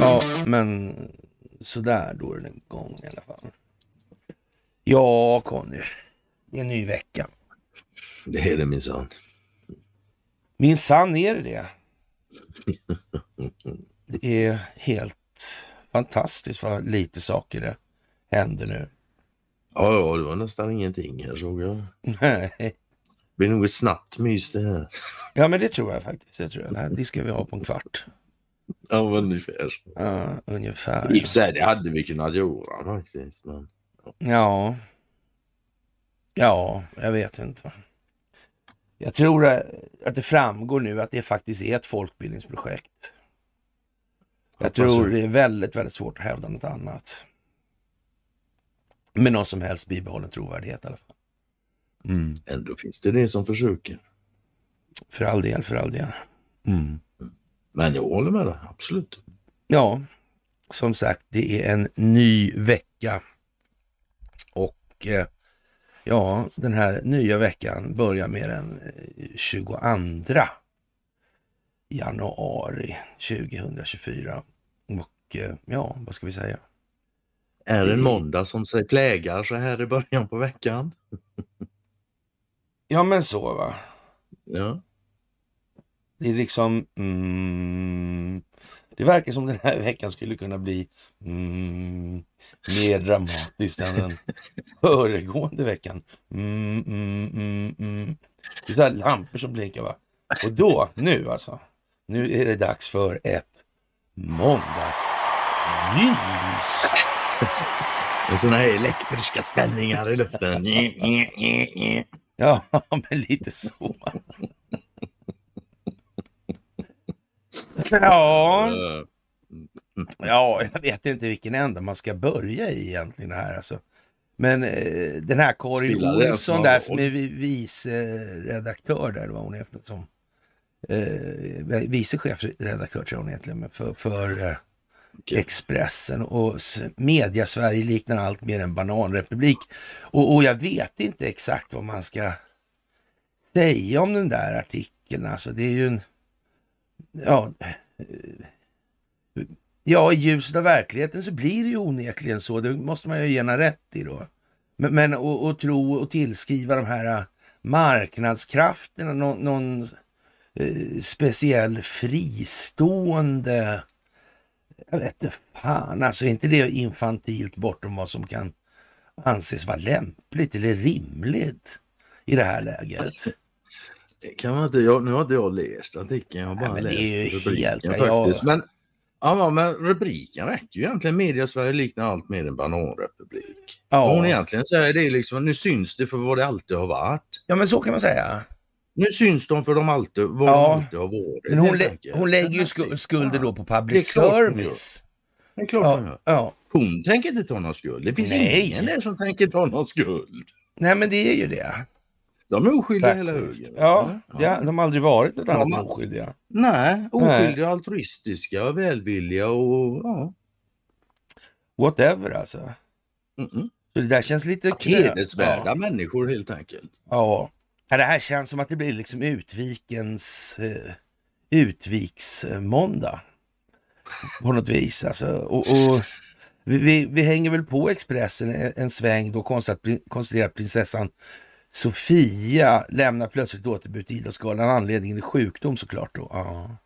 Ja, men sådär då är den igång i alla fall. Ja, Conny. Det är en ny vecka. Det är det minsann. Minsann är det det. Det är helt fantastiskt vad lite saker det händer nu. Ja, ja, det var nästan ingenting här såg jag. Nej. Blir nog ett snabbt mys det här. Ja, men det tror jag faktiskt. Det, tror jag. Här, det ska vi ha på en kvart. Ja, ungefär. Ja, ungefär. I och för det hade vi kunnat göra faktiskt. Men... Ja. Ja, jag vet inte. Jag tror att det framgår nu att det faktiskt är ett folkbildningsprojekt. Jag tror det är väldigt, väldigt svårt att hävda något annat. Med någon som helst bibehållen trovärdighet i alla fall. Mm. Ändå finns det det som försöker. För all del, för all del. Mm. Men jag håller med dig, absolut. Ja, som sagt, det är en ny vecka. Och eh, ja, den här nya veckan börjar med den 22 januari 2024. Och eh, ja, vad ska vi säga? Är det en måndag som sig plägar så här i början på veckan? ja, men så va. Ja. Det är liksom... Mm, det verkar som den här veckan skulle kunna bli mm, mer dramatisk än den föregående veckan. Mm, mm, mm, mm. Det är så här lampor som blinkar va. Och då, nu alltså. Nu är det dags för ett måndagsmys. Sådana här elektriska spänningar i luften. ja, men lite så. Ja. ja, jag vet inte vilken ända man ska börja i egentligen här alltså. Men eh, den här Karin Olsson där som är vice redaktör där, vad hon är för något som. Eh, vice chefredaktör tror jag hon egentligen för, för eh. Expressen och media-Sverige liknar allt mer en bananrepublik. Och, och jag vet inte exakt vad man ska säga om den där artikeln. Alltså det är ju en ja, eh, ja, i ljuset av verkligheten så blir det ju onekligen så. Det måste man ju ge henne rätt i då. Men, men och, och tro och tillskriva de här eh, marknadskrafterna någon, någon eh, speciell fristående, jag vet inte fan, alltså är inte det infantilt bortom vad som kan anses vara lämpligt eller rimligt i det här läget? kan man inte, jag, nu har inte jag läst artikeln, jag har bara Nej, läst det är rubriken helt, faktiskt. Men, ja, men rubriken räcker ju egentligen. Media Sverige liknar allt mer en bananrepublik. Ja. Vad hon egentligen säger det är liksom, nu syns det för vad det alltid har varit. Ja men så kan man säga. Nu syns de för de alltid, vad ja. de alltid har varit. Men hon, lä hon lägger ju sk skulden då på public service. Det är klart ja, hon gör. Ja. Hon tänker inte ta någon skuld. Det finns Nej. ingen där som tänker ta någon skuld. Nej men det är ju det. De är oskyldiga hela högen. Ja, ja, de har aldrig varit något annat än oskyldiga. Nej, oskyldiga, Nej. altruistiska, välvilliga och ja. Whatever alltså. Mm -mm. Så det där känns lite... Hedersvärda ja. människor helt enkelt. Ja. Det här känns som att det blir liksom Utvikens uh, Utviksmåndag. På något vis alltså. Och, och vi, vi, vi, hänger väl på Expressen en, en sväng då konstaterar prinsessan Sofia lämnar plötsligt återbud till Idrottsgalan. Anledningen är sjukdom såklart. Då. Ja.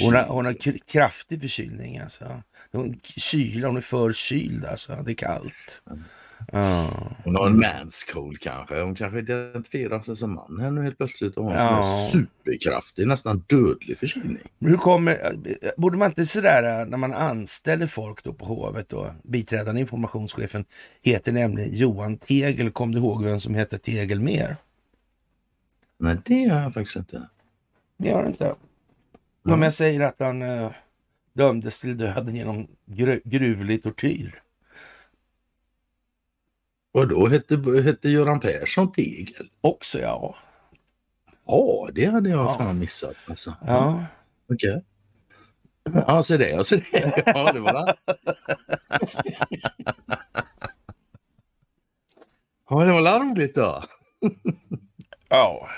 Hon har, hon har kraftig förkylning. Alltså. Hon, kyla, hon är förkyld alltså. Det är kallt. Mm. Ja. Hon har en manscold kanske. Hon kanske identifierar sig som man här nu helt plötsligt och har en ja. superkraftig, nästan dödlig förkylning. Hur kommer, borde man inte sådär när man anställer folk då på hovet då, biträdande informationschefen heter nämligen Johan Tegel. Kom du ihåg vem som heter Tegel mer? Nej, det gör jag faktiskt inte. Det gör du inte? Om jag säger att han uh, dömdes till döden genom gru gruvlig tortyr. Och då hette, hette Göran Persson Tegel? Också ja. Ja, det hade jag ja. fan missat. Alltså. Ja. Okej. Okay. Ja, se det. Se det. Ja, det var det. ja, det var roligt då. ja.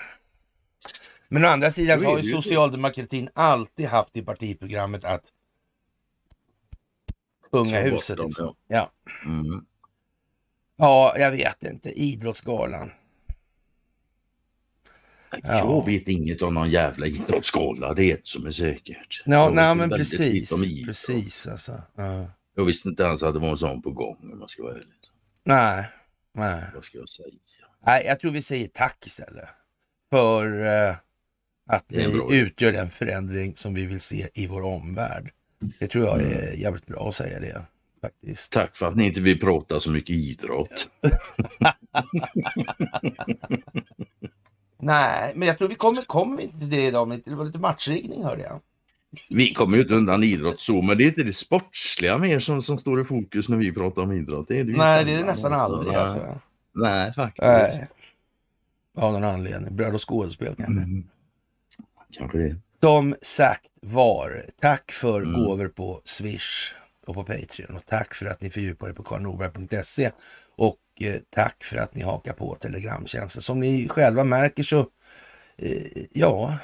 Men å andra sidan så har ju socialdemokratin alltid haft i partiprogrammet att unga huset. Liksom. Ja. Mm. Ja, jag vet inte. Idrottsgalan. Jag vet inget om någon jävla idrottsgala, det är ett som är säkert. Ja, nej men precis. Precis alltså. Ja. Jag visste inte ens att det var en sån på gång om man ska vara ärlig. Nej, nej. Vad ska jag säga? Nej, jag tror vi säger tack istället. För uh, att ni utgör den förändring som vi vill se i vår omvärld. Det tror jag är jävligt bra att säga det. Faktiskt. Tack för att ni inte vill prata så mycket idrott. Nej, men jag tror vi kommer, kommer inte till det idag. Det var lite matchriggning hörde jag. Vi kommer ju inte undan idrott så, men det är inte det sportsliga mer som, som står i fokus när vi pratar om idrott. Det är det Nej, det är det nästan aldrig. Alltså. Nej, faktiskt. Nej. Av någon anledning. Bröd och skådespel kanske. Mm. Kanske det. Som sagt var, tack för mm. gåvor på Swish och på Patreon och tack för att ni fördjupar er på karlnorberg.se och eh, tack för att ni hakar på Telegramtjänsten. Som ni själva märker så, eh, ja,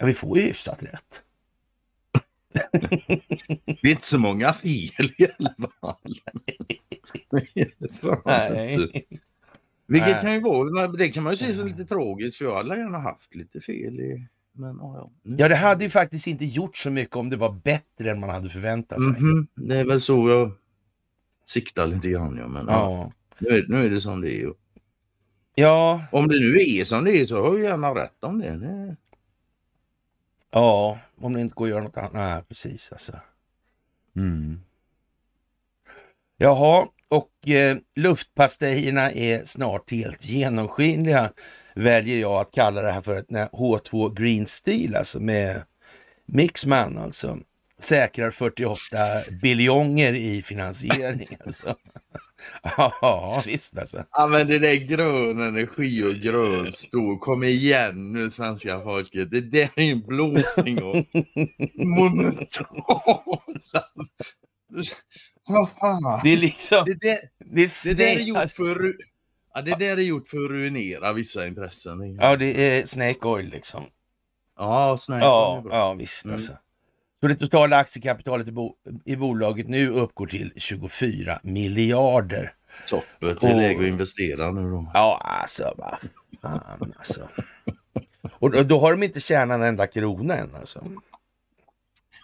vi får ju hyfsat rätt. det är inte så många fel i alla fall. Nej. Vilket kan ju vara, det kan man ju se som lite tragiskt för jag hade gärna haft lite fel i men, oh ja. Nu. ja, det hade ju faktiskt inte gjort så mycket om det var bättre än man hade förväntat sig. Mm -hmm. Det är väl så jag siktar lite grann. Ja, men, ja. Nu, är, nu är det som det är. Ja. Om det nu är som det är så har jag gärna rätt om det. det... Ja, om det inte går att göra något annat. Nej, precis alltså. Mm. Jaha, och eh, luftpastejerna är snart helt genomskinliga väljer jag att kalla det här för ett H2 Green Steel, alltså med Mixman alltså. Säkrar 48 biljonger i finansiering alltså. ja, visst alltså. Ja, men det där grön energi och grön stål. Kom igen nu svenska folket. Det där är en blåsning och fan? Det är liksom... Det, det, är det där är gjort för Ja, det där är gjort för att ruinera vissa intressen. Ja, det är Snake Oil liksom. Ja, Snake ja, Oil är bra. Ja, visst mm. alltså. Så det totala aktiekapitalet i, bo i bolaget nu uppgår till 24 miljarder. Toppet, det är läge att investera nu då. Ja, alltså vad fan alltså. Och då, då, har de inte tjänat en enda krona än alltså.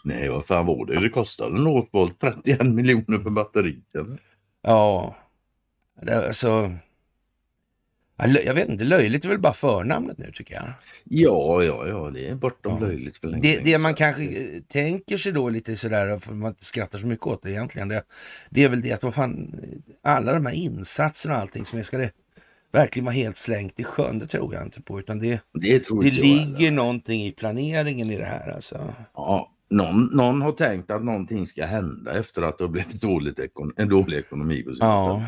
Nej, vad fan var det? Det kostade Northvolt 31 miljoner för batterier. Ja, det, alltså. Jag vet inte, löjligt är väl bara förnamnet nu tycker jag. Ja, ja, ja, det är bortom ja. löjligt. För det, det man kanske eh, tänker sig då lite sådär, för man inte skrattar så mycket åt det egentligen, det, det är väl det att vad fan, alla de här insatserna och allting som är, ska det verkligen vara helt slängt i sjön? Det tror jag inte på, utan det, det, det ligger heller. någonting i planeringen i det här alltså. Ja, någon, någon har tänkt att någonting ska hända efter att det har blivit dåligt ekon en dålig ekonomi på ja.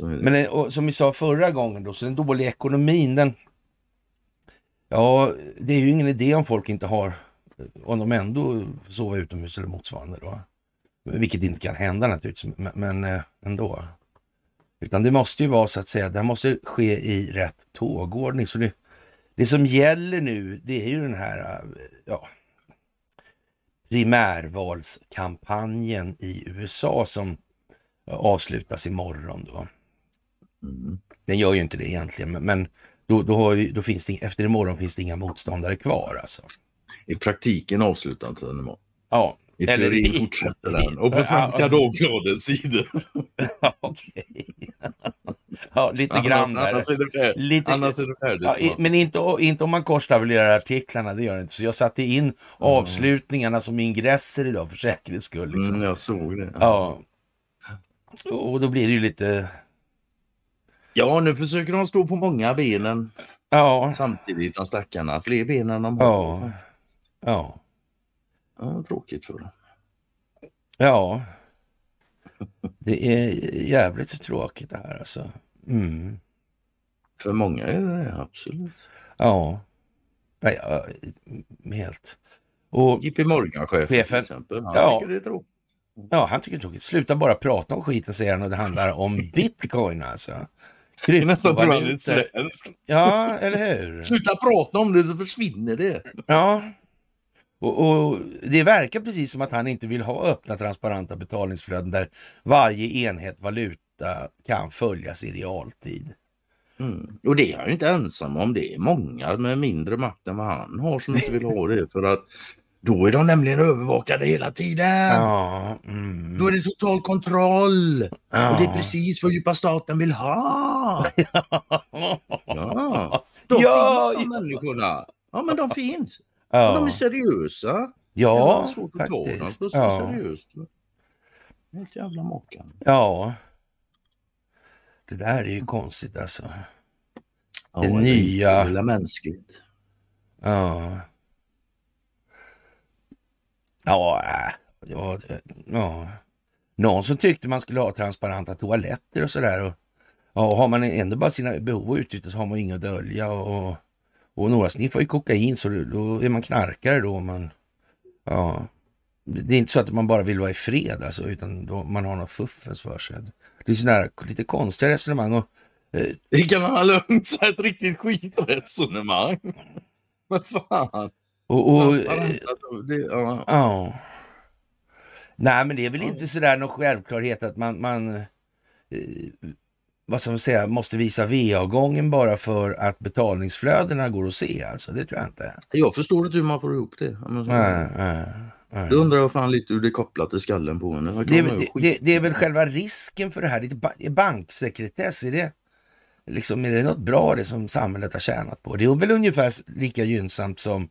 Men det, som vi sa förra gången då, så den dåliga ekonomin, den... Ja, det är ju ingen idé om folk inte har, om de ändå sover utomhus eller motsvarande då. Vilket inte kan hända naturligtvis, men, men eh, ändå. Utan det måste ju vara så att säga, det måste ske i rätt tågordning. Så det, det som gäller nu, det är ju den här eh, ja, primärvalskampanjen i USA som avslutas imorgon då. Mm. Den gör ju inte det egentligen, men då, då, ju, då finns det, efter imorgon finns det inga motståndare kvar alltså. I praktiken avslutar inte den imorgon. Ja. I teorin fortsätter den. Och på Svenska ja, Dagbladets sidor. Okej. Ja, lite grann där. Annars är det, lite, annars är det färdigt. Ja, men inte, inte om man korstabulerar artiklarna, det gör det inte. Så jag satte in mm. avslutningarna som ingresser idag för säkerhets skull. Liksom. Mm, jag såg det. Ja. Och då blir det ju lite Ja, nu försöker de stå på många benen ja. samtidigt, de stackarna. Fler ben än de har. Ja. ja. Ja tråkigt för dem. Ja. Det är jävligt tråkigt det här alltså. Mm. För många är det det, absolut. Ja. Nej, ja, helt. Och JP Morgan-chefen till exempel, han ja. tycker det är tråkigt. Ja, han tycker det är tråkigt. Sluta bara prata om skiten säger han och det handlar om bitcoin alltså. Kryptovalutor. Ja, eller hur? Sluta prata om det så försvinner det. Ja, och, och, Det verkar precis som att han inte vill ha öppna transparenta betalningsflöden där varje enhet valuta kan följas i realtid. Mm. Och det är han inte ensam om. Det är många med mindre makt än vad han har som inte vill ha det. För att då är de nämligen övervakade hela tiden. Ja, mm. Då är det total kontroll. Ja. Och det är precis vad djupa staten vill ha. ja, de ja, finns de människorna. Ja, men de finns. Ja. De är seriösa. Ja, faktiskt. Ja. Seriöst. Helt jävla mockan. Ja. Det där är ju konstigt alltså. Det ja, nya... Det är mänskligt. Ja. Ja, äh, ja, ja. Någon som tyckte man skulle ha transparenta toaletter och sådär. Och, ja, har man ändå bara sina behov att utnyttja så har man inga att dölja. Och, och några sniffar ju kokain så då är man knarkare då. Man, ja. Det är inte så att man bara vill vara i fred alltså, utan då man har något fuffens för sig. Det är sådana lite konstiga resonemang. Och, eh, det kan man lugnt säga ett riktigt skitresonemang. Vad fan. Och, och, det, ja. ja. Nej, men det är väl inte sådär någon självklarhet att man, man eh, vad ska man säga, måste visa VA-gången bara för att betalningsflödena går att se. Alltså, det tror jag inte. Jag förstår inte hur man får ihop det. Nej, nej, nej. Det undrar jag fan lite hur det är kopplat till skallen på henne. Det, det, det, det, är väl själva risken för det här. Det är banksekretess. Är det, liksom, är det något bra det som samhället har tjänat på? Det är väl ungefär lika gynnsamt som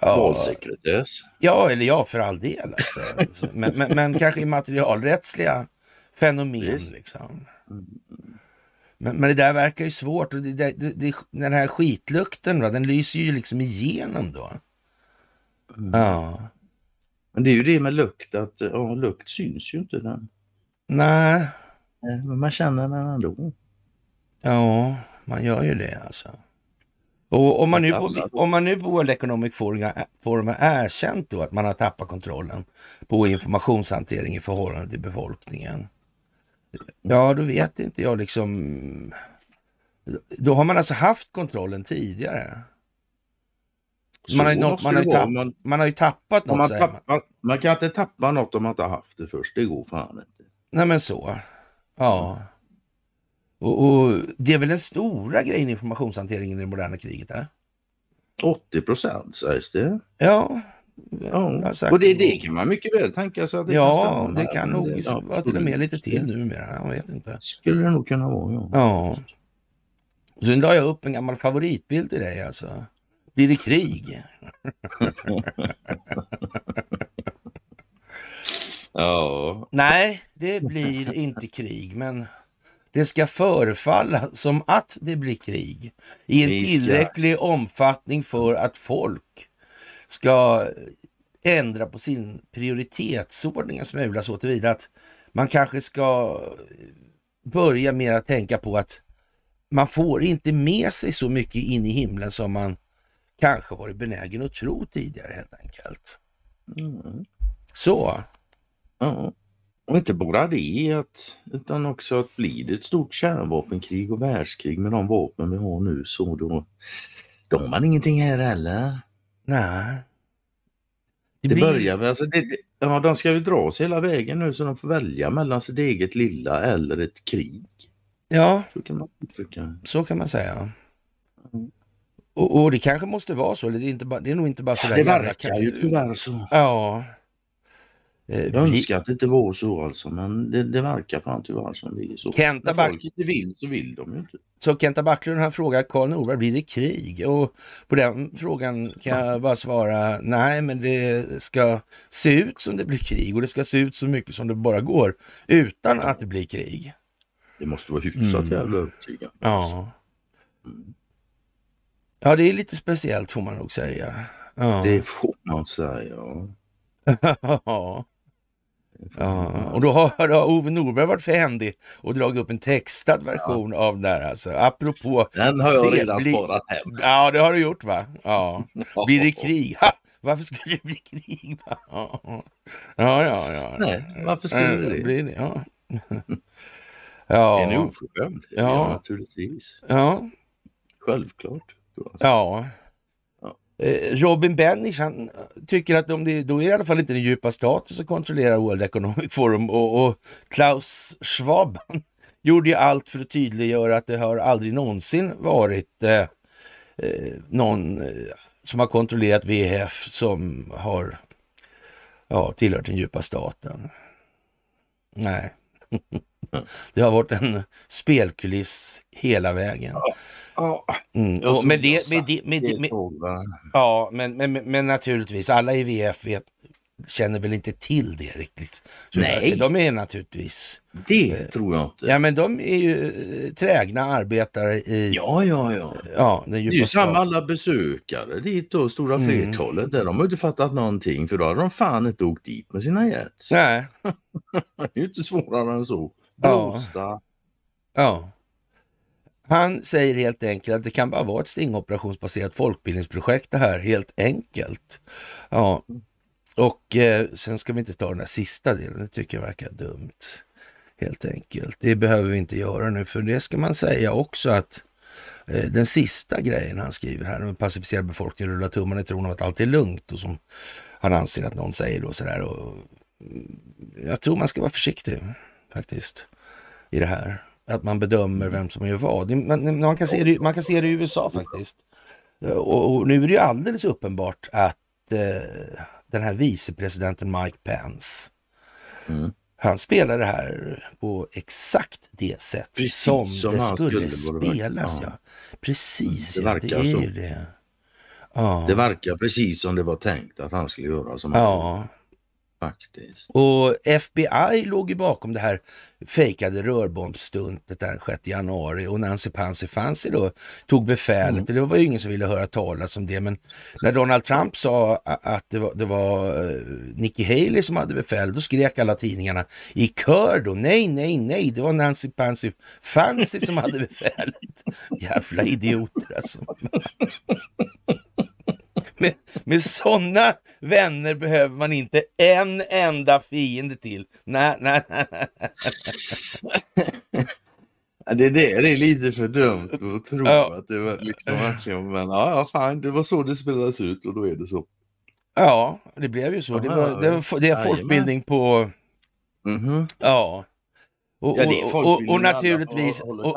Ja. Valsekretess. Ja, eller ja, för all del. Alltså. men, men, men, kanske immaterialrättsliga fenomen. Liksom. Men, men det där verkar ju svårt. Och det, det, det, den här skitlukten, va, den lyser ju liksom igenom då. Mm. Ja. Men det är ju det med lukt, att ja, lukt syns ju inte den. Nej. Men man känner den ändå. Ja, man gör ju det alltså. Och om man nu på, om man nu på World Economic Forum har erkänt då att man har tappat kontrollen på informationshantering i förhållande till befolkningen. Ja, då vet inte jag liksom. Då har man alltså haft kontrollen tidigare. Man har, något, man, har tapp, man, man har ju tappat något. Man, tappa, man kan inte tappa något om man inte har haft det först. Det går fan inte. Nej men så. Ja. Och, och, Det är väl den stora grejen informationshanteringen i det moderna kriget? Där? 80 procent sägs det. Ja. Ja. Och det, det kan man mycket väl tänka sig att det ja, kan stämma. det kan nog ja, vara till och med lite till numera. Jag vet inte. Skulle det nog kunna vara, ja. ja. Sen la jag upp en gammal favoritbild till dig alltså. Blir det krig? ja. Nej, det blir inte krig, men det ska förefalla som att det blir krig i en tillräcklig omfattning för att folk ska ändra på sin prioritetsordning en smula så tillvida att man kanske ska börja mer att tänka på att man får inte med sig så mycket in i himlen som man kanske varit benägen att tro tidigare helt enkelt. Mm. Så. Mm. Och inte bara det, att, utan också att blir det ett stort kärnvapenkrig och världskrig med de vapen vi har nu så då, då har man ingenting här heller. Nej. Det, det börjar alltså det, ja, de ska ju dra sig hela vägen nu så de får välja mellan sitt eget lilla eller ett krig. Ja, så kan man, uttrycka. så kan man säga. Mm. Och, och, det kanske måste vara så, det är, inte bara, det är nog inte bara sådär Det verkar ju tyvärr så. Ja. Eh, jag önskar att det inte var så alltså, men det, det verkar fan tyvärr som det är så. Kenta Back... folk inte vill så vill de ju inte. Så Kenta Backlund har frågat Karl Norberg, blir det krig? Och på den frågan kan jag bara svara nej, men det ska se ut som det blir krig och det ska se ut så mycket som det bara går utan att det blir krig. Det måste vara hyfsat mm. jävla övertygande. Ja. Mm. Ja, det är lite speciellt får man nog säga. Ja. Det får man säga. ja. Ja, och då har, då har Ove Norberg varit fändig och dragit upp en textad version ja. av den där alltså. Apropå... Den har jag redan bli... sparat hem. Ja, det har du gjort va? Ja. Blir det krig? Ha! Varför skulle det bli krig? Ja, ja, ja. ja. Nej, varför skulle det bli det? Ja. Ja. En oförskämd. Ja. ja, naturligtvis. Ja. Självklart. Ja. Eh, Robin Bennich, han tycker att om det, då är det i alla fall inte den djupa staten som kontrollerar World Economic Forum och, och Klaus Schwab gjorde ju allt för att tydliggöra att det har aldrig någonsin varit eh, eh någon eh, som har kontrollerat VHF som har ja, tillhört den djupa staten. Nej, det har varit en spelkuliss hela vägen. Mm. Och med det, med det, med det, med, ja, men, men, men naturligtvis, alla i VF vet, känner väl inte till det riktigt. Så Nej. De är naturligtvis... Det eh, tror jag inte. Ja, men de är ju eh, trägna arbetare i... Ja, ja, ja. ja det är ju samma alla besökare dit då, stora mm. flertalet. Mm. Där de har inte fattat någonting för då hade de fan inte åkt dit med sina jets. Nej. det är ju inte svårare än så. Blåsta. Ja. ja. Han säger helt enkelt att det kan bara vara ett stingoperationsbaserat folkbildningsprojekt det här, helt enkelt. Ja, och eh, sen ska vi inte ta den här sista delen, det tycker jag verkar dumt. Helt enkelt. Det behöver vi inte göra nu, för det ska man säga också att eh, den sista grejen han skriver här, med pacificerad befolkning rullar tummarna i tron av att allt är lugnt och som han anser att någon säger då sådär. Och, mm, jag tror man ska vara försiktig faktiskt i det här. Att man bedömer vem som gör vad. Man, man, kan, se det, man kan se det i USA faktiskt. Och, och nu är det ju alldeles uppenbart att eh, den här vicepresidenten Mike Pence, mm. han spelar det här på exakt det sätt Precis, som, som det skulle, skulle spelas. Ja. Precis, det, verkar ja, det är så. det. Ja. Det verkar precis som det var tänkt att han skulle göra. Som ja. Faktiskt. Och FBI låg ju bakom det här fejkade rörbombsstuntet den 6 januari och Nancy Pansy Fancy då tog befälet. Mm. Det var ju ingen som ville höra talas om det, men när Donald Trump sa att det var, det var uh, Nikki Haley som hade befälet, då skrek alla tidningarna i kör då, nej, nej, nej, det var Nancy Pansy Fancy som hade befälet. Jävla idioter alltså. med, med sådana vänner behöver man inte en enda fiende till. Nej, nej, nej. Det är, det, det är lite för dumt att tro ja. att det var liksom verkligen, men ja, ja, fan, det var så det spelades ut och då är det så. Ja, det blev ju så. Det, var, det, var, det är folkbildning på... Mm -hmm. Ja. Och, ja, och, och, och naturligtvis... Och,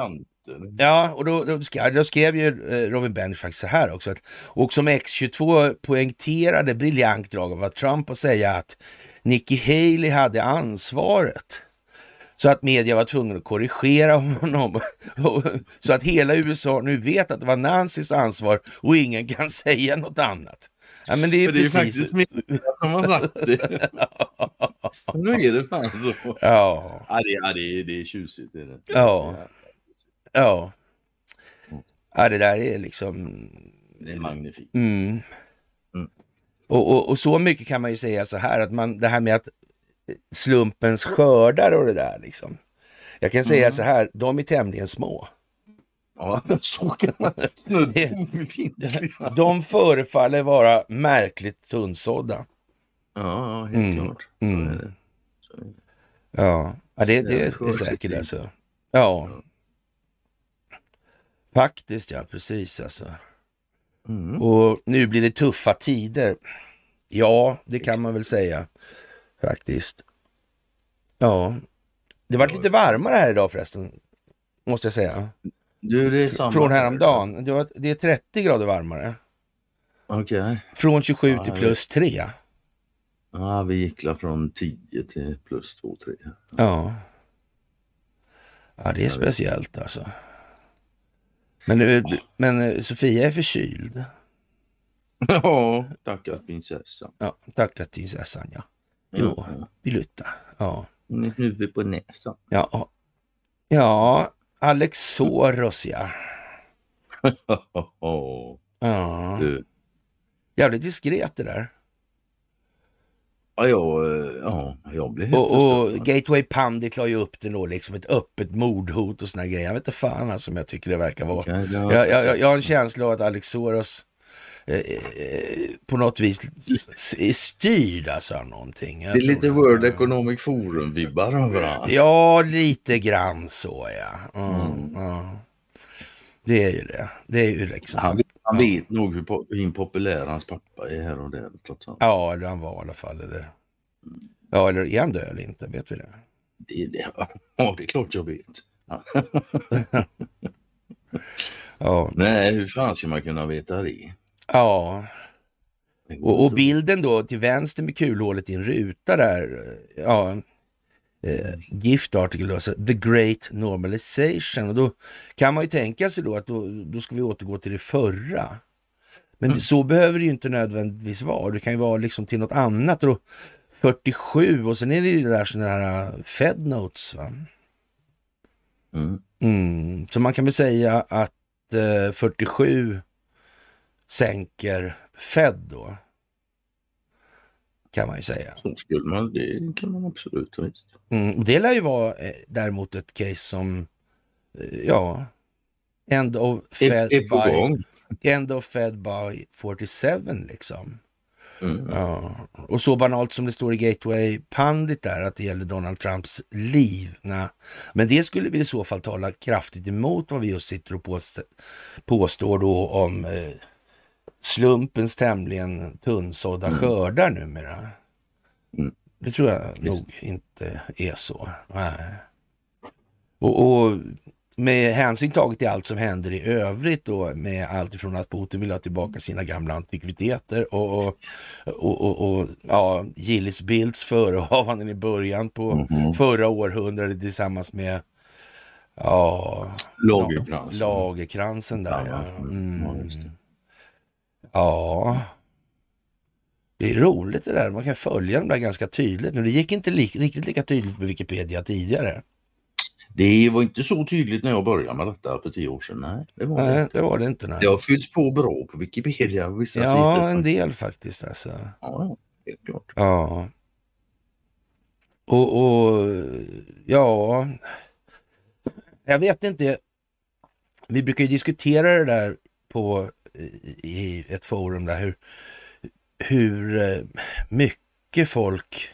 Ja, och då, då, skrev, då skrev ju eh, Robin Bench faktiskt så här också. Att, och som X22 poängterade briljant drag av att Trump att säga att Nikki Haley hade ansvaret. Så att media var tvungen att korrigera honom. så att hela USA nu vet att det var Nancys ansvar och ingen kan säga något annat. Ja, men det är, det är faktiskt media som har sagt det. nu är det fan så. Ja. Ja, det, är, det är tjusigt. Är det. Ja. Ja. Ja, det där är liksom... Det är magnifikt. Mm. Mm. Och, och, och, så mycket kan man ju säga så här att man, det här med att slumpens skördar och det där liksom. Jag kan säga mm. så här, de är tämligen små. Ja, så kan man De förefaller vara märkligt tunnsådda. Ja, helt mm. klart. Så mm. är det. Så är det. Ja, ja det, det, det är säkert alltså. Ja. Faktiskt ja, precis alltså. Mm. Och nu blir det tuffa tider. Ja, det kan man väl säga faktiskt. Ja, det var lite varmare här idag förresten, måste jag säga. Du, det är samma Från häromdagen. Det, var, det är 30 grader varmare. Okej. Okay. Från 27 ja, till plus 3. Ja, vi gick från 10 till plus 2, 3. Ja. Ja, det är speciellt alltså. Men, men eh, Sofia är förkyld. Ja, tackar prinsessan. Ja, tackar prinsessan ja. Jo, ja. Bilutta. Ja. Är huvud på näsan. Ja, ja Alex Soros ja. ja. Du. Jävligt diskret det där. Ja, jag, ja, jag blev helt Och, och Gateway Pundit la ju upp det då, liksom ett öppet mordhot och såna grejer. Jag vet inte fan alltså, som jag tycker det verkar vara. Okay, jag, jag, jag, jag, har en känsla av att Alex Soros eh, på något vis är styrd alltså av någonting. Det är lite World Economic Forum-vibbar över Ja, lite grann så ja. Mm, mm. ja. Det är ju det. Det är ju liksom... Han, han vet nog hur, impopulär hans pappa är här och där. Trots allt. Ja, han var i alla fall. Eller... Ja, eller är han död eller inte? Vet vi det? det, det ja, det är klart jag vet. ja. Nej, hur fan ska man kunna veta det? Ja. Och, och, bilden då till vänster med kulhålet i en ruta där. Ja, eh, gift article, alltså the great normalization. Och då kan man ju tänka sig då att då, då ska vi återgå till det förra. Men mm. så behöver det ju inte nödvändigtvis vara. Det kan ju vara liksom till något annat. Och då, 47 och sen är det ju det där sådana här uh, Fed Notes. Va? Mm. Mm. Så man kan väl säga att eh, 47 sänker Fed då. Kan man ju säga. Så skulle man, det kan man absolut visst. Mm, det lär ju vara eh, däremot ett case som, eh, ja, End of Fed är, by, gång. End of Fed by 47 liksom. Mm. Ja. Och så banalt som det står i Gateway Pandit där, att det gäller Donald Trumps liv. Nej. Men det skulle vi i så fall tala kraftigt emot vad vi just sitter och påstår då om eh, slumpens tämligen tunnsådda mm. skördar numera. Mm. Det tror jag Visst. nog inte är så. Nej. Och, och med hänsyn taget till allt som händer i övrigt då med allt ifrån att Putin vill ha tillbaka sina gamla antikviteter och, och, och, och, ja, Gillis Bildts förehavanden i början på mm -hmm. förra århundradet tillsammans med ja, Lagerkransen. Lagerkransen där ja. Mm. Ja, det är roligt det där. Man kan följa dem där ganska tydligt. Nu, det gick inte li riktigt lika tydligt på Wikipedia tidigare. Det var inte så tydligt när jag började med detta för tio år sedan. Nej, det var, nej, det, inte. Det var det inte. Nej. Det har fyllts på bra på Wikipedia. Vissa ja, sidor. en del faktiskt alltså. Ja, helt klart. Ja. Och, och ja, jag vet inte. Vi brukar ju diskutera det där på i ett forum där hur, hur eh, mycket folk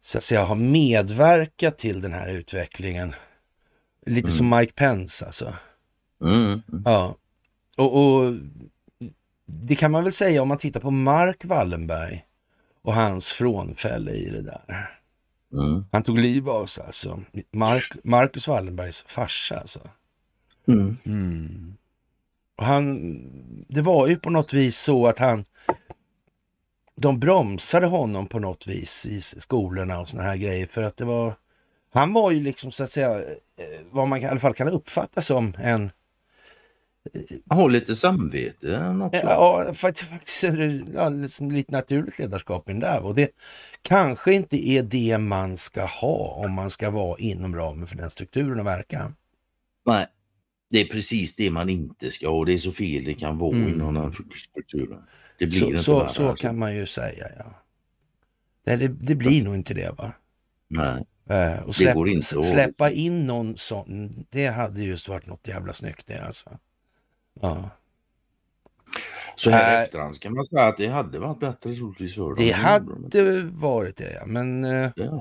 så att säga har medverkat till den här utvecklingen. Lite mm. som Mike Pence alltså. Mm. Ja, och, och, det kan man väl säga om man tittar på Mark Wallenberg och hans frånfälle i det där. Mm. Han tog liv av sig alltså. Mark, Marcus Wallenbergs farsa alltså. Han, det var ju på något vis så att han de bromsade honom på något vis i skolorna och såna här grejer för att det var han var ju liksom så att säga eh, vad man i alla fall kan uppfatta som en han har lite samvete också. Ja, faktiskt ja, liksom lite naturligt ledarskap i den där. Och det kanske inte är det man ska ha om man ska vara inom ramen för den strukturen och verka. Nej, det är precis det man inte ska ha. Det är så fel det kan vara mm. inom den strukturen. Det blir så inte så, så alltså. kan man ju säga, ja. Nej, det, det blir nog inte det va? Nej. Uh, och släpp, det går inte att... släppa in någon sån, det hade just varit något jävla snyggt det alltså. Ja. Så här uh, efterhand kan man säga att det hade varit bättre troligtvis för Det hade varit det ja, men uh, ja.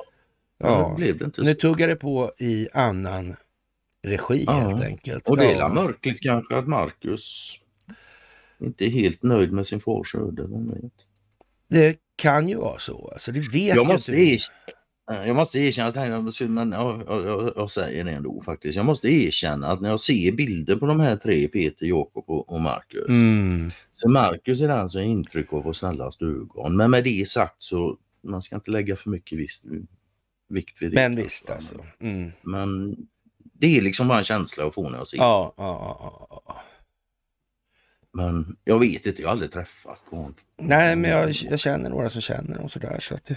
ja. Det det nu tuggar det på i annan regi ja. helt enkelt. Och det är ja. mörkligt kanske att Marcus inte är helt nöjd med sin fars öde. Det kan ju vara så. Alltså, det vet jag måste inte. Jag måste erkänna att men jag, jag, jag, säger det ändå faktiskt. Jag måste erkänna att när jag ser bilder på de här tre, Peter, Jakob och, Marcus. Mm. Så Marcus är den som är intryck av vår snallaste ögon. Men med det sagt så man ska inte lägga för mycket vikt vid det. Men visst alltså. Mm. Men det är liksom bara en känsla att få när jag ser ja, ja, ja, ja. Men jag vet inte, jag har aldrig träffat honom. Nej, men jag, jag känner några som känner honom sådär. Så att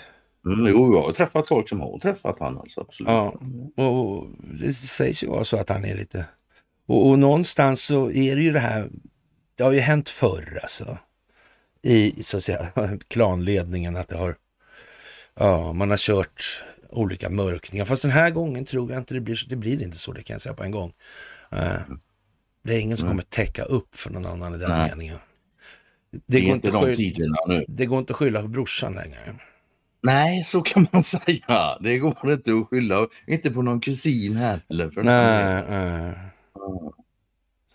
mm, jo, jag har träffat folk som har träffat honom. Alltså, absolut. Ja, och det sägs ju vara så att han är lite... Och, och någonstans så är det ju det här, det har ju hänt förr alltså. I så att säga klanledningen att det har, ja, man har kört olika mörkningar. Fast den här gången tror jag inte det blir så. Det blir inte så, det kan jag säga på en gång. Uh, det är ingen som mm. kommer täcka upp för någon annan i den Nej. meningen. det, går inte de tiderna nu. Det går inte att skylla på brorsan längre. Nej, så kan man säga. Det går inte att skylla, inte på någon kusin heller. För nej, nej.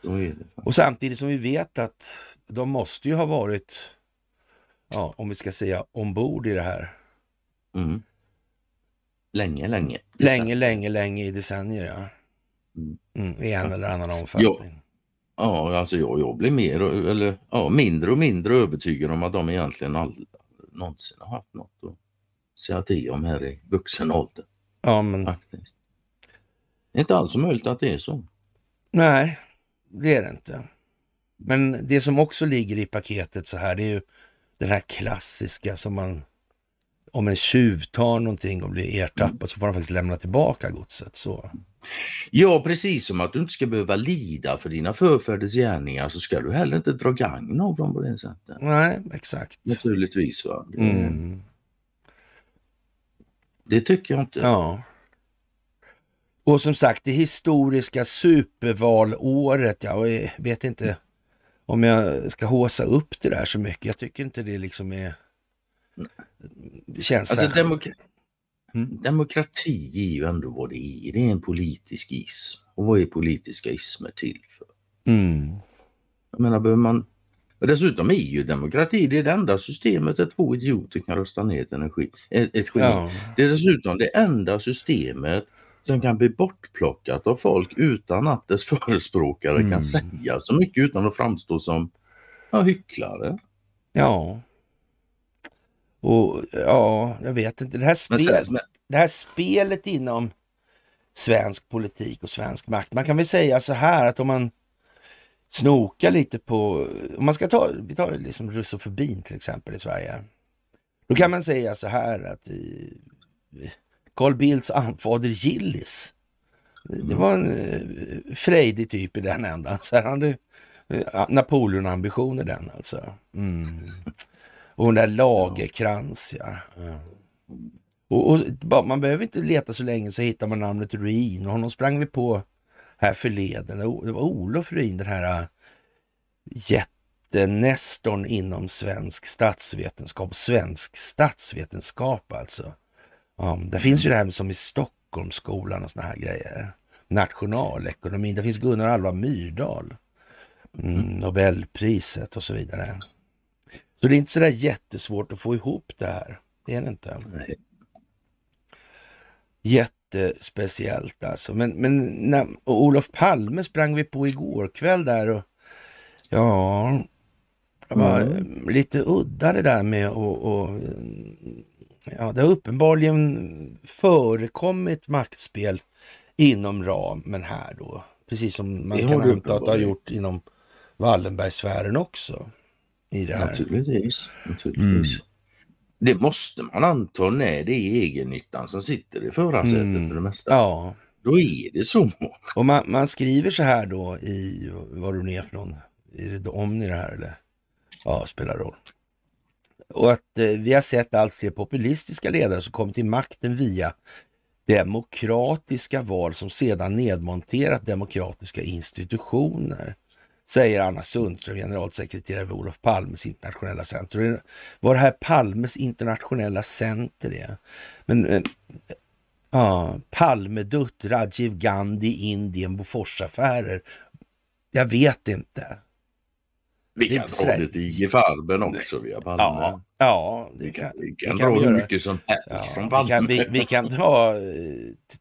Ja, och samtidigt som vi vet att de måste ju ha varit, ja, om vi ska säga ombord i det här. Mm. Länge, länge. Länge, länge, länge i decennier, ja. Mm. Mm, I en eller annan omfattning. Ja, alltså jag, jag blir mer, eller ja, mindre och mindre övertygad om att de egentligen aldrig någonsin har haft något att säga till om här i vuxen ålder. Ja, men... Faktiskt. Det är inte alls möjligt att det är så. Nej, det är det inte. Men det som också ligger i paketet så här, det är ju den här klassiska som man om en tjuv tar någonting och blir ertappad så får han faktiskt lämna tillbaka godset. Så. Ja, precis som att du inte ska behöva lida för dina förfäders gärningar så ska du heller inte dra gagn av dem på det sättet. Nej, exakt. Naturligtvis. Va? Det, mm. det tycker jag inte. Ja. Och som sagt, det historiska supervalåret, jag vet inte om jag ska håsa upp det där så mycket. Jag tycker inte det liksom är... Känns alltså, demokra mm. Demokrati är ju ändå vad det är. Det är en politisk ism. Och vad är politiska ismer till för? Mm. Jag menar, behöver man... Och dessutom är ju demokrati det, är det enda systemet där två idioter kan rösta ner ett, energi, ett, ett geni. Ja. Det är dessutom det enda systemet som kan bli bortplockat av folk utan att dess förespråkare mm. kan säga så mycket utan att framstå som ja, hycklare. Ja. Och ja, jag vet inte. Det här, spel, sen, men... det här spelet inom svensk politik och svensk makt. Man kan väl säga så här att om man snokar lite på, om man ska ta, vi tar liksom russofobin till exempel i Sverige. Då kan man säga så här att i, Carl Bildts anfader Gillis. Det var en eh, frejdig typ i den ändan. Så här hade eh, Napoleon-ambitioner den alltså. Mm. Och den där Lagerkrans ja. Mm. Och, och, man behöver inte leta så länge så hittar man namnet Ruin. Och honom sprang vi på här förleden. Det var Olof Ruin, den här äh, jättenestorn inom svensk statsvetenskap. Svensk statsvetenskap alltså. Ja, det finns ju det här som i Stockholmsskolan och såna här grejer. Nationalekonomi. Det finns Gunnar Alva Myrdal. Mm, Nobelpriset och så vidare. Så det är inte så där jättesvårt att få ihop det här. Det är det inte. Nej. Jättespeciellt alltså. Men, men när, Olof Palme sprang vi på igår kväll där och ja, det var mm. lite udda det där med och, och ja, det har uppenbarligen förekommit maktspel inom ramen här då. Precis som man kan anta att det har gjort inom Wallenbergsfären också i det här. Naturligtvis. naturligtvis. Mm. Det måste man anta när det är egennyttan som sitter i förarsätet mm. för det mesta. Ja. Då är det så. Och man, man skriver så här då i, vad du är för någon, är det Omni det här eller? Ja, spelar roll. Och att eh, vi har sett allt fler populistiska ledare som kommit till makten via demokratiska val som sedan nedmonterat demokratiska institutioner säger Anna Sundström, generalsekreterare vid Olof Palmes internationella center. Vad det här Palmes internationella center är. Men äh, ja, Palmedutt, Rajiv Gandhi, Indien, Boforsaffärer. Jag vet inte. Vi kan dra lite IG Farben också via Palme. Ja, ja det vi kan, vi kan, vi kan dra hur mycket som helst ja, från Palme. Vi kan, vi, vi kan dra uh,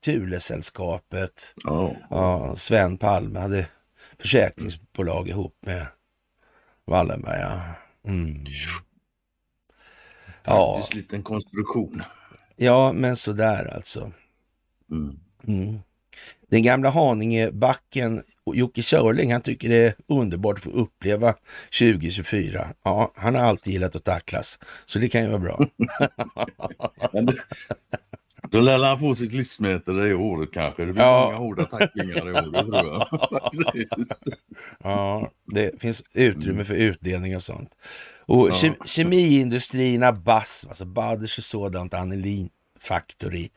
Thulesällskapet. Oh. Ja, Sven Palme hade försäkringsbolag ihop med Wallenberg. Ja. Mm. Ja. En liten konstruktion. Ja, men sådär alltså. Mm. Mm. Den gamla Haningebacken, Jocke Körling, han tycker det är underbart att få uppleva 2024. Ja, han har alltid gillat att tacklas, så det kan ju vara bra. Då lär han få cyklistmeter i år kanske. Det blir ja. många hårda tacklingar i år, tror jag. ja, det finns utrymme för utdelning och sånt. Och ja. ke kemiindustrierna BASF, alltså Baders och sådant, Anelin Factory.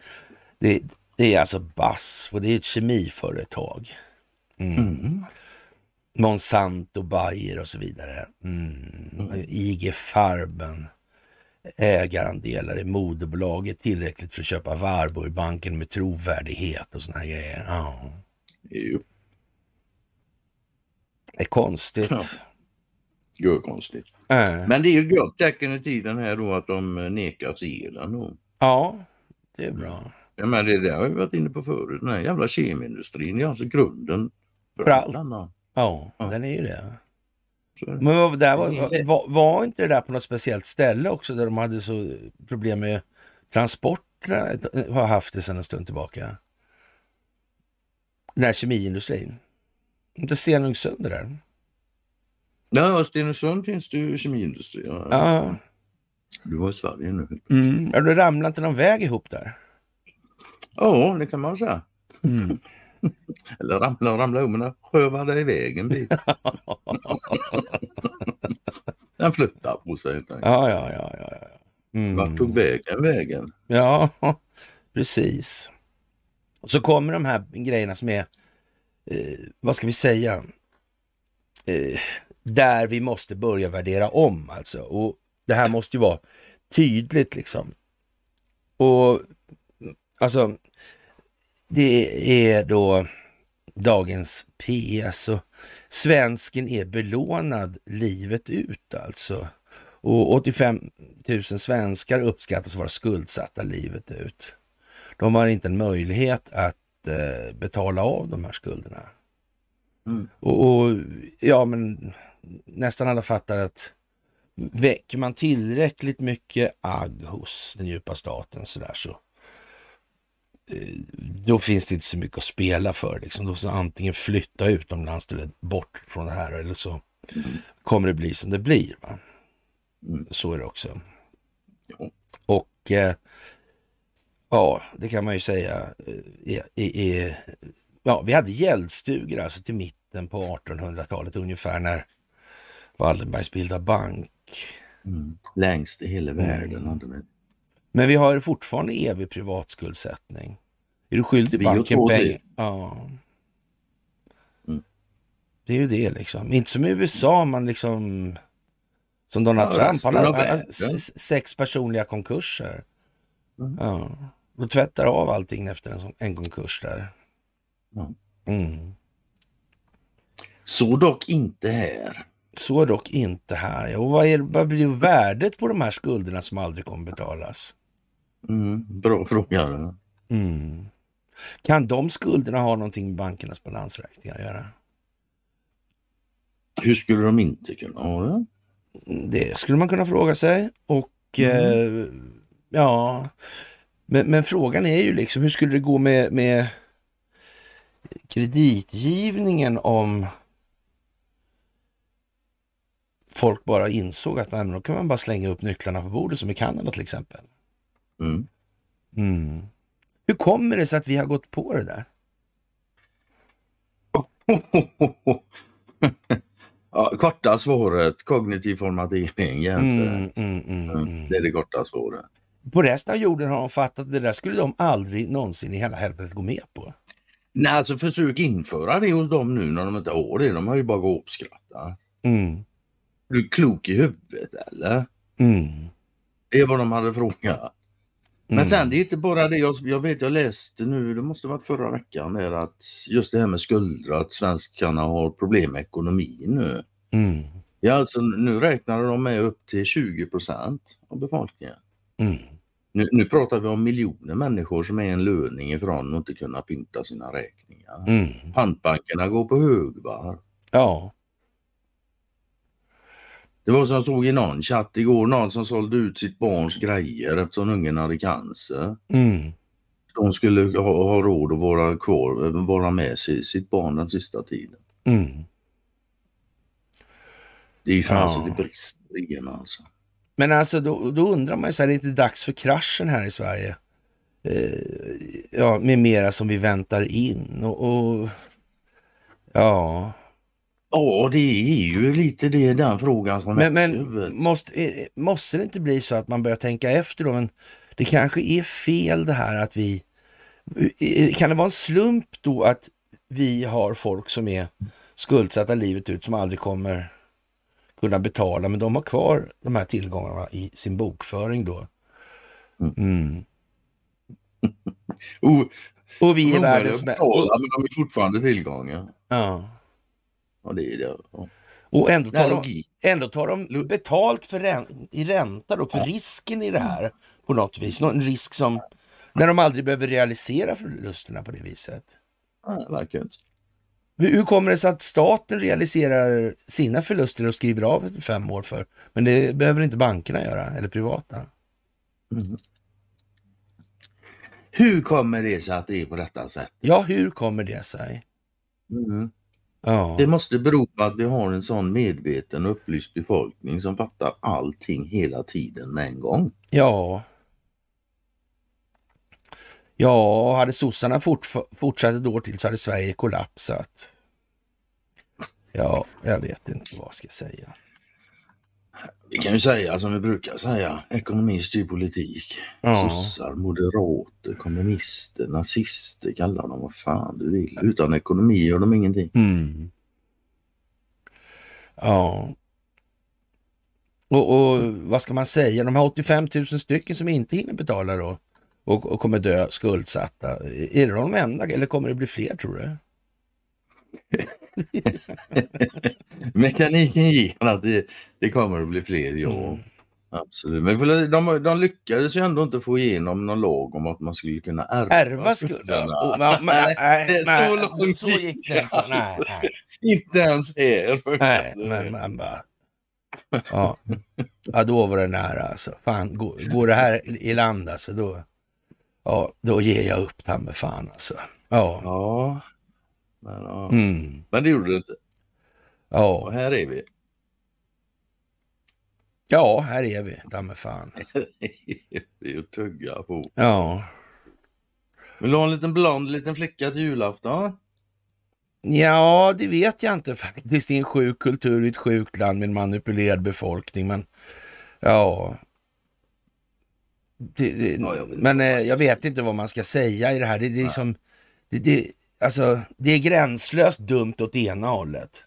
Det, det, är alltså BASF och det är ett kemiföretag. Mm. Mm. Monsanto, Bayer och så vidare. Mm. Mm. IG Farben ägarandelar i moderbolaget tillräckligt för att köpa Warburgbanken med trovärdighet och såna här grejer. Ja. Jo. Det är konstigt. Ja. Jo, konstigt. Äh. Men det är ju gott tecken i tiden här då att de nekas elen då. Ja, det är bra. Ja, men det där har vi varit inne på förut. Den här jävla kemindustrin är alltså grunden för, för allt. Ja, ja, den är ju det. Men var, där var, var, var, inte det där på något speciellt ställe också där de hade så problem med transporterna? Har haft det sedan en stund tillbaka. Den här kemiindustrin. Inte Stenungsund det där? Ja, Stenungsund finns det ju kemiindustri. Ja. ja. Du var i Sverige nu. Mm. Ja, ramlade inte någon väg ihop där? Ja, det kan man säga. Mm. Eller ramla och ramla om, men sjövade iväg en bit. Den flyttade på sig. Ja, ja, ja. ja, ja. Mm. Vart tog vägen vägen? Ja, precis. Och så kommer de här grejerna som är, eh, vad ska vi säga, eh, där vi måste börja värdera om alltså. Och det här måste ju vara tydligt liksom. Och alltså, det är då dagens PS och svensken är belånad livet ut alltså. Och 85 000 svenskar uppskattas vara skuldsatta livet ut. De har inte en möjlighet att eh, betala av de här skulderna. Mm. Och, och, ja, men nästan alla fattar att väcker man tillräckligt mycket agg hos den djupa staten så där så då finns det inte så mycket att spela för. Liksom. Då så antingen flytta utomlands eller bort från det här eller så mm. kommer det bli som det blir. Va? Så är det också. Och eh, ja, det kan man ju säga. Eh, är, ja, vi hade gäldstugor alltså till mitten på 1800-talet ungefär när Wallenbergs bildade bank. Mm. Längst i hela världen. Mm. Men vi har fortfarande evig privatskuldsättning. Är du skyldig banken pengar? Ja. Mm. Det är ju det liksom. Inte som i USA, man liksom... Som Donald ja, Trump, han har, sex personliga konkurser. Mm. Ja. Då tvättar av allting efter en, en konkurs där. Mm. Så dock inte här. Så dock inte här. Och vad, är, vad blir värdet på de här skulderna som aldrig kommer betalas? Mm, bra fråga. Mm. Kan de skulderna ha någonting med bankernas balansräkningar att göra? Hur skulle de inte kunna ha det? Det skulle man kunna fråga sig. Och mm. eh, ja, men, men, frågan är ju liksom hur skulle det gå med, med kreditgivningen om folk bara insåg att man, då kan man bara slänga upp nycklarna på bordet som i Kanada till exempel. Mm. Mm. Hur kommer det sig att vi har gått på det där? ja, korta svaret, kognitiv formatering. Mm, mm, mm, mm, det är det korta svaret. På resten av jorden har de fattat att det där skulle de aldrig någonsin i hela helvetet gå med på. Nej, alltså försök införa det hos dem nu när de inte har det. De har ju bara gapskrattat. Mm. Är du klok i huvudet eller? Mm. Det är vad de hade frågat. Men mm. sen det är inte bara det, jag, jag vet jag läste nu, det måste varit förra veckan, är att just det här med skulder, att svenskarna har problem med ekonomin nu. Mm. Ja, alltså nu räknar de med upp till 20 procent av befolkningen. Mm. Nu, nu, pratar vi om miljoner människor som är en löning ifrån att inte kunna pynta sina räkningar. Mm. Pantbankerna går på högvarv. Ja. Det var som stod i någon chatt igår, någon som sålde ut sitt barns grejer eftersom ungen hade cancer. Mm. De skulle ha, ha råd att vara kvar, vara med sig, sitt barn den sista tiden. Mm. Det är fan ja. så det brister igen alltså. Men alltså då, då undrar man ju så här, är det inte dags för kraschen här i Sverige? Eh, ja, med mera som vi väntar in och, och ja, Ja, det är ju lite det, den frågan som Men, men måste, måste det inte bli så att man börjar tänka efter då? Men det kanske är fel det här att vi... Kan det vara en slump då att vi har folk som är skuldsatta livet ut som aldrig kommer kunna betala, men de har kvar de här tillgångarna i sin bokföring då. Mm. mm. och vi är världens bästa. Men de är fortfarande tillgångar. Ja. Ja, det är det. Ja. Och ändå tar, de, ändå tar de betalt för rän, i ränta då, för ja. risken i det här på något vis. En risk som, när de aldrig behöver realisera förlusterna på det viset. Ja, verkligen inte. Hur kommer det sig att staten realiserar sina förluster och skriver av fem år för, men det behöver inte bankerna göra, eller privata? Mm. Hur kommer det sig att det är på detta sätt? Ja, hur kommer det sig? Mm. Ja. Det måste bero på att vi har en sån medveten upplyst befolkning som fattar allting hela tiden med en gång. Ja. Ja, hade sossarna fort, fortsatt ett år till så hade Sverige kollapsat. Ja, jag vet inte vad jag ska säga. Vi kan ju säga som vi brukar säga, ekonomi styr politik. Ja. Sossar, moderater, kommunister, nazister, kalla dem vad fan du vill. Utan ekonomi gör de ingenting. Mm. Ja. Och, och, vad ska man säga, de här 85 000 stycken som inte hinner betala då och, och kommer dö skuldsatta, är det de enda eller kommer det bli fler tror du? Mekaniken ger att det, det kommer att bli fler, ja. Mm. Absolut, men de, de lyckades ju ändå inte få igenom någon lag om att man skulle kunna ärva, ärva skulderna. Oh, men, nej, nej, nej, så långt så gick det inte. Nej, nej. inte ens er. Nej, men man bara... Ja. ja, då var det nära alltså. Fan, går, går det här i land alltså, då, ja, då ger jag upp ta med fan alltså. Ja. ja. Men, ja. Mm. Men det gjorde det inte. Ja. Och här är vi. Ja, här är vi, damme fan. det är ju tugga på. Ja. Vill du ha en liten blond liten flicka till julafton? Ja, det vet jag inte faktiskt. Det är en sjuk kultur i ett sjukt land med en manipulerad befolkning. Men ja, det, det, ja, jag men eh, jag vet inte vad man ska säga i det här. Det, det är det, det, alltså, det är gränslöst dumt åt ena hållet.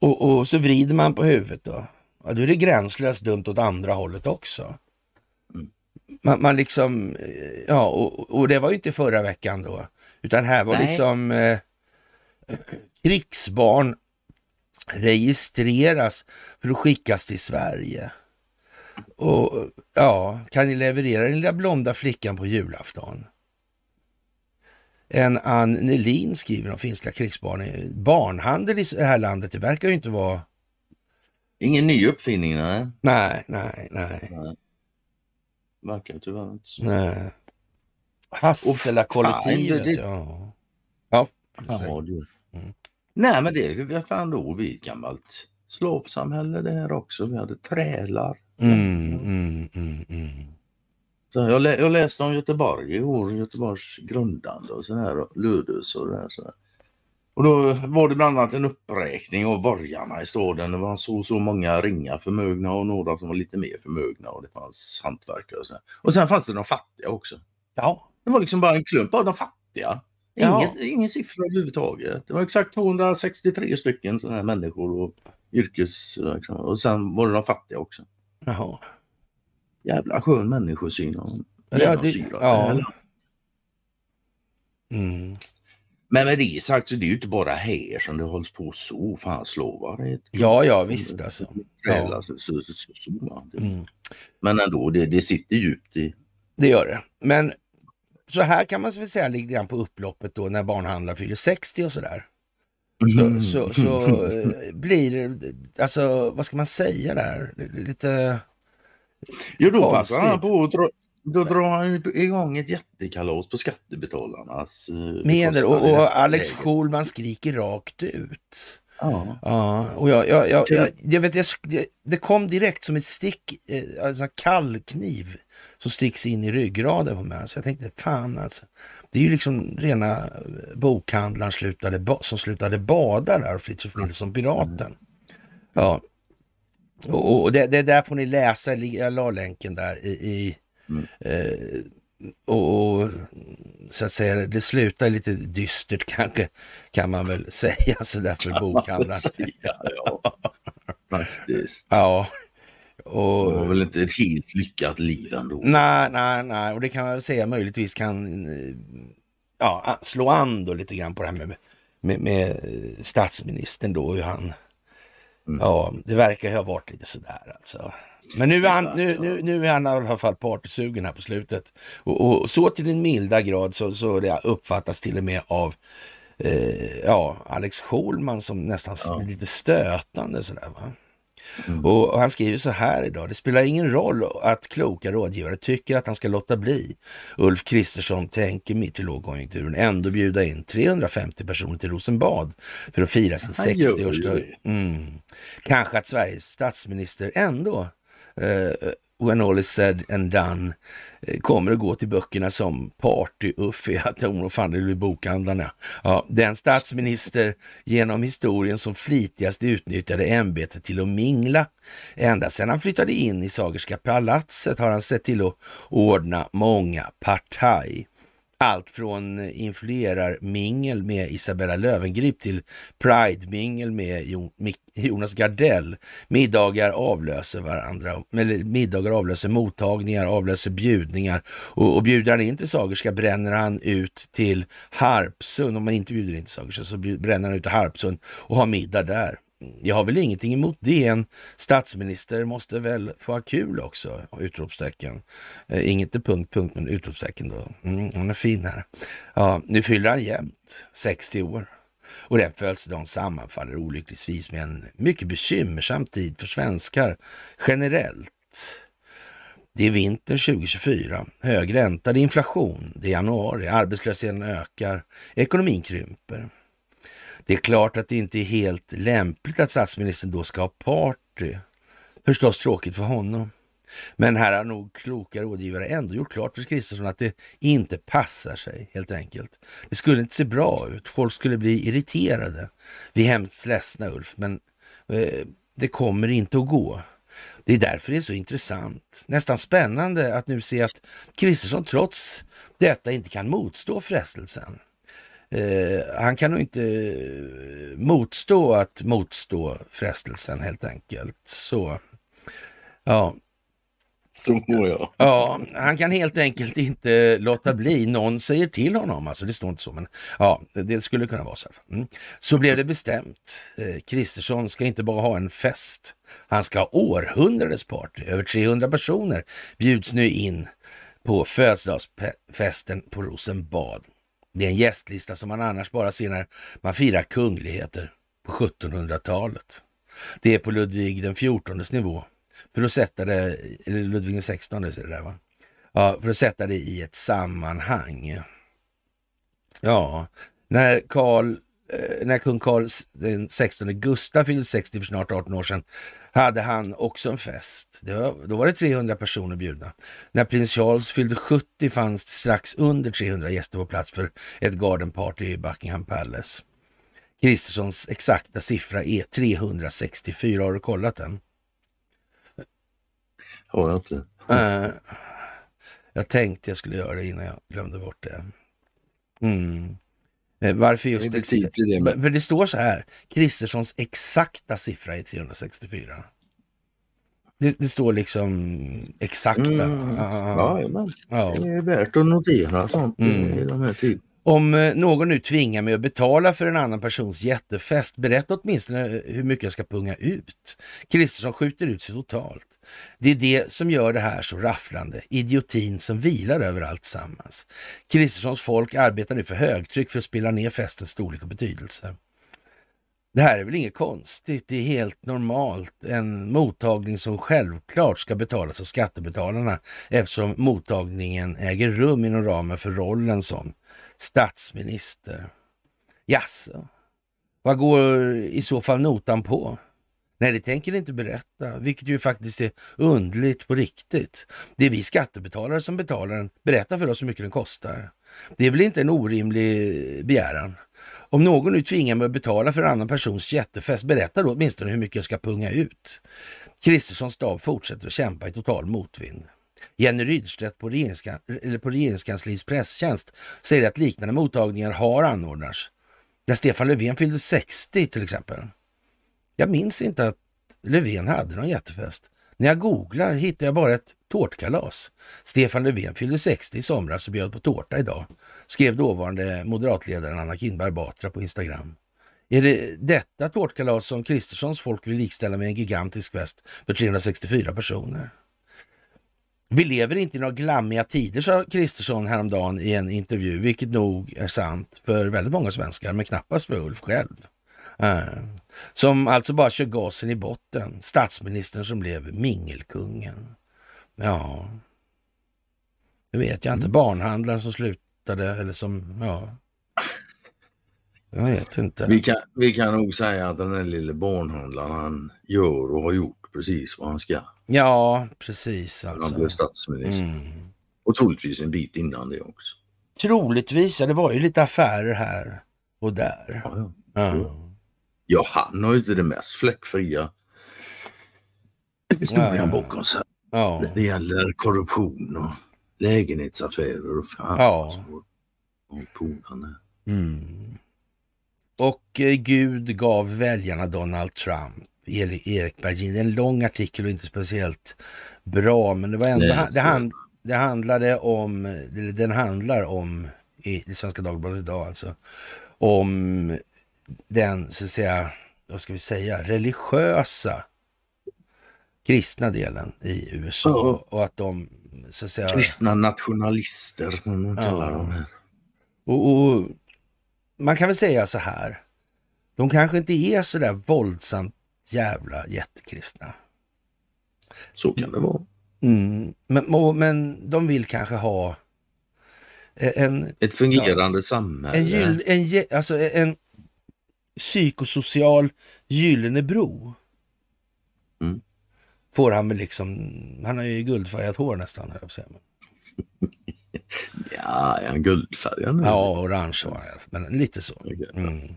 Och, och så vrider man på huvudet då. Ja, då är det gränslöst dumt åt andra hållet också. Mm. Man, man, liksom, eh, ja, och, och, det var ju inte förra veckan då, utan här var Nej. liksom eh, krigsbarn registreras för att skickas till Sverige. Och ja, kan ni leverera den lilla blonda flickan på julafton? En Ann Nelin skriver om finska krigsbarn. Barnhandel i det här landet, det verkar ju inte vara... Ingen ny uppfinning, nej. Nej, nej, nej. nej. Verkar tyvärr inte så. Nej. Hassela-kollektivet, det... ja. Ja, ja du. Mm. Nej, men det är fan då vi ett gammalt slavsamhälle det här också. Vi hade trälar. Mm, mm, mm, mm. Jag, lä jag läste om Göteborg i år, Göteborgs grundande och sådär, Ludus och det här. Så Och då var det bland annat en uppräkning av borgarna i staden. Det var så, så många ringa förmögna och några som var lite mer förmögna och det fanns hantverkare och så. Och sen fanns det de fattiga också. Ja. Det var liksom bara en klump av de fattiga. Inget, ja. Ingen siffra överhuvudtaget. Det var exakt 263 stycken sådana här människor och yrkes... Och sen var det de fattiga också. Jaha. Jävla skön människosyn. Ja, det, ja. Mm. Men med det sagt så det är ju inte bara här som det hålls på så. Fan slavar. Ja, ja visst alltså. Ja. Så, så, så, så, mm. Men ändå, det, det sitter djupt i... Det gör det. Men så här kan man väl säga lite grann på upploppet då när barnhandlare fyller 60 och sådär. Så, mm. så, så äh, blir det, alltså vad ska man säga där, lite Jo, då passar han på att dra, då drar han igång ett jättekalas på skattebetalarnas eh, medel. Och, och Alex Schulman skriker rakt ut. Ja. ja och jag, jag, jag, jag, jag vet, jag, det kom direkt som ett stick, eh, alltså kall kniv som sticks in i ryggraden på mig. Så jag tänkte, fan alltså. Det är ju liksom rena eh, bokhandlaren slutade, som slutade bada där, Fritiof Nilsson, Piraten. Ja, och, och det, det, där får ni läsa, jag la länken där i, i mm. eh, och, och, så att säga, det slutar lite dystert kanske, kan man väl säga sådär för bokhandlaren. ja, faktiskt. Ja. Och, det var väl inte ett helt lyckat liv ändå. Nej, nej, nej. Och det kan man säga möjligtvis kan ja, slå an då lite grann på det här med, med, med statsministern då, hur han... Mm. Ja, det verkar ha varit lite sådär alltså. Men nu är han, nu, nu, nu är han i alla fall partysugen här på slutet. Och, och så till en milda grad så, så det uppfattas till och med av eh, ja, Alex Schulman som nästan ja. lite stötande sådär va. Mm. Och, han skriver så här idag. Det spelar ingen roll att kloka rådgivare tycker att han ska låta bli. Ulf Kristersson tänker mitt i lågkonjunkturen ändå bjuda in 350 personer till Rosenbad för att fira sin 60-årsdag. Mm. Kanske att Sveriges statsminister ändå uh, when all is said and done eh, kommer att gå till böckerna som party-Uffe, att hon fan det blir bokhandlarna. Ja, den statsminister genom historien som flitigast utnyttjade ämbetet till att mingla. Ända sedan han flyttade in i Sagerska palatset har han sett till att ordna många partaj. Allt från influerar-mingel med Isabella Lövengrip till Pride-mingel med Jonas Gardell. Middagar avlöser varandra, eller middagar avlöser mottagningar, avlöser bjudningar. Och, och bjuder han in till Sagerska bränner han ut till Harpsund. Om man inte bjuder in till Sagerska så bränner han ut till Harpsund och har middag där. Jag har väl ingenting emot det. En statsminister måste väl få ha kul också? Utropstecken. Eh, inget till punkt, punkt, men utropstecken då. Mm, han är fin här. Ja, nu fyller han jämnt 60 år. Och den födelsedagen sammanfaller olyckligtvis med en mycket bekymmersam tid för svenskar generellt. Det är vintern 2024, hög ränta, det är inflation, det är januari, arbetslösheten ökar, ekonomin krymper. Det är klart att det inte är helt lämpligt att statsministern då ska ha party. Förstås tråkigt för honom. Men här har nog kloka rådgivare ändå gjort klart för Kristersson att det inte passar sig helt enkelt. Det skulle inte se bra ut. Folk skulle bli irriterade. Vi är hemskt ledsna Ulf, men eh, det kommer inte att gå. Det är därför det är så intressant, nästan spännande att nu se att Kristersson trots detta inte kan motstå frestelsen. Eh, han kan nog inte motstå att motstå frestelsen helt enkelt. Så, ja. Så ja. Ja, han kan helt enkelt inte låta bli. Någon säger till honom, alltså det står inte så, men ja, det skulle kunna vara så. Mm. Så blev det bestämt. Eh, Kristersson ska inte bara ha en fest, han ska ha århundradets party. Över 300 personer bjuds nu in på födelsedagsfesten på Rosenbad. Det är en gästlista som man annars bara ser när man firar kungligheter på 1700-talet. Det är på Ludvig den 14 nivå. För att sätta det, eller Ludvig den 16 är det där va? Ja, för att sätta det i ett sammanhang. Ja, när Karl när kung Karl den 16 Gustav fyllde 60 för snart 18 år sedan hade han också en fest. Var, då var det 300 personer bjudna. När prins Charles fyllde 70 fanns det strax under 300 gäster på plats för ett garden party i Buckingham Palace. Kristerssons exakta siffra är 364. Har du kollat den? Har jag inte. Uh, jag tänkte jag skulle göra det innan jag glömde bort det. Mm. Eh, varför just det, det. För det står så här, Kristerssons exakta siffra är 364. Det, det står liksom exakta. Mm. Ja, men ja. Det är värt att notera sånt mm. i de här tiderna. Om eh, någon nu tvingar mig att betala för en annan persons jättefest, berätta åtminstone eh, hur mycket jag ska punga ut. Kristersson skjuter ut sig totalt. Det är det som gör det här så rafflande, idiotin som vilar över allt sammans. Kristerssons folk arbetar nu för högtryck för att spela ner festens storlek och betydelse. Det här är väl inget konstigt, det är helt normalt. En mottagning som självklart ska betalas av skattebetalarna eftersom mottagningen äger rum inom ramen för rollen som statsminister. Jaså, vad går i så fall notan på? Nej, det tänker ni inte berätta, vilket ju faktiskt är undligt på riktigt. Det är vi skattebetalare som betalar den. Berätta för oss hur mycket den kostar. Det är väl inte en orimlig begäran? Om någon nu tvingar mig att betala för en annan persons jättefest, berätta då åtminstone hur mycket jag ska punga ut. Kristerssons stab fortsätter att kämpa i total motvind. Jenny Rydstedt på, regeringskan eller på regeringskansliets presstjänst säger att liknande mottagningar har anordnats. När Stefan Löfven fyllde 60 till exempel. Jag minns inte att Löfven hade någon jättefest. När jag googlar hittar jag bara ett tårtkalas. Stefan Löfven fyllde 60 i somras och bjöd på tårta idag, skrev dåvarande moderatledaren Anna Kinberg Batra på Instagram. Är det detta tårtkalas som Kristerssons folk vill likställa med en gigantisk fest för 364 personer? Vi lever inte i några glammiga tider, sa Kristersson häromdagen i en intervju, vilket nog är sant för väldigt många svenskar, men knappast för Ulf själv. Äh. Som alltså bara kör gasen i botten. Statsministern som blev mingelkungen. Ja, det vet jag inte. Mm. Barnhandlaren som slutade eller som, ja. Jag vet inte. Vi kan, vi kan nog säga att den där lille barnhandlaren han gör och har gjort precis vad han ska. Ja, precis. Alltså. Han blev statsminister. Mm. Och troligtvis en bit innan det också. Troligtvis, ja det var ju lite affärer här och där. Ja, ja. ja. ja han har ju inte det mest fläckfria historien ja. bakom sig. Ja. När det gäller korruption och lägenhetsaffärer och fan. Ja. Och mm. Och eh, Gud gav väljarna Donald Trump. Erik Bergin. En lång artikel och inte speciellt bra, men det var ändå, Nej, det, hand, det handlade om, den handlar om, i det Svenska Dagbladet idag alltså, om den, så att säga, vad ska vi säga, religiösa kristna delen i USA oh. och att de, så att säga... Kristna nationalister, som man kallar ja. dem här. Och, och, man kan väl säga så här, de kanske inte är så där våldsamt jävla jättekristna. Så kan det vara. Mm. Men, men de vill kanske ha en... Ett fungerande ja, samhälle. En, gyll, en, alltså en psykosocial gyllene bro. Mm. Får han väl liksom, han har ju guldfärgat hår nästan, höll jag säga. ja, är han guldfärgad? Ja, orange var han men lite så. Mm.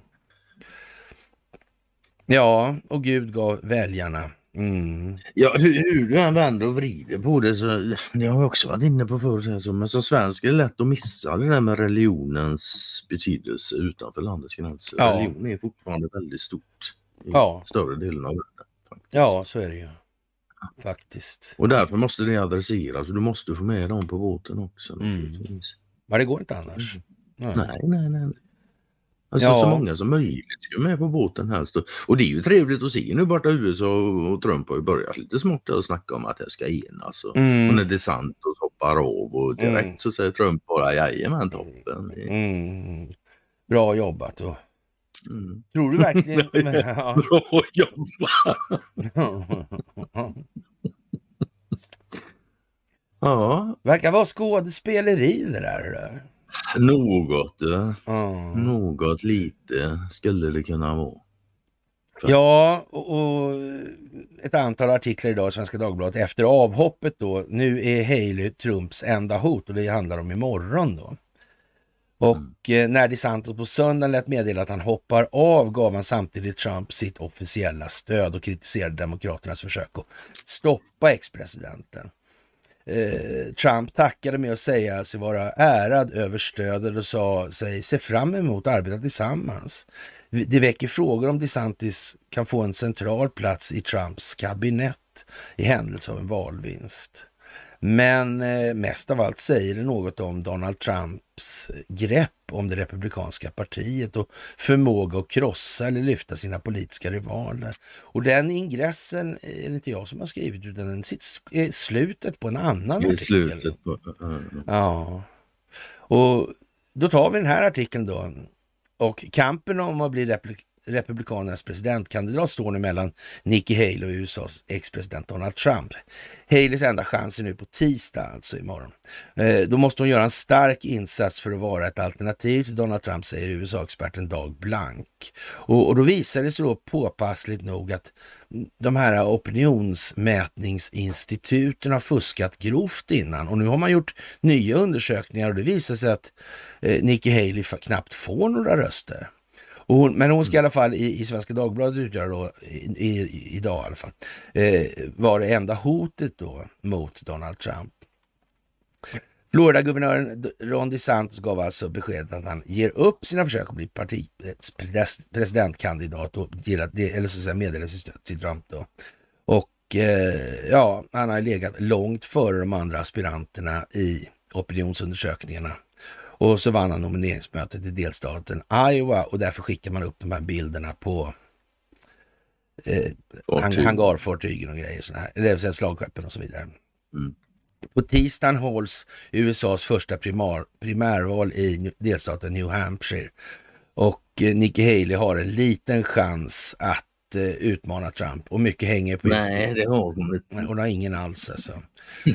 Ja, och Gud gav väljarna. Mm. Ja, hur, hur, du än vänder och vrider på det så, det har jag också varit inne på förut, men som svensk är det lätt att missa det där med religionens betydelse utanför landets gränser. Ja. Religion är fortfarande väldigt stort i ja. större delen av världen. Faktiskt. Ja, så är det ju. Faktiskt. Och därför måste det adresseras och du måste få med dem på båten också. Mm. Men det går inte annars. Mm. Nej, nej, nej. Alltså ja. så många som möjligt ska med på båten helst. Och det är ju trevligt att se nu borta USA och Trump har ju börjat lite smått att snacka om att det ska enas. Och, mm. och när det är sant och hoppar av och direkt mm. så säger Trump bara jajamän toppen. Mm. Bra jobbat. Och... Mm. Tror du verkligen? ja. Bra jobbat! ja. Verkar vara skådespeleri det där. Något, ja. Mm. något lite skulle det kunna vara. Ja, och, ett antal artiklar idag i Svenska Dagbladet efter avhoppet då. Nu är Haley Trumps enda hot och det handlar om imorgon då. Och mm. Eh, när DeSantis på söndagen lät meddela att han hoppar av gav han samtidigt Trump sitt officiella stöd och kritiserade Demokraternas försök att stoppa ex-presidenten. Eh, Trump tackade med att säga sig vara ärad över stödet och sa sig se fram emot att arbeta tillsammans. Det väcker frågor om DeSantis kan få en central plats i Trumps kabinett i händelse av en valvinst. Men eh, mest av allt säger det något om Donald Trumps grepp om det republikanska partiet och förmåga att krossa eller lyfta sina politiska rivaler. Och den ingressen är det inte jag som har skrivit utan den är slutet på en annan artikel. Slutet på... Ja. Och då tar vi den här artikeln då. Och kampen om att bli Republikanernas presidentkandidat står nu mellan Nikki Haley och USAs ex-president Donald Trump. Haleys enda chans är nu på tisdag, alltså imorgon. Eh, då måste hon göra en stark insats för att vara ett alternativ till Donald Trump, säger USA-experten Dag Blank. Och, och då visar det sig då påpassligt nog att de här opinionsmätningsinstituten har fuskat grovt innan och nu har man gjort nya undersökningar och det visar sig att eh, Nikki Haley knappt får några röster. Hon, men hon ska i alla fall i, i Svenska Dagbladet utgöra då, i, i, idag i alla fall, eh, var det enda hotet då mot Donald Trump. Florida-guvernören Ron DeSantis gav alltså beskedet att han ger upp sina försök att bli parti, presidentkandidat och eller så att säga meddela sitt stöd till Trump. Då. Och eh, ja, han har legat långt före de andra aspiranterna i opinionsundersökningarna. Och så vann han nomineringsmötet i delstaten Iowa och därför skickar man upp de här bilderna på eh, hangarfartygen och grejer, såna här, det vill säga slagskeppen och så vidare. Mm. På tisdagen hålls USAs första primär, primärval i delstaten New Hampshire och eh, Nikki Haley har en liten chans att uh, utmana Trump och mycket hänger på Nej, det har hon inte. Hon har ingen alls alltså.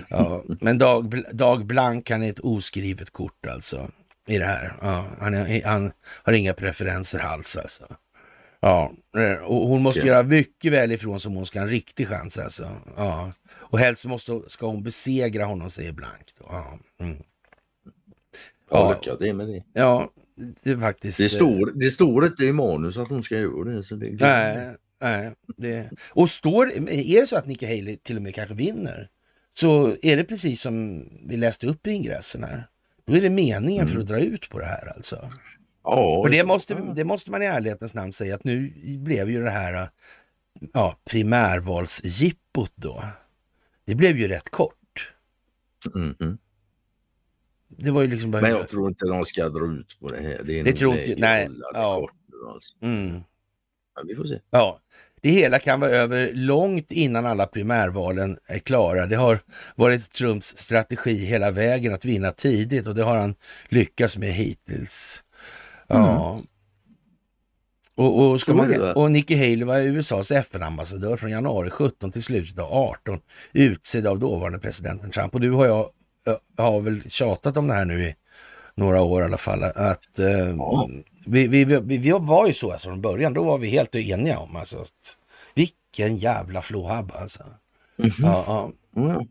Ja, men Dag, Dag Blank, han är ett oskrivet kort alltså i det här. Ja, han, är, han har inga preferenser alls alltså. Ja, eh, och hon måste ja. göra mycket väl ifrån sig om hon ska ha en riktig chans alltså. Ja. Och helst måste, ska hon besegra honom, säger Blank. Då. Ja. Mm. Ja, lycka det med det. Ja, det är faktiskt... Det står, det står inte i manus att hon ska göra det. Så det nej, nej. Det... Och står, är det så att Nikki Haley till och med kanske vinner, så är det precis som vi läste upp i ingressen här. Då är det meningen mm. för att dra ut på det här alltså. Ja, och det måste, det måste man i ärlighetens namn säga att nu blev ju det här ja, primärvalsjippot då. Det blev ju rätt kort. Mm -hmm. Det var ju liksom bara... Men jag tror inte de ska dra ut på det här. Det, är det tror inte Nej. Ja. Kort, alltså. mm. Ja, vi får se. Ja. Det hela kan vara över långt innan alla primärvalen är klara. Det har varit Trumps strategi hela vägen att vinna tidigt och det har han lyckats med hittills. Ja. Mm. Och, och, ska man, och Nikki Haley var USAs FN-ambassadör från januari 17 till slutet av 18, utsedd av dåvarande presidenten Trump. Och du har jag har väl tjatat om det här nu i några år i alla fall, att eh, ja. vi, vi, vi, vi, var ju så alltså från början, då var vi helt eniga om alltså, att, vilken jävla flåhabba alltså. Mm -hmm. ja, ja. Mm.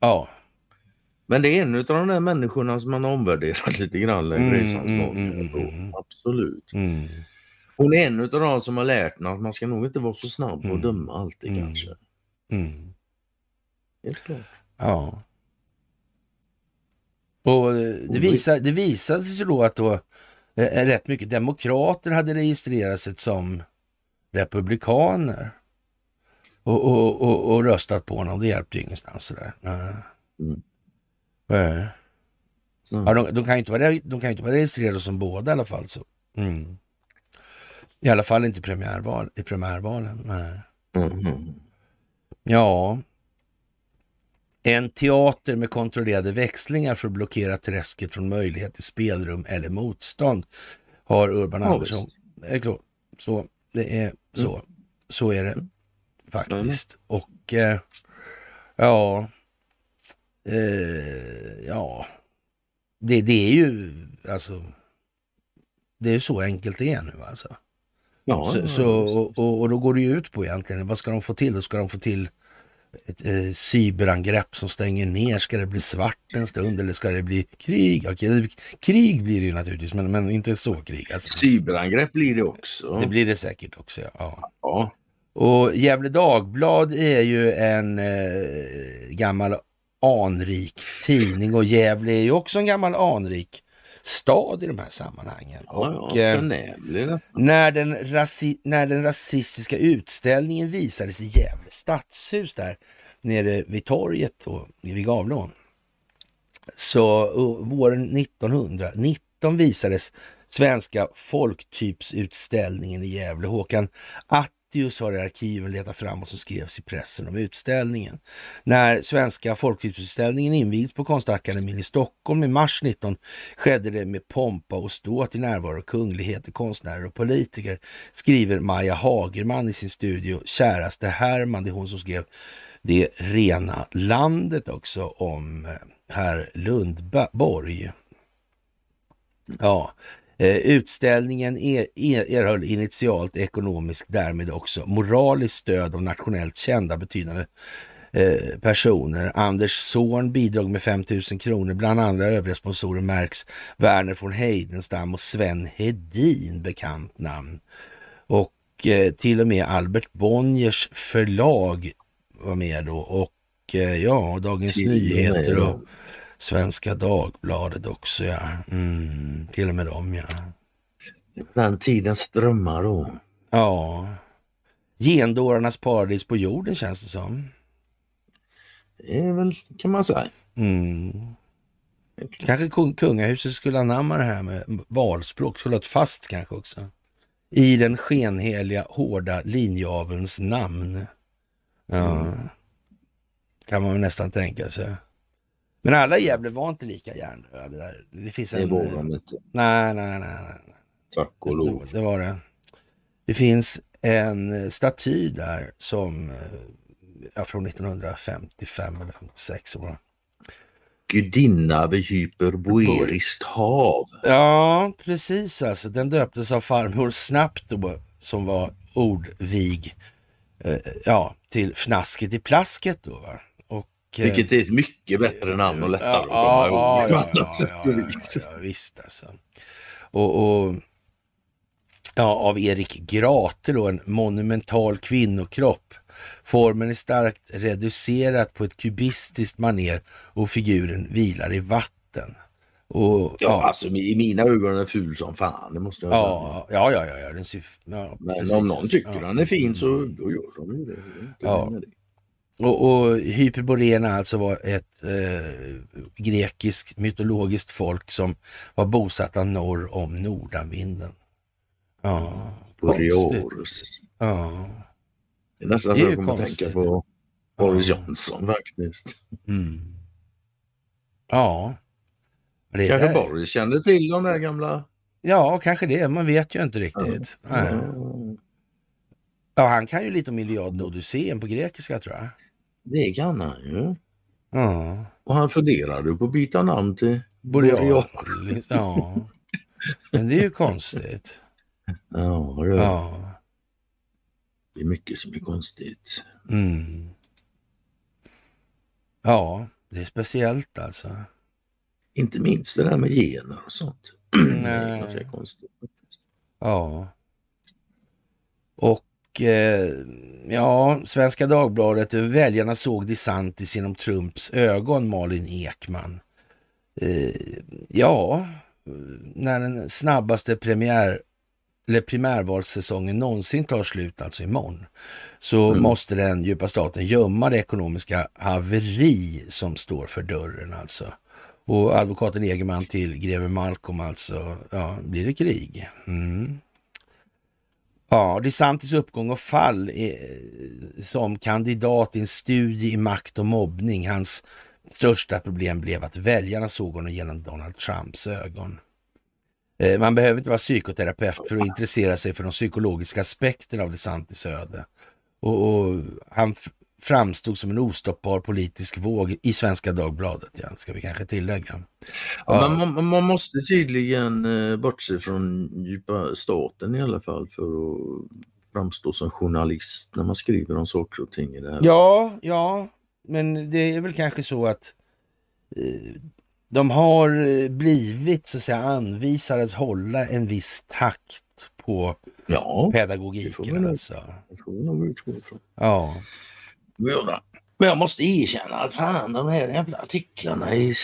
ja. Men det är en av de där människorna som man har omvärderat lite grann längre i mm, mm, mm, Absolut. Mm. Hon är en av de som har lärt mig att man ska nog inte vara så snabb mm. döma alltid kanske. Helt klart. Ja. Och eh, det, visar, det visade sig då att då eh, rätt mycket demokrater hade registrerat sig som republikaner och, och, och, och röstat på honom. Det hjälpte ju ingenstans. Sådär. Mm. Mm. Ja, de, de, kan inte vara, de kan inte vara registrerade som båda i alla fall. Så. Mm. I alla fall inte i, premiärval, i primärvalen. Nej. Mm. Ja. En teater med kontrollerade växlingar för att blockera träsket från möjlighet till spelrum eller motstånd har Urban ja, Andersson. Så det är så. Mm. Så är det mm. faktiskt. Och eh, ja, Eh, ja, det, det är ju alltså. Det är så enkelt det är nu alltså. Ja, så, så och, och, då går det ju ut på egentligen, vad ska de få till? Då ska de få till ett eh, cyberangrepp som stänger ner. Ska det bli svart en stund eller ska det bli krig? Okej, krig blir det ju naturligtvis, men, men inte så krig. Alltså. Cyberangrepp blir det också. Det blir det säkert också, ja. ja. Och Gefle Dagblad är ju en eh, gammal anrik tidning och Gävle är ju också en gammal anrik stad i de här sammanhangen. Ja, och, ja, eh, när, den rasi när den rasistiska utställningen visades i Gävle stadshus där nere vid torget och vid Gavlån. Så våren 1919 visades Svenska folktypsutställningen i Gävle. Håkan Att Mattius har i arkiven letat fram vad som skrevs i pressen om utställningen. När Svenska folkhusutställningen invigdes på Konstakademin i Stockholm i mars 19 skedde det med pompa och ståt i närvaro kungligheter, konstnärer och politiker, skriver Maja Hagerman i sin studio Käraste Herman, det är hon som skrev Det rena landet också om eh, herr Lundborg. Ja, Eh, utställningen er, er, erhöll initialt ekonomiskt, därmed också moraliskt stöd av nationellt kända betydande eh, personer. Anders Zorn bidrog med 5 000 kronor, bland andra övriga sponsorer märks Werner von Heidenstam och Sven Hedin, bekant namn. Och eh, till och med Albert Bonniers förlag var med då och ja, Dagens Nyheter och Svenska Dagbladet också ja. Mm, till och med dem ja. Den tidens drömmar då. Ja. Gendårarnas paradis på jorden känns det som. Det är väl, kan man säga. Mm. Kanske kungahuset skulle anamma det här med valspråk, skulle ha ett fast kanske också. I den skenheliga, hårda linjeavelns namn. Ja. Mm. Kan man nästan tänka sig. Men alla i Gävle var inte lika hjärndöda. Det finns en... Det vågar de inte. Nej, nej, nej. nej. Tack och lov. Det, det var det. Det finns en staty där som, ja, från 1955 eller 56. Var. Gudinna vid hyperboeriskt hav. Ja, precis alltså. Den döptes av farmor Snabbt då, som var ordvig eh, ja, till Fnasket i plasket då. Va? Eh, Vilket är ett mycket bättre namn och lättare ja, att komma ihåg. Ja, ja, ja, ja, ja, visst alltså. Och, och ja, av Erik Grate då, en monumental kvinnokropp. Formen är starkt reducerat på ett kubistiskt maner och figuren vilar i vatten. Och, ja, ja, alltså i mina ögon är den ful som fan, det måste jag ja, säga. Ja, ja, ja. ja, den ser, ja Men precis, om någon tycker ja. den är fin så då gör de ju det. Ja. Och, och Hyperborena alltså var ett eh, grekiskt mytologiskt folk som var bosatta norr om Nordanvinden. Ja, Boreorus. Ja. Det är nästan så jag kommer att tänka på Boris Johnson faktiskt. Mm. Ja. Det kanske är... Boris kände till de där gamla... Ja, kanske det. Man vet ju inte riktigt. Ja, ja han kan ju lite om Iliaden och Odysseen på grekiska tror jag. Det kan han ju. Ja. Och han funderade på att byta namn till Borealis. Ja. Men det är ju konstigt. Ja, det, ja. det är mycket som är konstigt. Mm. Ja, det är speciellt alltså. Inte minst det där med gener och sånt. Nej. Det är konstigt. Ja. Och ja, Svenska Dagbladet, väljarna såg DeSantis genom Trumps ögon, Malin Ekman. Eh, ja, när den snabbaste premiär eller primärvalssäsongen någonsin tar slut, alltså imorgon, så mm. måste den djupa staten gömma det ekonomiska haveri som står för dörren alltså. Och advokaten Egerman till greve Malcolm alltså, ja, blir det krig. Mm. Ja, DeSantis uppgång och fall eh, som kandidat i en studie i makt och mobbning. Hans största problem blev att väljarna såg honom genom Donald Trumps ögon. Eh, man behöver inte vara psykoterapeut för att intressera sig för de psykologiska aspekterna av DeSantis öde. Och, och han framstod som en ostoppbar politisk våg i Svenska Dagbladet, ja, ska vi kanske tillägga. Ja, man, man, måste tydligen eh, bortse från djupa staten i alla fall för att framstå som journalist när man skriver om saker och ting i det här. Ja, ja, men det är väl kanske så att eh, de har eh, blivit så att säga anvisade att hålla en viss takt på ja, pedagogiken. alltså. Det får nog utgå ifrån. Ja. Men jag måste erkänna att fan de här jävla artiklarna är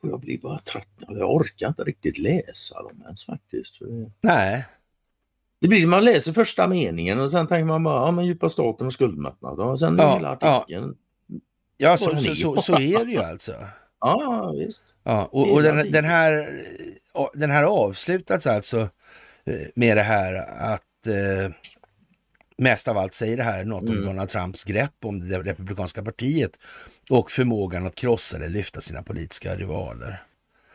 jag blir bara trött. Jag orkar inte riktigt läsa dem ens faktiskt. Nej. Det blir man läser första meningen och sen tänker man bara, ja men djupa staten och skuldmättnad och sen ja, hela artikeln. Ja, ja så, så, så, så, är det ju alltså. Ja, visst. Ja, och, och den, den, här, den här avslutas alltså eh, med det här att eh, mest av allt säger det här något mm. om Donald Trumps grepp om det republikanska partiet och förmågan att krossa eller lyfta sina politiska rivaler.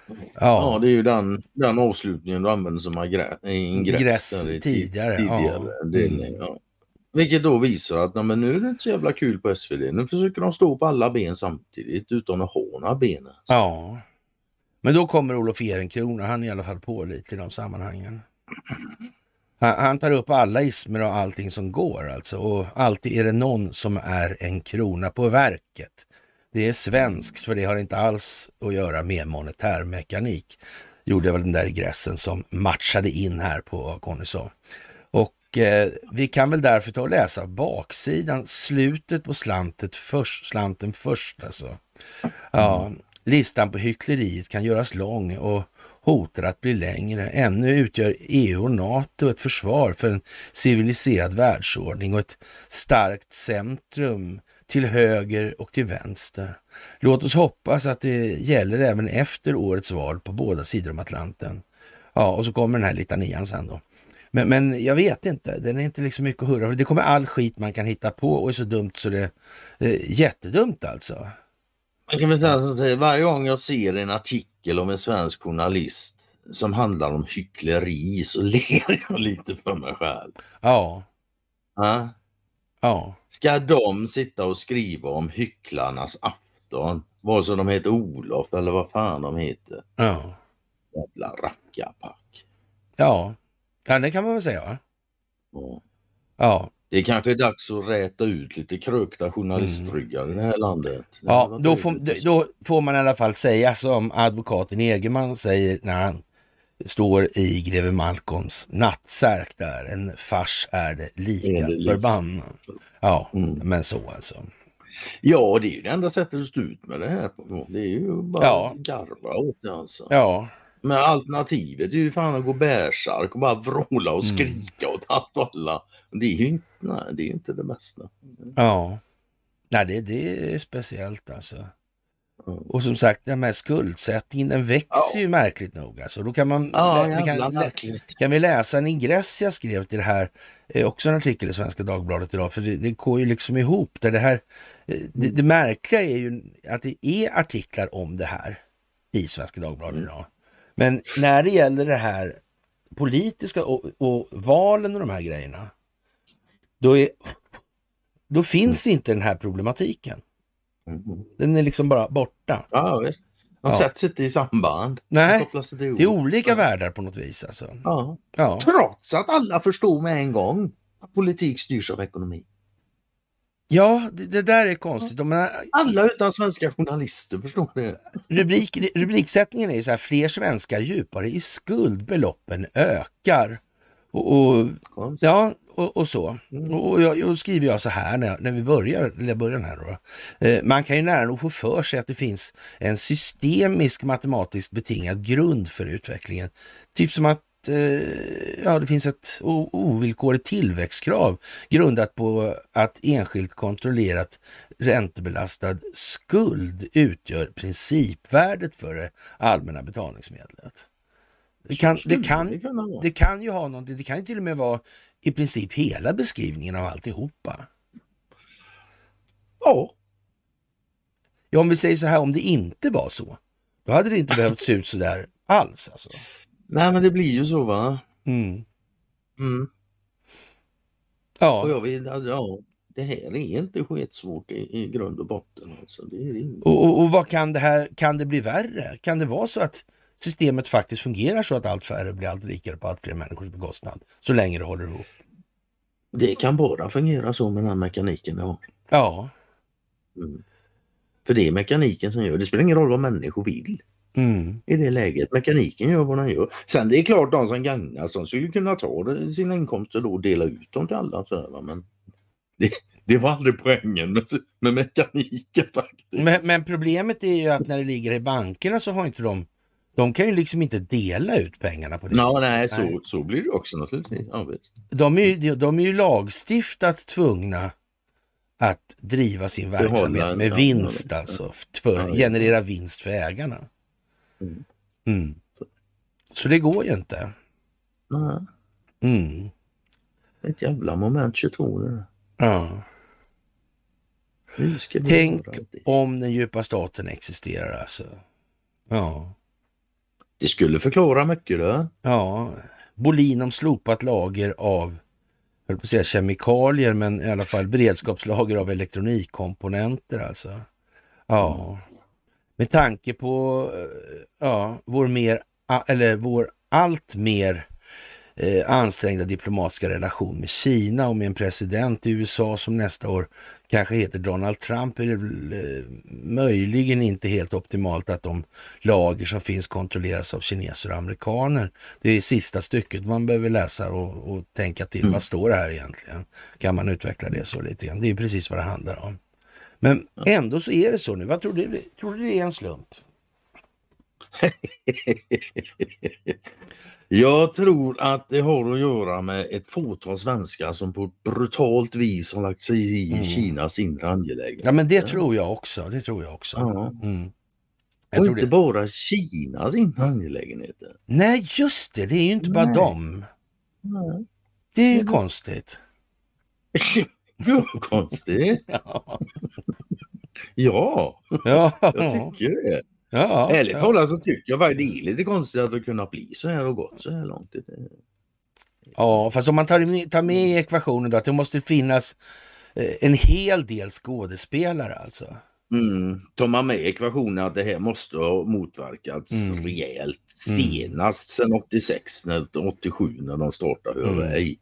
Ja, ja det är ju den, den avslutningen du använder som ingress, tidigare. tidigare. Ja. Mm. ja. Vilket då visar att men nu är det inte så jävla kul på SvD. Nu försöker de stå på alla ben samtidigt utan att ha några ben. Ja. Men då kommer Olof Ehrenkrona, han är i alla fall pålitlig i de sammanhangen. Han, han, tar upp alla ismer och allting som går alltså. Och alltid är det någon som är en krona på verket. Det är svenskt, för det har inte alls att göra med monetär mekanik. Gjorde väl den där ingressen som matchade in här på vad Conny sa. Och eh, vi kan väl därför ta och läsa baksidan, slutet på slantet först, slanten först alltså. Ja, Listan på hyckleriet kan göras lång och hotar att bli längre. Ännu utgör EU och NATO ett försvar för en civiliserad världsordning och ett starkt centrum till höger och till vänster. Låt oss hoppas att det gäller även efter årets val på båda sidor om Atlanten. Ja, och så kommer den här litanian sen då. Men, men jag vet inte, den är inte liksom mycket att hurra för. Det kommer all skit man kan hitta på och är så dumt så det är eh, jättedumt alltså. Man kan väl säga så att varje gång jag ser en artikel om en svensk journalist som handlar om hyckleri så ler jag lite för mig själv. Ja. Ja. Ja. Ska de sitta och skriva om hycklarnas afton? Vare sig de heter Olof eller vad fan de heter. Ja. Jävla rackarpack. Ja. ja, det kan man väl säga. Ja. Ja. Det kanske är dags att räta ut lite krökta journalistryggar mm. i det här landet. Det ja, då får, då får man i alla fall säga som advokaten Egerman säger när han står i greve Malcolms nattsärk där. En fars är det lika förbannat. Ja, mm. men så alltså. Ja, det är ju det enda sättet att stå ut med det här. Det är ju bara ja. garva åt det alltså. Ja. Men alternativet är ju fan att gå bärsark och bara vråla och mm. skrika mm. åt alla. Det är ju inte, nej, det, är inte det bästa. Ja. Nej, det, det är speciellt alltså. Och som sagt, den här skuldsättningen den växer ja. ju märkligt nog. Alltså. Då kan, man, ja, vi kan, kan vi läsa en ingress jag skrev till det här, eh, också en artikel i Svenska Dagbladet idag, för det, det går ju liksom ihop. Där det, här, eh, det, det, märkliga är ju att det är artiklar om det här i Svenska Dagbladet mm. idag. Men när det gäller det här politiska och, och valen och de här grejerna, då, är, då finns mm. inte den här problematiken. Mm. Den är liksom bara borta. Ja, visst. De ja. sätts inte i samband. Nej, det är olika världar på något vis. Alltså. Ja. ja. Trots att alla förstod med en gång att politik styrs av ekonomi. Ja, det, det där är konstigt. Ja. Alla utan svenska journalister förstår det. Rubrik, rubriksättningen är så här, fler svenskar djupare i skuld, beloppen ökar. Och, och ja, och, och så. Mm. Och, jag, och skriver jag så här när, när vi börjar, eller början här då. Eh, man kan ju nära nog få för sig att det finns en systemisk matematiskt betingad grund för utvecklingen. Typ som att eh, ja, det finns ett ovillkorligt tillväxtkrav grundat på att enskilt kontrollerat räntebelastad skuld utgör principvärdet för det allmänna betalningsmedlet. Det kan, det, kan, det kan ju ha någonting, det kan ju till och med vara i princip hela beskrivningen av alltihopa. Ja. Ja, om vi säger så här, om det inte var så, då hade det inte behövt se ut så där alls. Alltså. Nej, men det blir ju så va? Mm. Mm. Ja. Och jag vill, ja, det här är inte skitsvårt i, i grund och botten. Alltså. Det är och, och, och vad kan det här, kan det bli värre? Kan det vara så att systemet faktiskt fungerar så att allt färre blir allt rikare på allt fler människors bekostnad, så länge det håller ihop. Det kan bara fungera så med den här mekaniken vi har. Ja. Mm. För det är mekaniken som gör det. spelar ingen roll vad människor vill. Mm. I det läget. Mekaniken gör vad den gör. Sen det är klart de som gagnas, de skulle kunna ta sina inkomster då och dela ut dem till alla. Så men det, det var aldrig poängen med, med mekaniken faktiskt. Men, men, problemet är ju att när det ligger i bankerna så har inte de de kan ju liksom inte dela ut pengarna på det no, viset. Nej, så, så blir det också naturligtvis. Ja, de, är, de är ju lagstiftat tvungna att driva sin verksamhet med vinst alltså, för, generera vinst för ägarna. Mm. Mm. Så det går ju inte. Mm. Ett jävla moment 22 det Ja. Tänk om den djupa staten existerar alltså. Ja. Det skulle förklara mycket då. Ja, Bolin om slopat lager av, höll på att säga kemikalier, men i alla fall beredskapslager av elektronikkomponenter alltså. Ja, med tanke på eh, ja, vår mer, eller vår allt mer eh, ansträngda diplomatiska relation med Kina och med en president i USA som nästa år kanske heter Donald Trump är det eh, möjligen inte helt optimalt att de lager som finns kontrolleras av kineser och amerikaner. Det är sista stycket man behöver läsa och, och tänka till. Mm. Vad står det här egentligen? Kan man utveckla det så lite grann? Det är precis vad det handlar om. Men ändå så är det så nu. Vad tror du? Tror du det är en slump? Jag tror att det har att göra med ett fåtal svenskar som på ett brutalt vis har lagt sig i mm. Kinas inre angelägenheter. Ja men det tror jag också. Det tror jag också. Ja. Mm. Jag och inte det. bara Kinas inre angelägenheter. Nej just det, det är ju inte bara dem. Nej. Det är ju mm. konstigt. Ja, konstigt. ja. ja, jag tycker det. Ja, Ärligt ja. talat så tycker jag det är lite konstigt att det kunnat bli så här och gått så här långt. Ja, fast om man tar, tar med i ekvationen då att det måste finnas eh, en hel del skådespelare alltså. Mm. Tar man med ekvationen att det här måste ha motverkats mm. rejält mm. senast mm. sedan 86, när, 87 när de startade Huawei. Mm.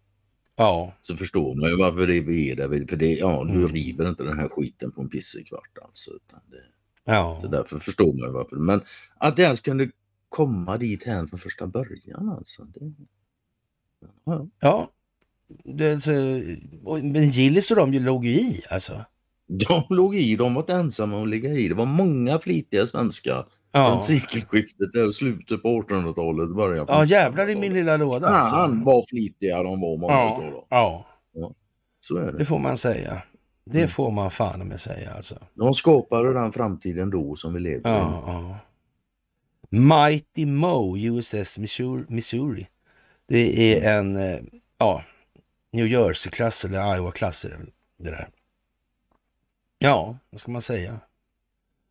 Ja. Så förstår man ju varför det är det. För det, ja, du mm. river inte den här skiten på en pissekvart alltså. Utan det, Ja. Så därför förstår man varför. Men att det ens kunde komma dit här från första början alltså. Det... Ja. ja. Det, alltså, men Gillis och de låg ju i alltså. De låg i, de var inte ensamma om att ligga i. Det var många flitiga svenskar ja. från sekelskiftet och slutet på 1800-talet. Början ja jävlar i min lilla låda. Alltså. Han var flitiga de var många ja. Ja. ja. Så är det. Det får man säga. Det mm. får man fan med säga alltså. De skapade den framtiden då som vi lever ja, i. Ja. Mighty Mo USS Missouri. Det är en eh, ja, New Jersey-klass eller Iowa-klass. Det där. Ja, vad ska man säga?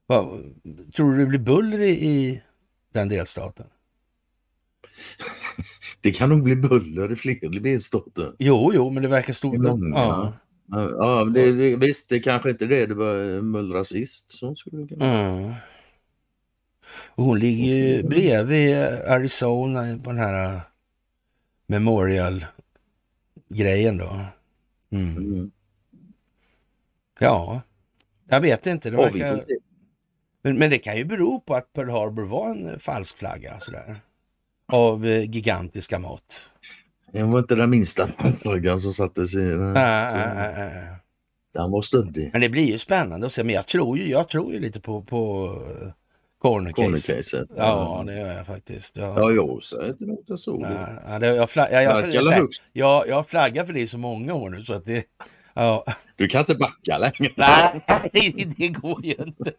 Vad, tror du det blir buller i, i den delstaten? Det kan nog bli buller i fler delstater. Jo, jo, men det verkar stort. Ja. Ja, det, det, visst, det kanske inte det det var mullra sist. Så skulle det kunna. Mm. hon ligger ju bredvid Arizona på den här äh, Memorial-grejen då. Mm. Mm. Ja, jag vet inte. Det verkar... men, men, det kan ju bero på att Pearl Harbor var en falsk flagga sådär. Av eh, gigantiska mått. Det var inte den minsta flaggan som sattes i. Den, den var stöddig. Men det blir ju spännande att se. Men jag tror ju, jag tror ju lite på, på corner-caset. Ja, det gör jag faktiskt. Ja, ja jag säger inte jag såg. Ja, det, jag, flagg, jag, jag, jag, jag, jag flaggar för det i så många år nu så att det... Ja. Du kan inte backa längre. Nej, det går ju inte.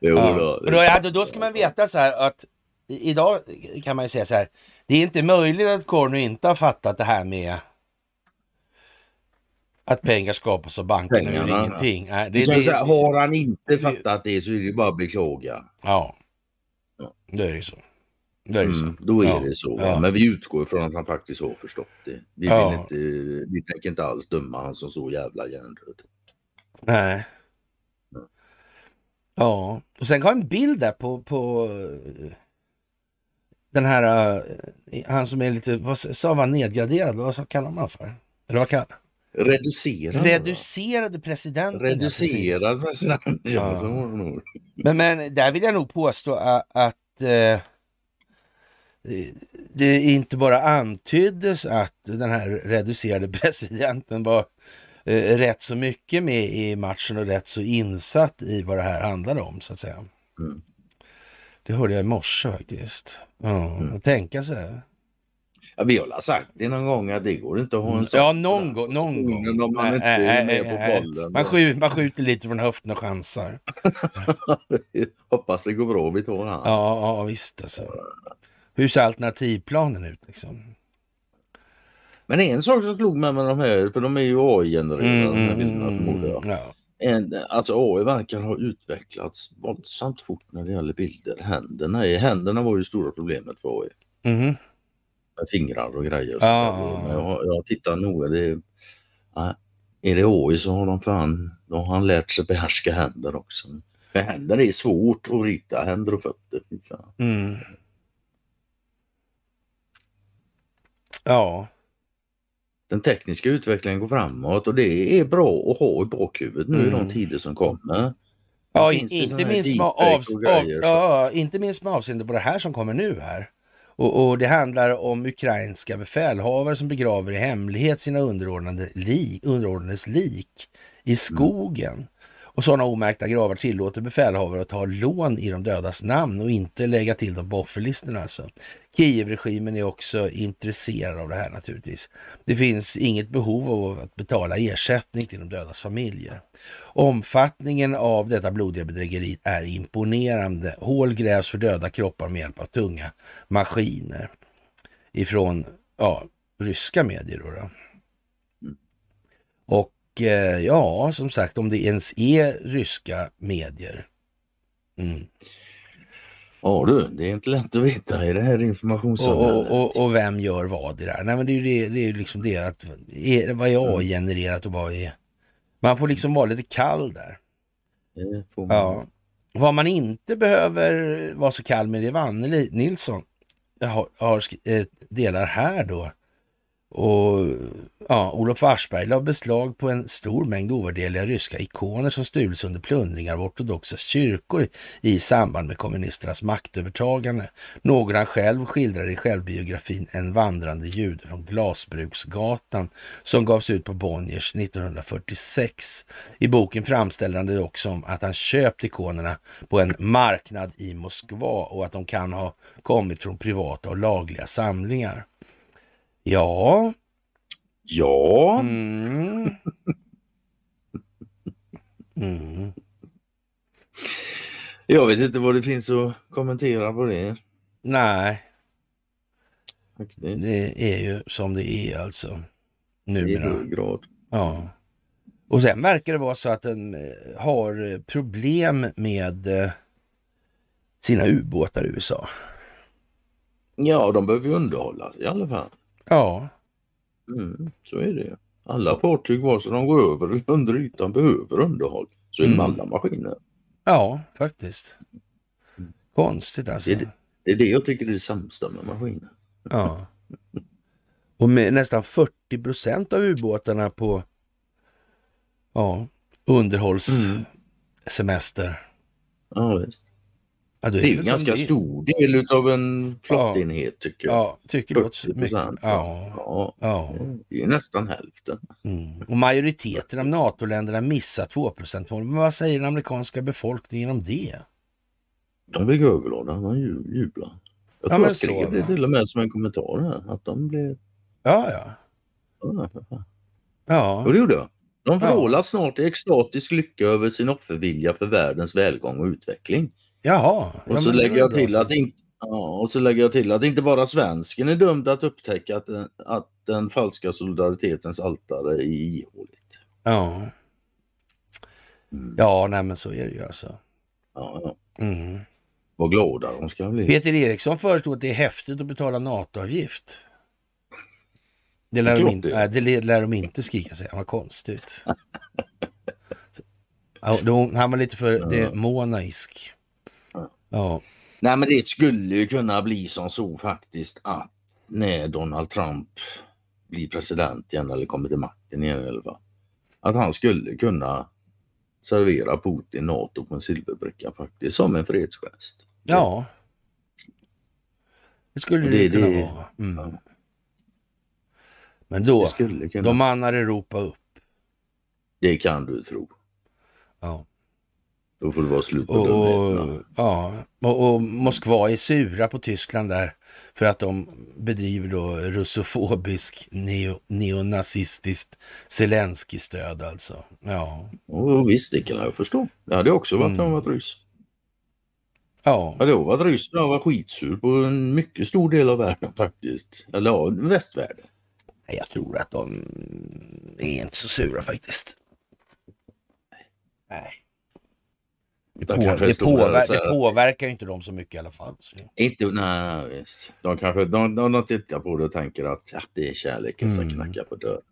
Jo, ja. då, då, då, då ska man veta så här att idag kan man ju säga så här, det är inte möjligt att Cornu inte har fattat det här med att pengar skapas av bankerna ur ingenting. Nej, det, det, säga, har han inte fattat det så är det bara att beklaga. Ja, ja. då är det så. Då är det så. Mm, då är ja. det så. Ja. Men vi utgår ifrån att han faktiskt har förstått det. Vi, vill inte, vi tänker inte alls döma han som så jävla hjärndöd. Nej. Ja, och sen har en bild där på, på den här, uh, han som är lite, vad sa man, nedgraderad, vad kallar man för? Eller vad kallar Reducerad. Reducerade presidenten. Reducerad president, ja. Men, men där vill jag nog påstå att, att uh, det inte bara antyddes att den här reducerade presidenten var uh, rätt så mycket med i matchen och rätt så insatt i vad det här handlade om så att säga. Mm. Det hörde jag i morse faktiskt. Ja, mm. tänka sig. Ja, vi har sagt det någon gång att det går inte att ha en sån. Ja, någon gång. Någon gång. Om man inte är med på bollen. Man skjuter, man skjuter lite från höften och chansar. Hoppas det går bra vi tar han. Ja, ja visst alltså. Hur ser alternativplanen ut liksom? Men en sak som slog mig med de här, för de är ju AI-genererade, mm, mm, mm, ja en, alltså AI verkar ha utvecklats våldsamt fort när det gäller bilder. Händerna, händerna var ju stora problemet för AI. Mm. Med fingrar och grejer. Och ah. jag, jag tittar noga. Det är, är det AI så har de fan, då har han lärt sig behärska händer också. För händer är svårt att rita, händer och fötter. Mm. Ja, den tekniska utvecklingen går framåt och det är bra att ha i bakhuvudet nu mm. i de mm. tider som kommer. Ja, inte minst, med av, av, ja, inte minst med avseende på det här som kommer nu här. Och, och, det handlar om ukrainska befälhavare som begraver i hemlighet sina underordnade li, underordnades lik i skogen. Mm. Och sådana omärkta gravar tillåter befälhavare att ta lån i de dödas namn och inte lägga till dem på offerlistorna. Alltså. Kievregimen är också intresserad av det här naturligtvis. Det finns inget behov av att betala ersättning till de dödas familjer. Omfattningen av detta blodiga bedrägeri är imponerande. Hål grävs för döda kroppar med hjälp av tunga maskiner ifrån ja, ryska medier. Då, då. Och eh, ja, som sagt, om det ens är ryska medier. Mm. Ja du, det är inte lätt att veta i det här informationssamhället. Och, och, och, vem gör vad i det här? Nej men det är ju det, det är liksom det att är, vad är mm. AI-genererat och vad är... Man får liksom vara lite kall där. Ja. Vad man inte behöver vara så kall med det är vad Anneli Nilsson har, har eh, delar här då. Och ja, Olof Aschberg la beslag på en stor mängd ovärderliga ryska ikoner som stulits under plundringar av ortodoxa kyrkor i samband med kommunisternas maktövertagande. Några han själv skildrar i självbiografin En vandrande jude från Glasbruksgatan som gavs ut på Bonniers 1946. I boken framställer han det också som att han köpt ikonerna på en marknad i Moskva och att de kan ha kommit från privata och lagliga samlingar. Ja. Ja. Mm. Mm. Jag vet inte vad det finns att kommentera på det. Nej. Det är ju som det är alltså. Numera. I hög grad. Ja. Och sen verkar det vara så att den eh, har problem med eh, sina ubåtar i USA. Ja, de behöver underhållas i alla fall. Ja. Mm, så är det. Alla fartyg vare sig de går över eller under ytan behöver underhåll. Så är det med mm. alla maskiner. Ja, faktiskt. Konstigt alltså. Det är det, det är det jag tycker är det sämsta med maskiner. Ja. Och med nästan 40 procent av ubåtarna på ja, underhållssemester. Mm. Ja, visst. Ja, det är en ganska det... stor del av en flottenhet ja, tycker jag. Ja, tycker du också mycket? Ja. Ja, ja. Det är nästan hälften. Mm. Och majoriteten av NATO-länderna missar 2 målet Men vad säger den amerikanska befolkningen om det? De blir överglada, de jublar. Jag tror ja, jag skrev det till och med som en kommentar här, att de blev... Ja, ja. Ja, ja. Och det gjorde jag. De vrålar ja. snart i extatisk lycka över sin offervilja för världens välgång och utveckling. Jaha. Och så lägger jag till att inte Ja, och så lägger jag till att inte bara svensken är dömd att upptäcka att att den falska solidaritetens altare är ihåligt. Ja. Mm. Ja, nej men så är det ju alltså. Ja, ja. Mm. Vad glada de ska bli. Peter Eriksson föreslog att det är häftigt att betala NATO-avgift. Det lär, de, in, nej, det lär de inte skrika sig. Vad konstigt. han var lite för ja. demonisk. Ja. Nej men det skulle ju kunna bli som så faktiskt att när Donald Trump blir president igen eller kommer till makten igen i alla fall. Att han skulle kunna servera Putin NATO på en silverbricka faktiskt som en fredsgest. Ja. Det skulle det, det kunna det, vara. Mm. Ja. Men då, då mannar Europa upp. Det kan du tro. Ja. Då får det vara slut på och, Ja, och, och, Moskva är sura på Tyskland där för att de bedriver då russofobisk neo, neonazistiskt Zelensky-stöd alltså. Ja. Och visst, det kan jag förstå. Det hade också varit mm. om jag varit ryss. Ja. Hade jag varit ryss jag var skitsur på en mycket stor del av världen faktiskt. Eller ja, västvärlden. Jag tror att de är inte så sura faktiskt. Nej. Det, på, det, påver det påverkar inte dem så mycket i alla fall. Så. Inte, nej, visst. De kanske de, de, de tittar på det och tänker att ja, det är kärleken som mm. knackar på dörren.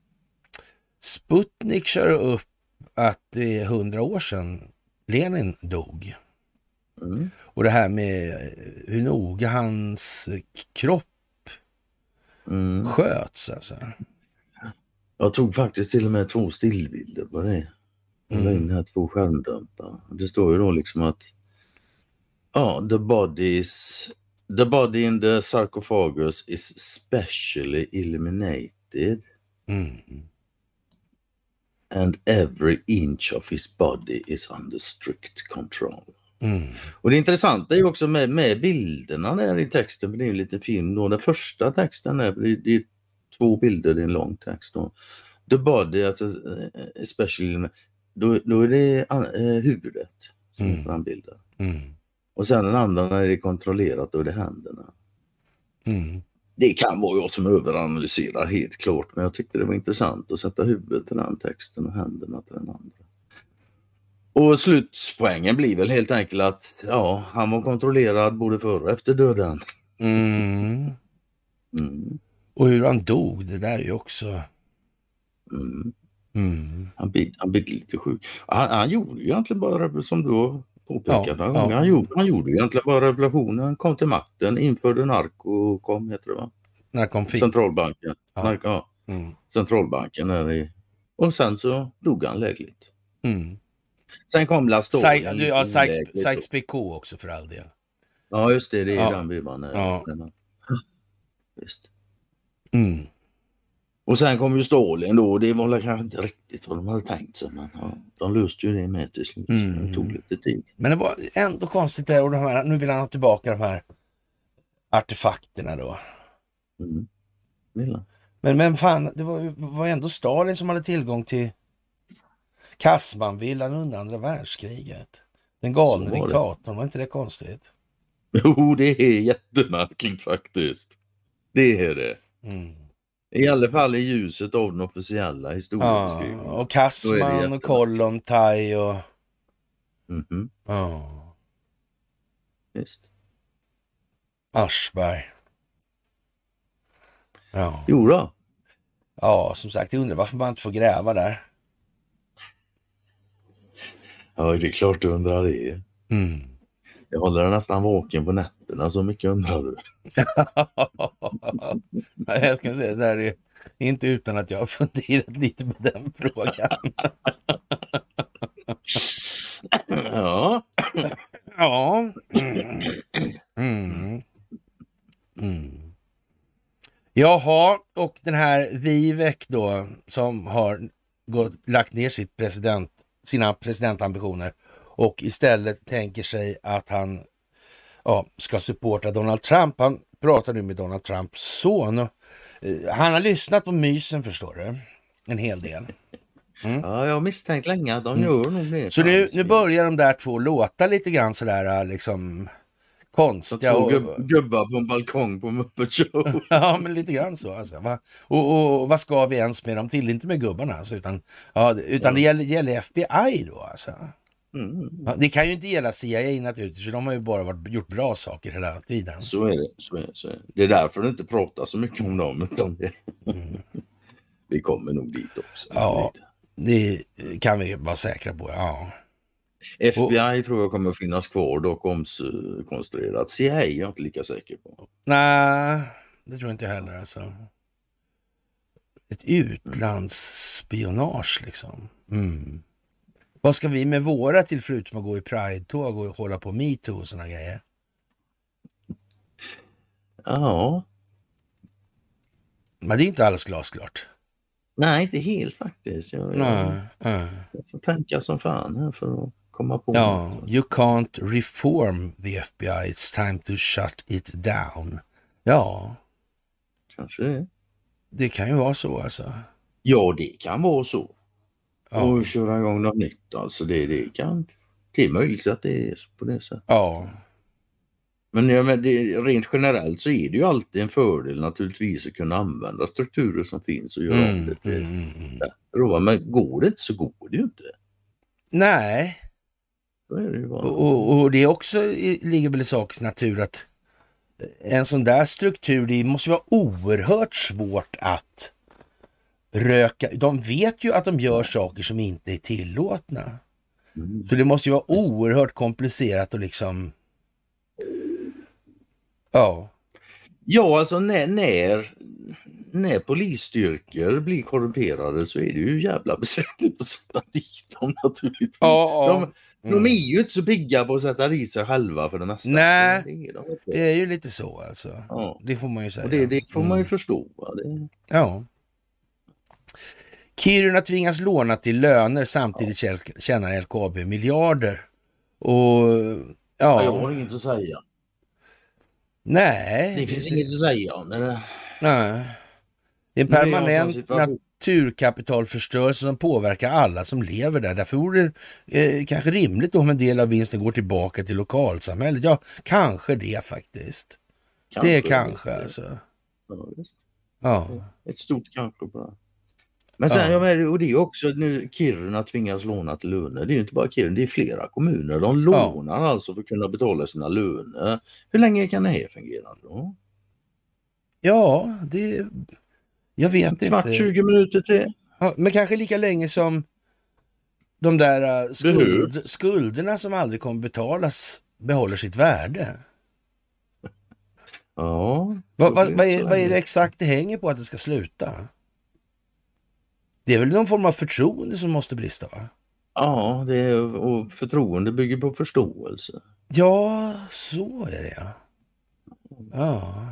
Sputnik kör upp att det är hundra år sedan Lenin dog. Mm. Och det här med hur noga hans kropp mm. sköts. Alltså. Jag tog faktiskt till och med två stillbilder på det. Jag la in här två skärmdumpar. Det står ju då liksom att ja, the bodies The body in the sarcophagus is specially illuminated. Mm. and every inch of his body is under strict control. Mm. Och det intressanta är ju också med, med bilderna där i texten, för det är en liten film då. Den första texten är, det, det är två bilder, det är en lång text. Då. The body, alltså, eh, especially, då, då är det uh, huvudet som mm. frambildas. Mm. Och sen den andra när det är kontrollerat, då är det händerna. Mm. Det kan vara jag som överanalyserar helt klart, men jag tyckte det var intressant att sätta huvudet till den texten och händerna till den andra. Och slutpoängen blir väl helt enkelt att ja, han var kontrollerad både före och efter döden. Mm. Mm. Och hur han dog, det där är ju också... Mm. Mm. Han, blev, han blev lite sjuk. Han, han gjorde ju egentligen bara, som du påpekat ja, ja. Han, gjorde, han gjorde egentligen bara revolutionen. Han kom till makten, införde narkokom, heter det va? Narkomfin. Centralbanken. Ja. Nark, ja. Mm. Centralbanken är i... Och sen så dog han lägligt. Mm. Sen kom. Du har Sykes-Picot också för all del. Ja just det, det är ja. den vibban. Ja. Visst. Mm. Och sen kom ju Stalin då och det var kanske inte riktigt vad de hade tänkt sig. Men ja, de löste ju det med till slut. Mm. Det tog lite tid. Men det var ändå konstigt där och de här, nu vill han ha tillbaka de här artefakterna då. Mm. Men, men fan, det var, var ändå Stalin som hade tillgång till Kassmanvillan under andra världskriget. Den galne diktatorn, var inte det konstigt? Jo, det är jättemärkligt faktiskt. Det är det. Mm. I alla fall i ljuset av den officiella historieskrivningen. Ja, och Kassman och Kollontaj och... Mm -hmm. Ja. Visst. Aschberg. Ja. Jo då. Ja, som sagt, jag undrar varför man inte får gräva där. Ja, det är klart du undrar det. Mm. Jag håller nästan vaken på nätterna, så mycket undrar du. jag ska säga det här är inte utan att jag har funderat lite på den frågan. ja. ja. Mm. Mm. Jaha, och den här Vivek då som har gått, lagt ner sitt president, sina presidentambitioner och istället tänker sig att han ja, ska supporta Donald Trump. Han pratar nu med Donald Trumps son. Och, eh, han har lyssnat på mysen förstår du, en hel del. Mm. Ja, jag har misstänkt länge att de mm. gör nog det. Så nu, nu börjar de där två låta lite grann sådär liksom konstiga. Och, gubb, gubbar på en balkong på Muppet Show. ja, men lite grann så. Alltså, va? Och, och, och, vad ska vi ens med dem till? Inte med gubbarna alltså, utan, ja, utan ja. det gäller, gäller FBI då alltså. Mm. Det kan ju inte gälla CIA naturligtvis, för de har ju bara varit, gjort bra saker hela tiden. Så är det. Så är det, så är det. det är därför du inte pratar så mycket om dem. Utan det. Mm. vi kommer nog dit också. Ja, det kan vi vara säkra på. Ja. FBI och, tror jag kommer att finnas kvar dock omkonstruerat. CIA är jag inte lika säker på. Nej, det tror jag inte heller. Alltså. Ett utlandsspionage liksom. Mm. Vad ska vi med våra till förutom att gå i Pride-tåg och hålla på metoo och sådana grejer? Ja. Men det är inte alldeles glasklart. Nej, inte helt faktiskt. Jag, nej, jag, jag får tänka som fan här för att komma på Ja, något. you can't reform the FBI, it's time to shut it down. Ja. Kanske det. Det kan ju vara så alltså. Ja, det kan vara så ja. och köra igång något nytt. Alltså det, det, kan, det är möjligt att det är på det sättet. Ja. Men, ja, men det, rent generellt så är det ju alltid en fördel naturligtvis att kunna använda strukturer som finns och göra mm, det till mm, mm. bättre. Men går det inte så går det ju inte. Nej. Är det ju bara. Och, och det också ligger väl i sakens natur att en sån där struktur, det måste vara oerhört svårt att röka. De vet ju att de gör saker som inte är tillåtna. Mm. Så det måste ju vara oerhört komplicerat och liksom... Ja. Ja, alltså när, när, när polisstyrkor blir korrumperade så är det ju jävla besvärligt att sätta dit dem naturligtvis. Ja, ja. De, mm. de är ju inte så pigga på att sätta dit sig själva för det mesta. Nej, det är, de det är ju lite så alltså. Ja. Det får man ju säga. Och det, det får man ju mm. förstå. Det... Ja. Kiruna tvingas låna till löner samtidigt tjänar LKAB miljarder. Och ja... Jag har inget att säga. Nej. Det finns inget att säga. Nej. Det är en permanent naturkapitalförstörelse som påverkar alla som lever där. Därför vore det eh, kanske rimligt om en del av vinsten går tillbaka till lokalsamhället. Ja, kanske det faktiskt. Kanske, det är kanske det. alltså. Ja, ja. Ett stort kanske det. Men sen, ja. ja och det är också nu Kiruna tvingas låna till löner. Det är inte bara Kiruna, det är flera kommuner. De lånar ja. alltså för att kunna betala sina löner. Hur länge kan det här fungera? Då? Ja, det... Jag vet Kvart, inte. 20 minuter till. Ja, men kanske lika länge som de där uh, skuld, skulderna som aldrig kommer betalas behåller sitt värde. Ja. Vad, vad, vad, är, vad är det exakt det hänger på att det ska sluta? Det är väl någon form av förtroende som måste brista va? Ja, det är, och förtroende bygger på förståelse. Ja, så är det ja. Ja.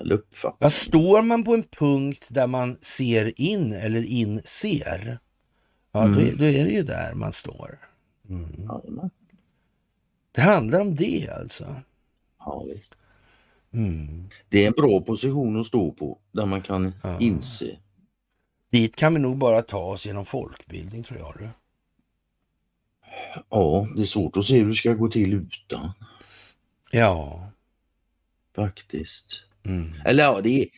Eller uppfattning. står man på en punkt där man ser in eller inser, ja mm. då, då, är det ju där man står. Mm. Ja, det handlar om det alltså. Ja, visst. Mm. Det är en bra position att stå på där man kan ja. inse Dit kan vi nog bara ta oss genom folkbildning tror jag. Du. Ja, det är svårt att se hur det ska gå till utan. Ja. Faktiskt. Mm. Eller ja, det är,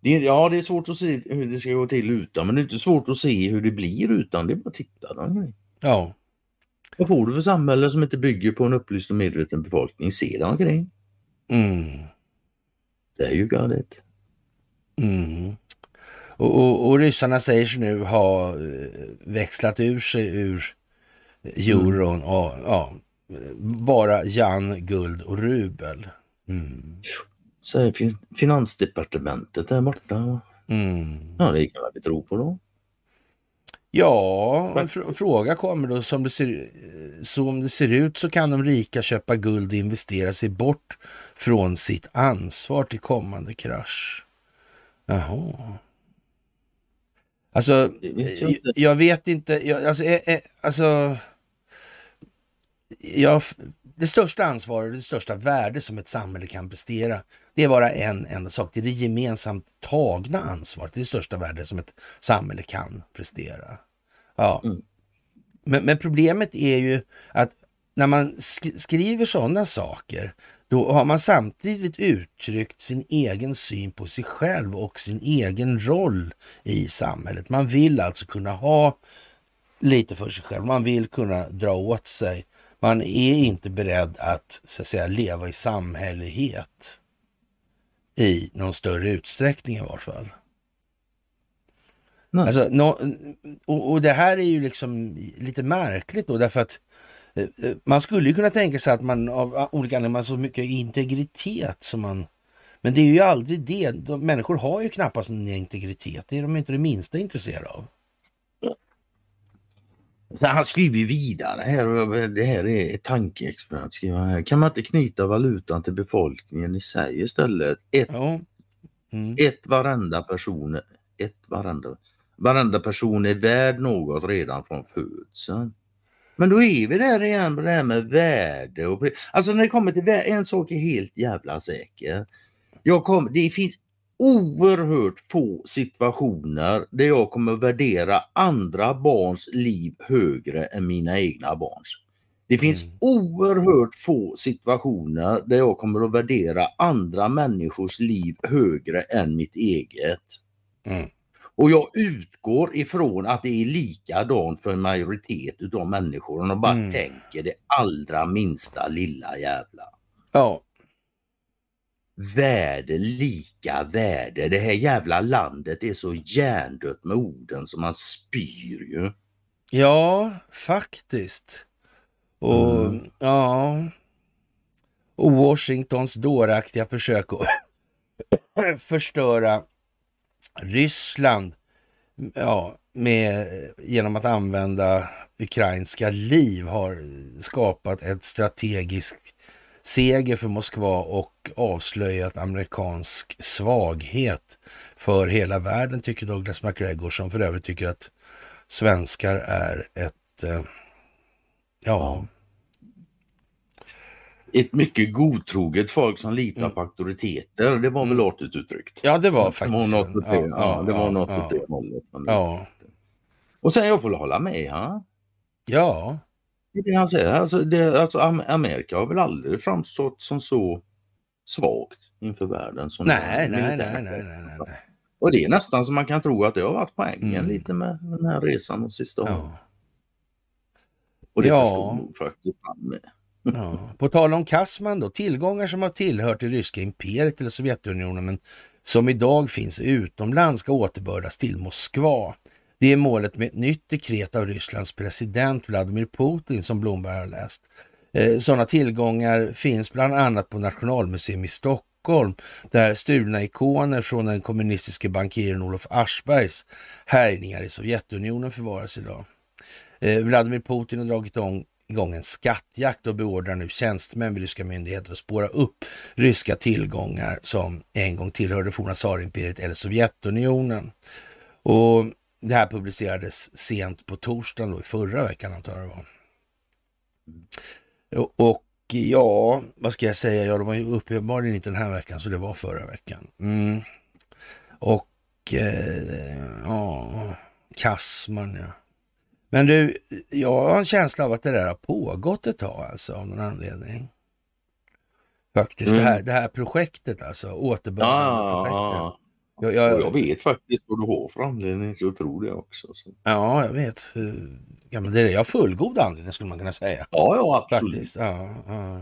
det är, ja, det är svårt att se hur det ska gå till utan, men det är inte svårt att se hur det blir utan. Det är bara att titta. Då. Ja. Vad får du för samhälle som inte bygger på en upplyst och medveten befolkning? Se dig omkring. Mm. Det är ju galet. Mm. Och, och, och ryssarna säger sig nu ha eh, växlat ur sig ur euron mm. och ja, bara Jan, guld och rubel. Mm. Så finns finansdepartementet där borta. Mm. Ja, det kan vi tro på då. Ja, en fr fråga kommer då. Som det ser, som det ser ut så kan de rika köpa guld och investera sig bort från sitt ansvar till kommande krasch. Jaha. Alltså, jag, jag vet inte. Jag, alltså, eh, eh, alltså jag, det största ansvaret och det största värde som ett samhälle kan prestera, det är bara en enda sak. Det är det gemensamt tagna ansvaret. Det är det största värde som ett samhälle kan prestera. Ja. Mm. Men, men, problemet är ju att när man sk skriver sådana saker, då har man samtidigt uttryckt sin egen syn på sig själv och sin egen roll i samhället. Man vill alltså kunna ha lite för sig själv. Man vill kunna dra åt sig. Man är inte beredd att, så att säga, leva i samhällighet i någon större utsträckning i varje fall. Alltså, no, och, och, det här är ju liksom lite märkligt då därför att man skulle ju kunna tänka sig att man av olika anledningar har så mycket integritet som man... Men det är ju aldrig det. De, människor har ju knappast någon integritet. Det är de inte det minsta intresserade av. Så han skriver vidare här, det här är ett tankeexperiment. Här. Kan man inte knyta valutan till befolkningen i sig istället? Ett, ja. mm. ett varenda person, ett varenda, varenda person är värd något redan från födseln. Men då är vi där igen på det här med värde. Och, alltså när det kommer till värde, en sak är helt jävla säker. Jag kom, det finns oerhört få situationer där jag kommer värdera andra barns liv högre än mina egna barns. Det finns mm. oerhört få situationer där jag kommer att värdera andra människors liv högre än mitt eget. Mm. Och jag utgår ifrån att det är likadant för en majoritet utav människor. Och de bara mm. tänker det allra minsta lilla jävla. Ja. Värde, lika värde. Det här jävla landet är så hjärndött med orden som man spyr ju. Ja, faktiskt. Och mm. ja. Och Washingtons dåraktiga försök att förstöra Ryssland ja, med, genom att använda ukrainska liv har skapat ett strategiskt seger för Moskva och avslöjat amerikansk svaghet för hela världen, tycker Douglas McGregor, som för övrigt tycker att svenskar är ett, eh, ja, ett mycket godtroget folk som litar mm. på auktoriteter. Det var väl mm. artigt uttryckt? Ja, det var faktiskt. Det var något åt det, ja, ja, det, var något ja, det hållet. Ja. Och sen jag får hålla med. Ha? Ja. Det han säger. Alltså, det, alltså, Amerika har väl aldrig framstått som så svagt inför världen. Som nej, nej, nej, nej, nej, nej. Och det är nästan som man kan tro att det har varit poängen mm. lite med den här resan de sista åren. Ja. Och det ja. förstod nog faktiskt han med. Ja. På tal om Kassman då, tillgångar som har tillhört det ryska imperiet eller Sovjetunionen men som idag finns utomlands ska återbördas till Moskva. Det är målet med ett nytt dekret av Rysslands president Vladimir Putin som Blomberg har läst. Eh, sådana tillgångar finns bland annat på Nationalmuseum i Stockholm där stulna ikoner från den kommunistiske bankiren Olof Aschbergs härjningar i Sovjetunionen förvaras idag. Eh, Vladimir Putin har dragit igång igång en skattjakt och beordrar nu tjänstemän vid ryska myndigheter att spåra upp ryska tillgångar som en gång tillhörde forna tsarimperiet eller Sovjetunionen. Och det här publicerades sent på torsdagen då, i förra veckan antar jag det var. Och ja, vad ska jag säga? Ja, det var ju uppenbarligen inte den här veckan, så det var förra veckan. Mm. Och eh, ja, Kassman ja. Men du, jag har en känsla av att det där har pågått ett tag alltså av någon anledning. Faktiskt, mm. det, här, det här projektet alltså, återbördandeprojektet. Jag, jag, jag vet faktiskt vad du har för anledning, så jag tror det också. Så. Ja, jag vet. Ja, men det är jag fullgod anledning skulle man kunna säga. Ja, ja absolut. Faktiskt. Ja, ja.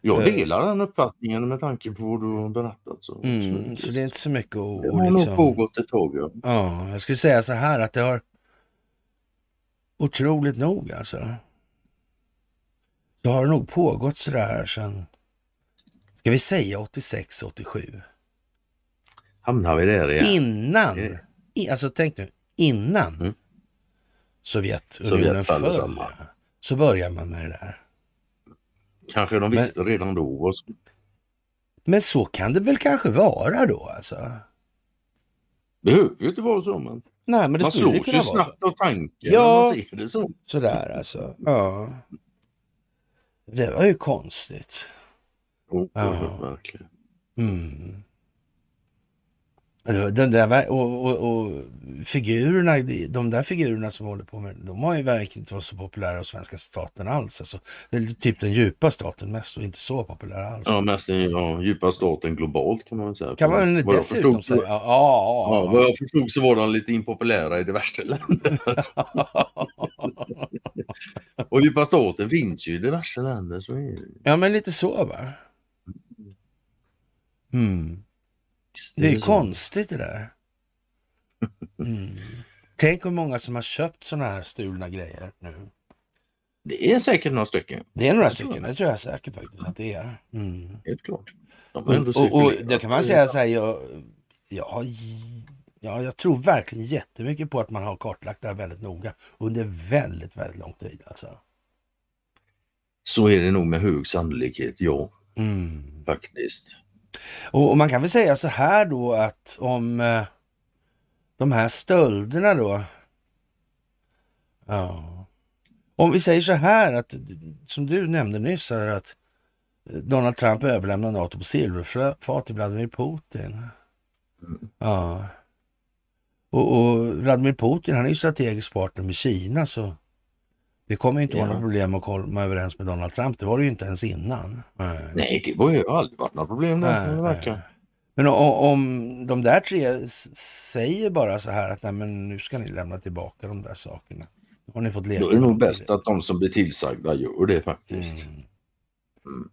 Jag eh. delar den uppfattningen med tanke på vad du har berättat. Så, mm, så det är inte så mycket att... Det har liksom... nog pågått ett tag. Ja. ja, jag skulle säga så här att det har otroligt nog alltså. Så har det nog pågått sådär sedan, ska vi säga 86, 87? Hamnar vi där igen? Innan, i, alltså tänk nu, innan mm. Sovjetunionen Sovjet föll, så börjar man med det där. Kanske de visste men, redan då. Men så kan det väl kanske vara då alltså? Det behöver ju inte vara så. Men... Nej, men det man kunna vara snabbt av tanken ja, när man ser det så. Sådär alltså. Ja. Det var ju konstigt. Oh, ja. Verkligen. Mm. Den där, och, och, och, figurerna, de där figurerna som håller på med de har ju verkligen inte varit så populära hos svenska staten alls. Alltså, det är typ den djupa staten mest och inte så populära alls. Ja, mest den ja, djupa staten globalt kan man väl säga. Kan man vad dessutom säga. Ja, ja, ja, vad jag förstod så var de lite impopulära i diverse länder. och djupa staten finns ju i diverse länder. Så är det. Ja, men lite så va? Mm. Det är, det är konstigt det där. Mm. Tänk hur många som har köpt sådana här stulna grejer nu. Det är säkert några stycken. Det är några stycken, det tror jag säkert faktiskt att det är. Mm. Helt klart. De och, och, och det kan man säga så här, jag, jag, ja, jag tror verkligen jättemycket på att man har kartlagt det här väldigt noga under väldigt, väldigt lång tid. Alltså. Så är det nog med hög sannolikhet, ja. Mm. Faktiskt. Och, och, man kan väl säga så här då att om eh, de här stölderna då. Ja. Om vi säger så här att, som du nämnde nyss, här, att Donald Trump överlämnar NATO på silverfat till Vladimir Putin. Ja. Och, och, Vladimir Putin, han är ju strategisk partner med Kina, så det kommer inte ja. vara något problem att komma överens med Donald Trump. Det var det ju inte ens innan. Nej, det var ju aldrig varit något problem. Där, Men om, om de där tre säger bara så här att nej, men nu ska ni lämna tillbaka de där sakerna. Har ni fått leka Då är det nog bäst att de som blir tillsagda gör det faktiskt. Mm. Mm.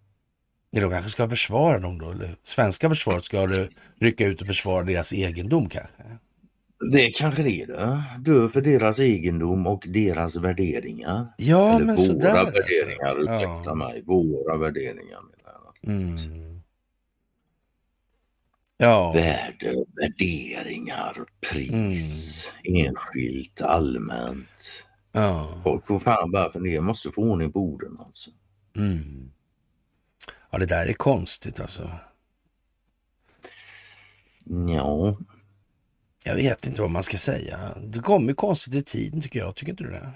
De kanske ska försvara dem då? Eller svenska försvaret ska rycka ut och försvara deras egendom kanske? Det kanske det är det. Dö för deras egendom och deras värderingar. Ja, Eller men våra sådär. värderingar, alltså. ursäkta ja. mig. Våra värderingar. Mm. Ja. Värde, värderingar, pris, mm. enskilt, allmänt. Ja. Folk får fan bara fundera, måste få ordning på orden alltså. Mm. Ja, det där är konstigt alltså. Ja. Jag vet inte vad man ska säga. Det kommer konstigt i tiden tycker jag. Tycker inte du det?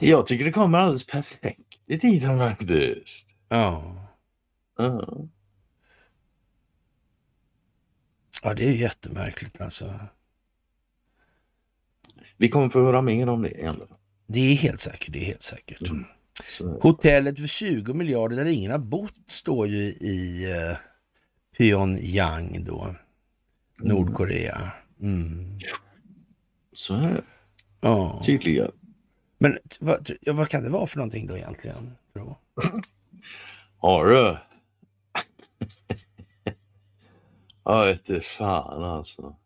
Jag tycker det kommer alldeles perfekt i tiden faktiskt. Ja. Ja. Ja, det är jättemärkligt alltså. Vi kommer få höra mer om det i alla fall. Det är helt säkert. Det är helt säkert. Mm. Hotellet för 20 miljarder där ingen har bott står ju i uh, Pyongyang då. Mm. Nordkorea. Mm. Så här. Ja. Tydligen. Men vad, vad kan det vara för någonting då egentligen? Har du? Jag vet inte fan alltså.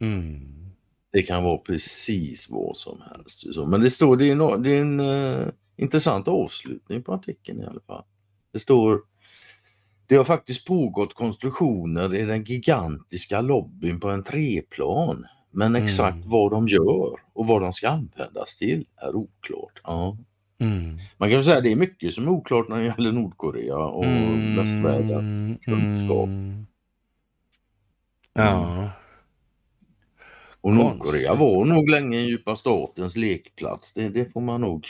Mm. Det kan vara precis vad som helst. Men det står, det är, en, det är en uh, intressant avslutning på artikeln i alla fall. Det står det har faktiskt pågått konstruktioner i den gigantiska lobbyn på en treplan. Men exakt mm. vad de gör och vad de ska användas till är oklart. Ja. Mm. Man kan säga att det är mycket som är oklart när det gäller Nordkorea och mm. västvärldens kunskap. Mm. Ja. Och Nordkorea var nog länge en djupa statens lekplats. Det, det får man nog.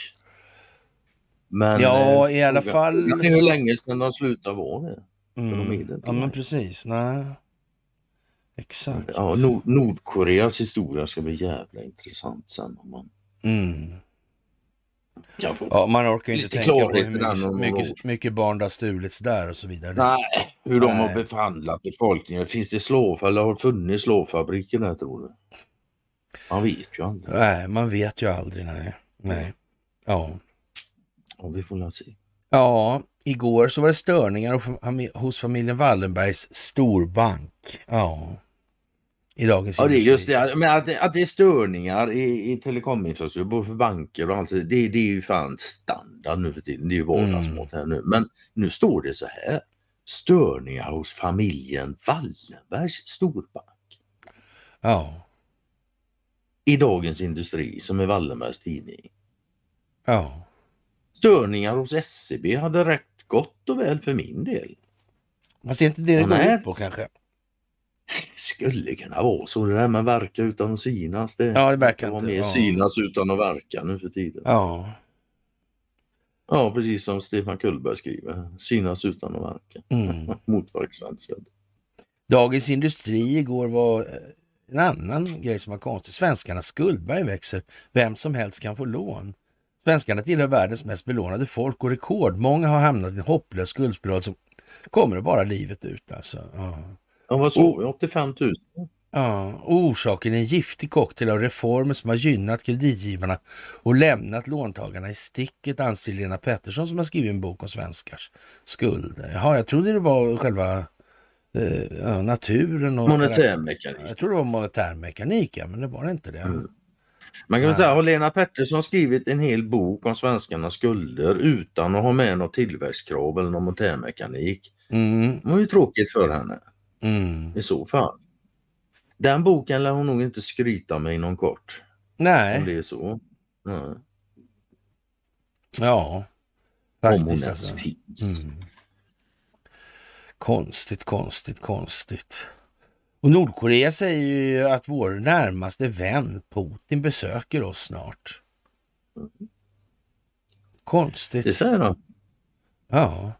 Men, ja, eh, i alla fall. Det är hur länge sedan de slutade vara det. Mm. Ja, men precis. Nej. Exakt. Ja, Nord Nordkoreas historia ska bli jävla intressant sen. Om man... Mm. Ja, man orkar inte tänka på hur mycket, mycket, mycket barn det har stulits där och så vidare. Nej, hur de Nej. har behandlat befolkningen. Finns det slov eller har funnits slavfabriker där tror du? Man vet ju aldrig. Nej, man vet ju aldrig. Nej. nej. Ja. ja vi får se. Ja, igår så var det störningar hos familjen Wallenbergs storbank. Ja. I dagens Ja, det är just det. Men att, att det är störningar i, i telekominfrastruktur, både för banker och allt, det, det är ju fan standard nu för tiden. Det är ju vardagsmått här nu. Men nu står det så här. Störningar hos familjen Wallenbergs storbank. Ja. I Dagens Industri, som är Wallenbergs tidning. Ja. Störningar hos SCB hade räckt gott och väl för min del. Fast är inte det det går ut på kanske? Skulle kunna vara så. Det där med verka utan att synas. Det, ja, det verkar inte. mer ja. synas utan att verka nu för tiden. Ja. Ja, precis som Stefan Kullberg skriver. Synas utan att verka. Mm. Motverksansad. Dagens Industri igår var eh, en annan grej som var konstig. Svenskarnas skuldberg växer. Vem som helst kan få lån. Svenskarna tillhör världens mest belånade folk och rekordmånga har hamnat i en hopplös skuldspiral som kommer att vara livet ut. Alltså. Ja. Ja, vad sa vi? 85 000? Ja, orsaken är en giftig cocktail av reformer som har gynnat kreditgivarna och lämnat låntagarna i sticket, anser Lena Pettersson som har skrivit en bok om svenskars skulder. Jaha, jag trodde det var själva eh, naturen och... Monetärmekanik. Jag trodde det var monetärmekanik, ja, men det var inte det. Mm. Man kan säga, har Lena Pettersson skrivit en hel bok om svenskarnas skulder utan att ha med något tillväxtkrav eller någon monetärmekanik. Mm. Det var ju tråkigt för henne. Mm. I så fall. Den boken lär hon nog inte skryta med inom kort. Nej. Om det är så. Nej. Ja, faktiskt alltså. Finns. Mm. Konstigt, konstigt, konstigt. Och Nordkorea säger ju att vår närmaste vän Putin besöker oss snart. Konstigt. Det säger de. Ja.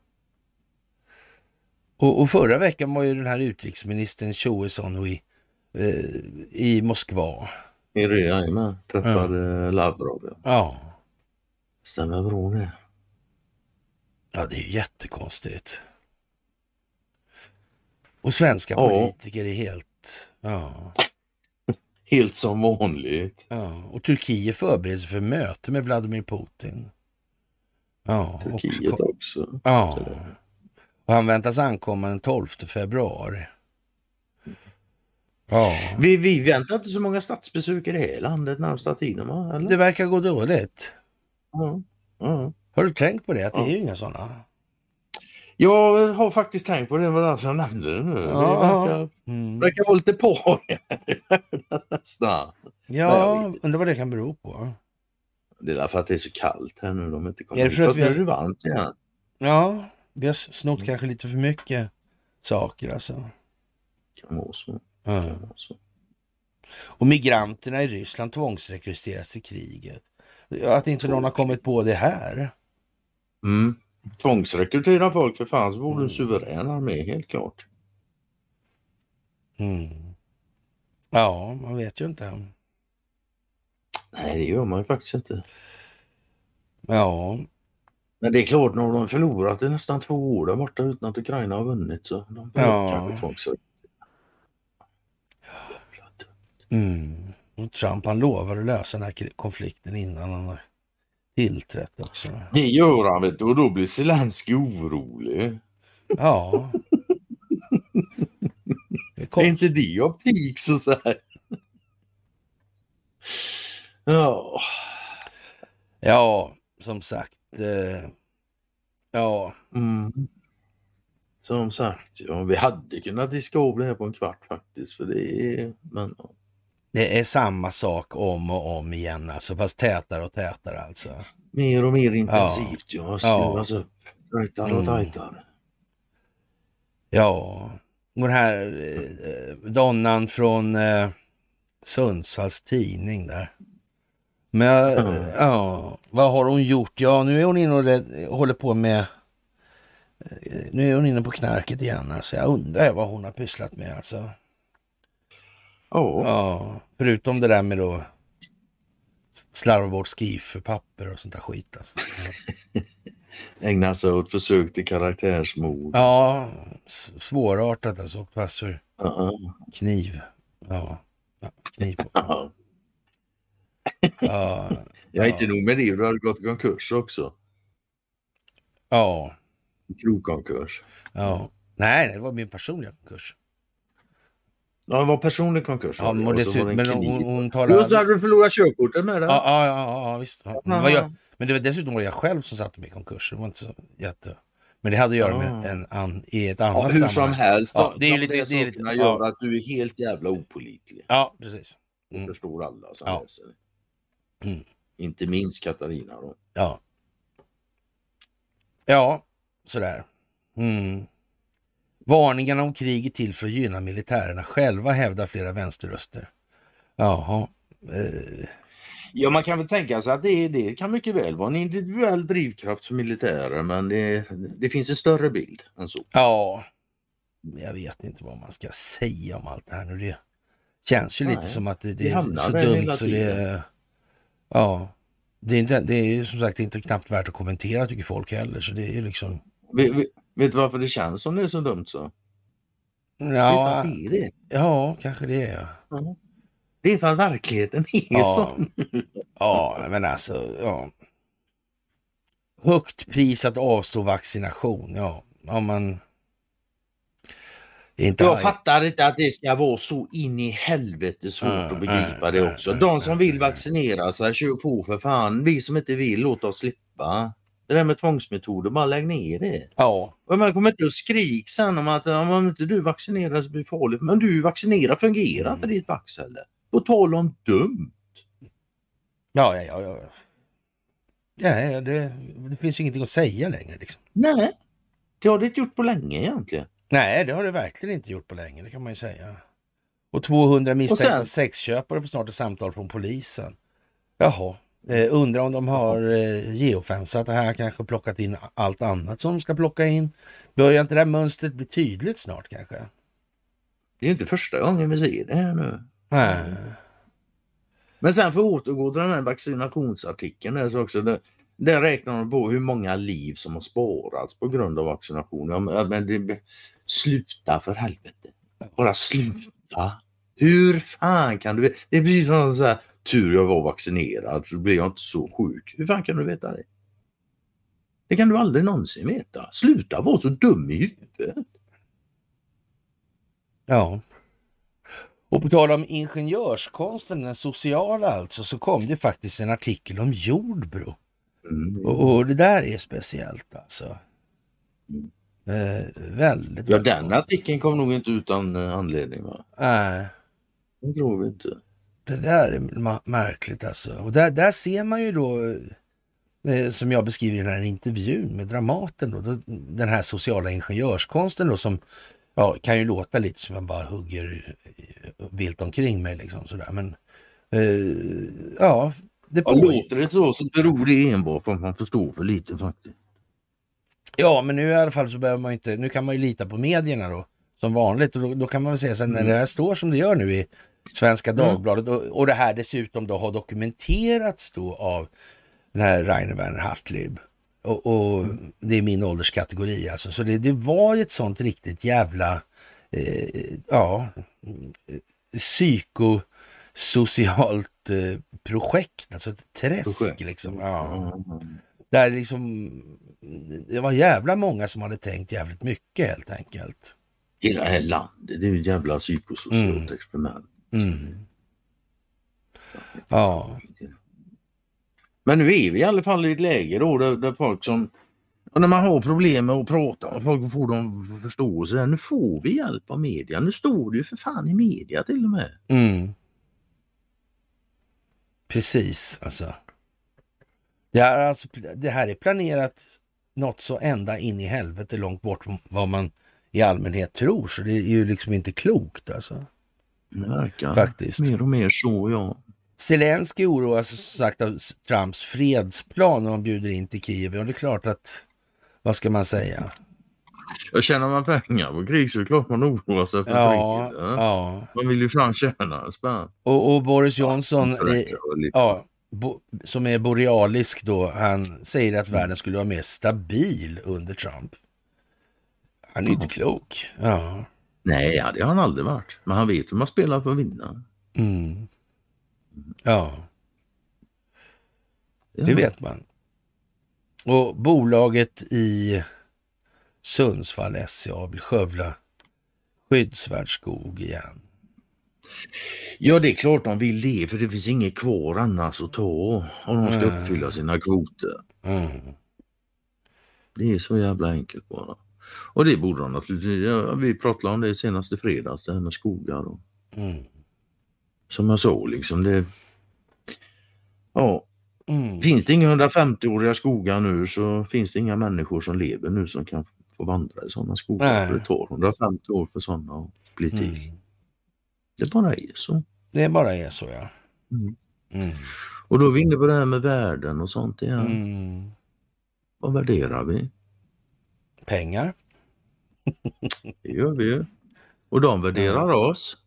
Och, och, förra veckan var ju den här utrikesministern Choe Son-Hui eh, i Moskva. I med. Träffade ja. Lavrov. Ja. Stämmer bra det. Ja, det är ju jättekonstigt. Och svenska ja. politiker är helt... Ja. Helt som vanligt. Ja. Och Turkiet förbereder sig för möte med Vladimir Putin. Ja, Turkiet också. också. Ja. Och han väntas ankomma den 12 februari. Ja. Vi, vi väntar inte så många statsbesök i det här landet närmsta tiden va? Eller? Det verkar gå dåligt. Ja. Ja. Har du tänkt på det? Att det är ju inga sådana. Jag har faktiskt tänkt på det, var därför jag nämnde det nu. Ja. Det verkar, mm. verkar vara lite på nästan. Ja, undrar vad det kan bero på. Det är för att det är så kallt här nu. De inte kommer är det för att vi har... är det varmt igen. Ja, vi har snott mm. kanske lite för mycket saker alltså. Kan vara så. Ja. Kan vara så. Och migranterna i Ryssland tvångsrekryteras till kriget. Att inte någon har kommit på det här. Mm. Tvångsrekrytera folk för fan så vore mm. en suverän armé helt klart. Mm. Ja, man vet ju inte. Nej, det gör man ju faktiskt inte. Ja. Men det är klart, när de förlorat i nästan två år där borta utan att Ukraina har vunnit så de behöver ja. kanske tvångsrekrytera. Mm. Och Trump han lovar att lösa den här konflikten innan han har tillträtt också. Det gör han vet du och då blir Zelenskyj orolig. Ja. är, är inte det optik så, så här? Ja. Ja, som sagt. Eh, ja. Mm. Som sagt, ja, vi hade kunnat diska av det här på en kvart faktiskt. För det är, men, ja. Det är samma sak om och om igen, alltså, fast tätare och tätare alltså. Mer och mer intensivt, ja. Ja. upp tajtare och mm. tajtare. Ja, och den här eh, donnan från eh, Sundsvalls tidning där. Men mm. ja, vad har hon gjort? Ja, nu är hon inne och håller på med eh, nu är hon inne på knarket igen. Alltså, jag undrar vad hon har pysslat med. Alltså. Oh. Ja, förutom det där med då slarva bort skifferpapper och sånt där skit. Alltså. Ägna sig åt försök till karaktärsmord. Ja, svårartat alltså. Åkt fast för uh -uh. kniv. Ja, ja kniv. ja. ja, jag är inte nog med det, du har gått i konkurs också. Ja. Krogkonkurs. Ja. Nej, det var min personliga konkurs. Ja, det var personlig konkurs. Ja, men, dessutom, men hon, hon talade... Just när du förlorade körkortet med det. Ja, ja, ja, ja visst. Ja. Men, jag, men det var dessutom var det jag själv som satte mig i konkurs. Det var inte så jätte... Men det hade att göra med en, an, i ett annat ja, hur sammanhang. som helst. Ja, det är lite, det är lite, gör ja. att du är helt jävla opolitlig. Ja, precis. Mm. Det förstår alla som ja. läser. Mm. Inte minst Katarina då. Ja. Ja, sådär. Mm. Varningarna om krig är till för att gynna militärerna själva, hävdar flera vänsterröster. Jaha. Eh. Ja, man kan väl tänka sig att det, det kan mycket väl vara en individuell drivkraft för militärer, men det, det finns en större bild än så. Ja, jag vet inte vad man ska säga om allt det här nu. Det känns ju Nej, lite som att det, det är så dumt så det... Ja, det är, inte, det är som sagt inte knappt värt att kommentera tycker folk heller, så det är liksom... Vi, vi, Vet du varför det känns som det är så dumt så? Ja, det är det. ja kanske det är. Ja. Det är för att verkligheten är ja. sån. ja, men alltså, ja. Högt pris att avstå vaccination, ja. Om man... Inte jag fattar inte att det ska vara så in i helvete svårt mm, att begripa mm, det också. Mm, De som vill vaccinera sig, kör på för fan. Vi som inte vill, låt oss slippa. Det där med tvångsmetoder, bara lägg ner det. Ja. Och man kommer inte att skrik sen om att om inte du vaccinerar så blir det farligt. Men du vaccinerar fungerar mm. inte ditt vax heller. På tal om dumt. Ja, ja, ja. ja. ja det, det finns ingenting att säga längre. Liksom. Nej, det har det inte gjort på länge egentligen. Nej, det har det verkligen inte gjort på länge, det kan man ju säga. Och 200 misstänkta sexköpare får snart ett samtal från polisen. Jaha, Eh, undrar om de har eh, geofensat det här, kanske plockat in allt annat som de ska plocka in. Börjar inte det här mönstret bli tydligt snart kanske? Det är inte första gången vi ser det här nu. Nej. Men sen för att återgå till den här vaccinationsartikeln där så också. Det, där räknar de på hur många liv som har sparats på grund av vaccination. Ja, men det, sluta för helvete. Bara sluta. Hur fan kan du? Det är precis som så här, tur jag var vaccinerad så blev jag inte så sjuk. Hur fan kan du veta det? Det kan du aldrig någonsin veta. Sluta vara så dum i huvudet. Ja. Och på tal om ingenjörskonsten, den sociala alltså, så kom det faktiskt en artikel om Jordbro. Mm. Och, det där är speciellt alltså. Mm. Eh, väldigt, Ja, den artikeln kom nog inte utan eh, anledning va? Nej. Det tror vi inte. Det där är märkligt alltså. Och där, där ser man ju då, eh, som jag beskriver i den här intervjun med Dramaten, då, då, den här sociala ingenjörskonsten då som ja, kan ju låta lite som jag bara hugger vilt omkring mig liksom sådär. Men eh, ja, det ja, låter det så så beror det enbart på att man förstår för lite faktiskt. Ja, men nu i alla fall så behöver man inte, nu kan man ju lita på medierna då som vanligt och då, då kan man väl säga så när mm. det här står som det gör nu i Svenska mm. Dagbladet och, och det här dessutom då har dokumenterats då av den här Rainer Werner Hartlieb. Och, och mm. det är min ålderskategori alltså. Så det, det var ju ett sånt riktigt jävla, eh, ja, psykosocialt eh, projekt, alltså ett träsk projekt. liksom. Ja. Där liksom, det var jävla många som hade tänkt jävligt mycket helt enkelt. Hela det här landet, det är ju ett jävla psykosocialt mm. experiment. Mm. Ja. Men nu är vi i alla fall i ett läge då där, där folk som och när man har problem med att prata och folk får dem förståelse. Nu får vi hjälp av media. Nu står det ju för fan i media till och med. Mm. Precis alltså. Det, är alltså. det här är planerat något så ända in i helvete långt bort från vad man i allmänhet tror. Så det är ju liksom inte klokt alltså. Verkar Faktiskt. mer och mer så, ja. Zelensky oroas som sagt av Trumps fredsplan när man bjuder in till Kiev. Och det är klart att, vad ska man säga? Jag tjänar man pengar på krig så är det klart man oroar sig för ja, kriget. Ja. Man vill ju fan tjäna spänn. Och, och, Boris Johnson, ja, är, ja, bo, som är borealisk då, han säger att världen skulle vara mer stabil under Trump. Han är inte klok. Ja. Nej, det har han aldrig varit. Men han vet hur man spelar för att vinna. Mm. Ja. Det ja. vet man. Och bolaget i Sundsvall SCA vill skövla skyddsvärd skog igen. Ja, det är klart de vill det, för det finns inget kvar annars att ta om de ska mm. uppfylla sina kvoter. Mm. Det är så jävla enkelt bara. Och det borde de naturligtvis. Ja, vi pratade om det senaste fredags, det här med skogar. Och, mm. Som jag sa, liksom det... Ja. Mm. Finns det inga 150-åriga skogar nu så finns det inga människor som lever nu som kan få vandra i sådana skogar. För det tar 150 år för sådana att bli till. Mm. Det bara är så. Det bara är så ja. Mm. mm. Och då är vi inne på det här med värden och sånt igen. Mm. Vad värderar vi? Pengar. Det gör vi ju. Och de värderar ja. oss.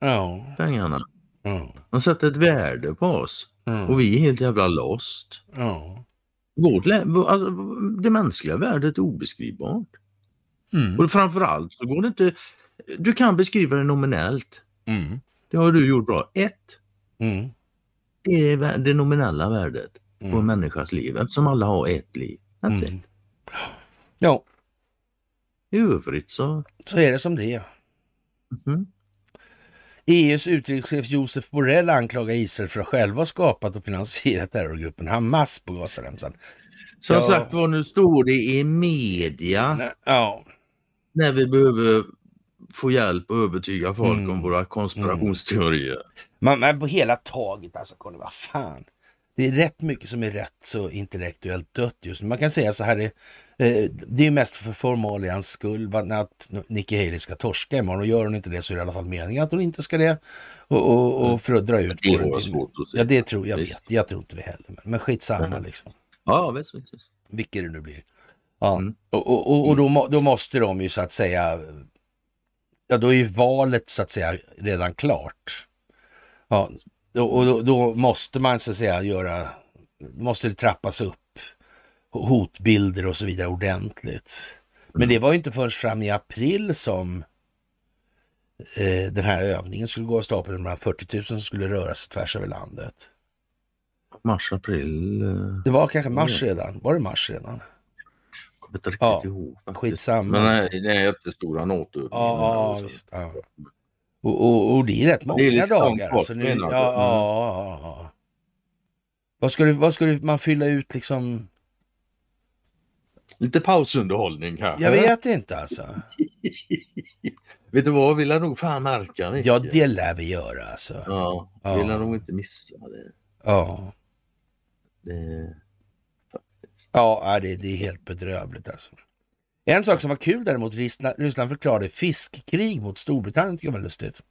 Ja. Pengarna. Ja. De sätter ett värde på oss. Ja. Och vi är helt jävla lost. Ja. Vårt, alltså, det mänskliga värdet är obeskrivbart. Mm. Och framförallt så går det inte... Du kan beskriva det nominellt. Mm. Det har du gjort bra. Ett mm. är det nominella värdet på en mm. människas liv eftersom alla har ett liv. Mm. Ja. I övrigt så... Så är det som det är. Mm. EUs utrikeschef Josef Borrell anklagar Israel för att själva ha skapat och finansierat terrorgruppen Hamas på Gazaremsan. Som ja. sagt var, nu står det i media. Ja. När vi behöver få hjälp och övertyga folk mm. om våra konspirationsteorier. Mm. Man, men på hela taget alltså, Conny, vad fan. Det är rätt mycket som är rätt så intellektuellt dött just nu. Man kan säga så här, det, det är mest för formalians skull att Nikki Haley ska torska imorgon och gör hon inte det så är det i alla fall meningen att hon inte ska det. Och, och, och mm. för att dra ut på det. Till, ja, det tror jag vet. Jag tror inte det heller. Men, men skitsamma mm. liksom. Ja, visst. visst. Vilket det nu blir. Ja, mm. och, och, och då, då måste de ju så att säga, ja då är ju valet så att säga redan klart. Ja, och då, då, måste man så att säga göra, måste det trappas upp hotbilder och så vidare ordentligt. Men det var ju inte förrän fram i april som eh, den här övningen skulle gå av stapeln. De 40 000 som skulle röra sig tvärs över landet. Mars, april? Eh, det var kanske mars redan. Var det mars redan? kommer inte riktigt ja, ihåg. Skitsamma. Men den här jättestora NATO. Ja, ja, visst. Ja. Och, och, och, det är rätt många är dagar. Alltså nu, ja, ja, ja, ja. Vad ska, du, vad ska du, man fylla ut liksom? Lite pausunderhållning kanske? Jag vet inte alltså. Vet du vad, vi lär nog fan märka mycket. Ja, det lär vi göra alltså. Ja, ja. vi lär nog inte missa det. Ja. Det... Ja, det, det är helt bedrövligt alltså. En sak som var kul däremot, Ryssland förklarade fiskkrig mot Storbritannien, tycker jag var lustigt.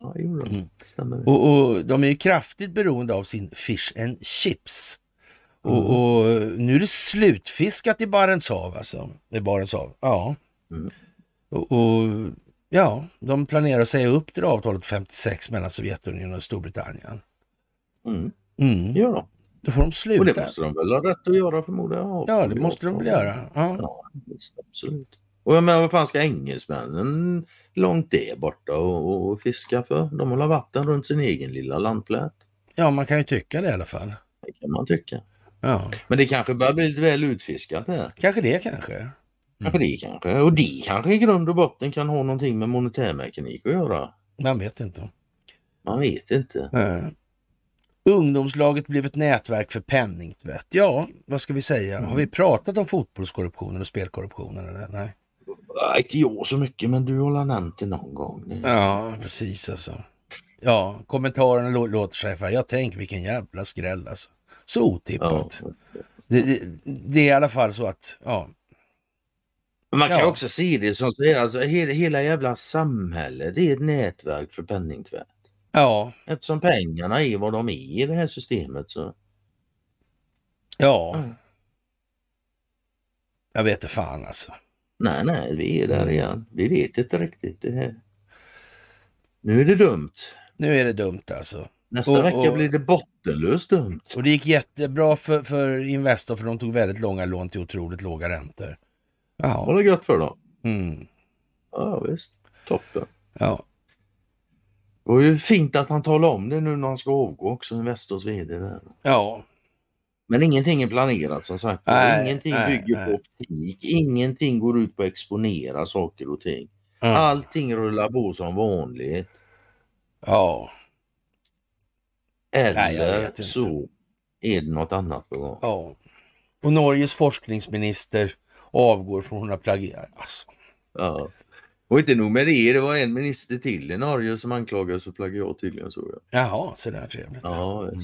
Ja, jo, mm. Och, och, de är ju kraftigt beroende av sin fish and chips. Och, mm. och nu är det slutfiskat i Barents hav alltså. I Barents hav. Ja. Mm. Och, och, ja, de planerar att säga upp det avtalet 56 mellan Sovjetunionen och Storbritannien. Mm. Mm. Ja. Då får de sluta. Och det måste de väl ha rätt att göra förmodar jag. Ja, det måste de väl göra. Ja, ja absolut. Och jag menar, vad fan ska engelsmännen långt det borta och, och fiska för? De håller vatten runt sin egen lilla landplätt. Ja, man kan ju tycka det i alla fall. Det kan man tycka. Ja. Men det kanske börjar bli lite väl utfiskat här. Kanske det kanske. Mm. Kanske det kanske. Och det kanske i grund och botten kan ha någonting med monetärmekanik att göra. Man vet inte. Man vet inte. Nej. Ungdomslaget blev ett nätverk för penningtvätt. Ja, vad ska vi säga? Mm. Har vi pratat om fotbollskorruptionen och spelkorruptionen? Eller? Nej. Nej, inte jag så mycket, men du har nämnt det någon gång. Ja, precis alltså. Ja, kommentarerna låter sig för. Jag tänker vilken jävla skräll alltså. Så otippat. Ja. Det, det, det, är i alla fall så att, ja. Man kan ja. också se det som så alltså hela, hela jävla samhället det är ett nätverk för penningtvätt. Ja. Eftersom pengarna är vad de är i det här systemet så. Ja. Mm. Jag vet inte fan alltså. Nej, nej, vi är där igen. Vi vet inte riktigt. Det här. Nu är det dumt. Nu är det dumt alltså. Nästa och, vecka och, blir det bottenlöst dumt. Och det gick jättebra för, för Investor för de tog väldigt långa lån till otroligt låga räntor. Jaha. Var det gött för dem? Mm. Ja visst, toppen. Ja. Det var ju fint att han talade om det nu när han ska avgå också, Investors VD. Där. Ja. Men ingenting är planerat som sagt. Nej, ingenting nej, bygger nej. på optik. Ingenting går ut på att exponera saker och ting. Mm. Allting rullar på som vanligt. Ja. Eller så är det något annat på gång. Ja. Och Norges forskningsminister avgår från hon har plagierat. Alltså. Ja. Och inte nog med det, det var en minister till i Norge som anklagades för plagiat tydligen. Så jag. Jaha, så där trevligt. Ja. Mm.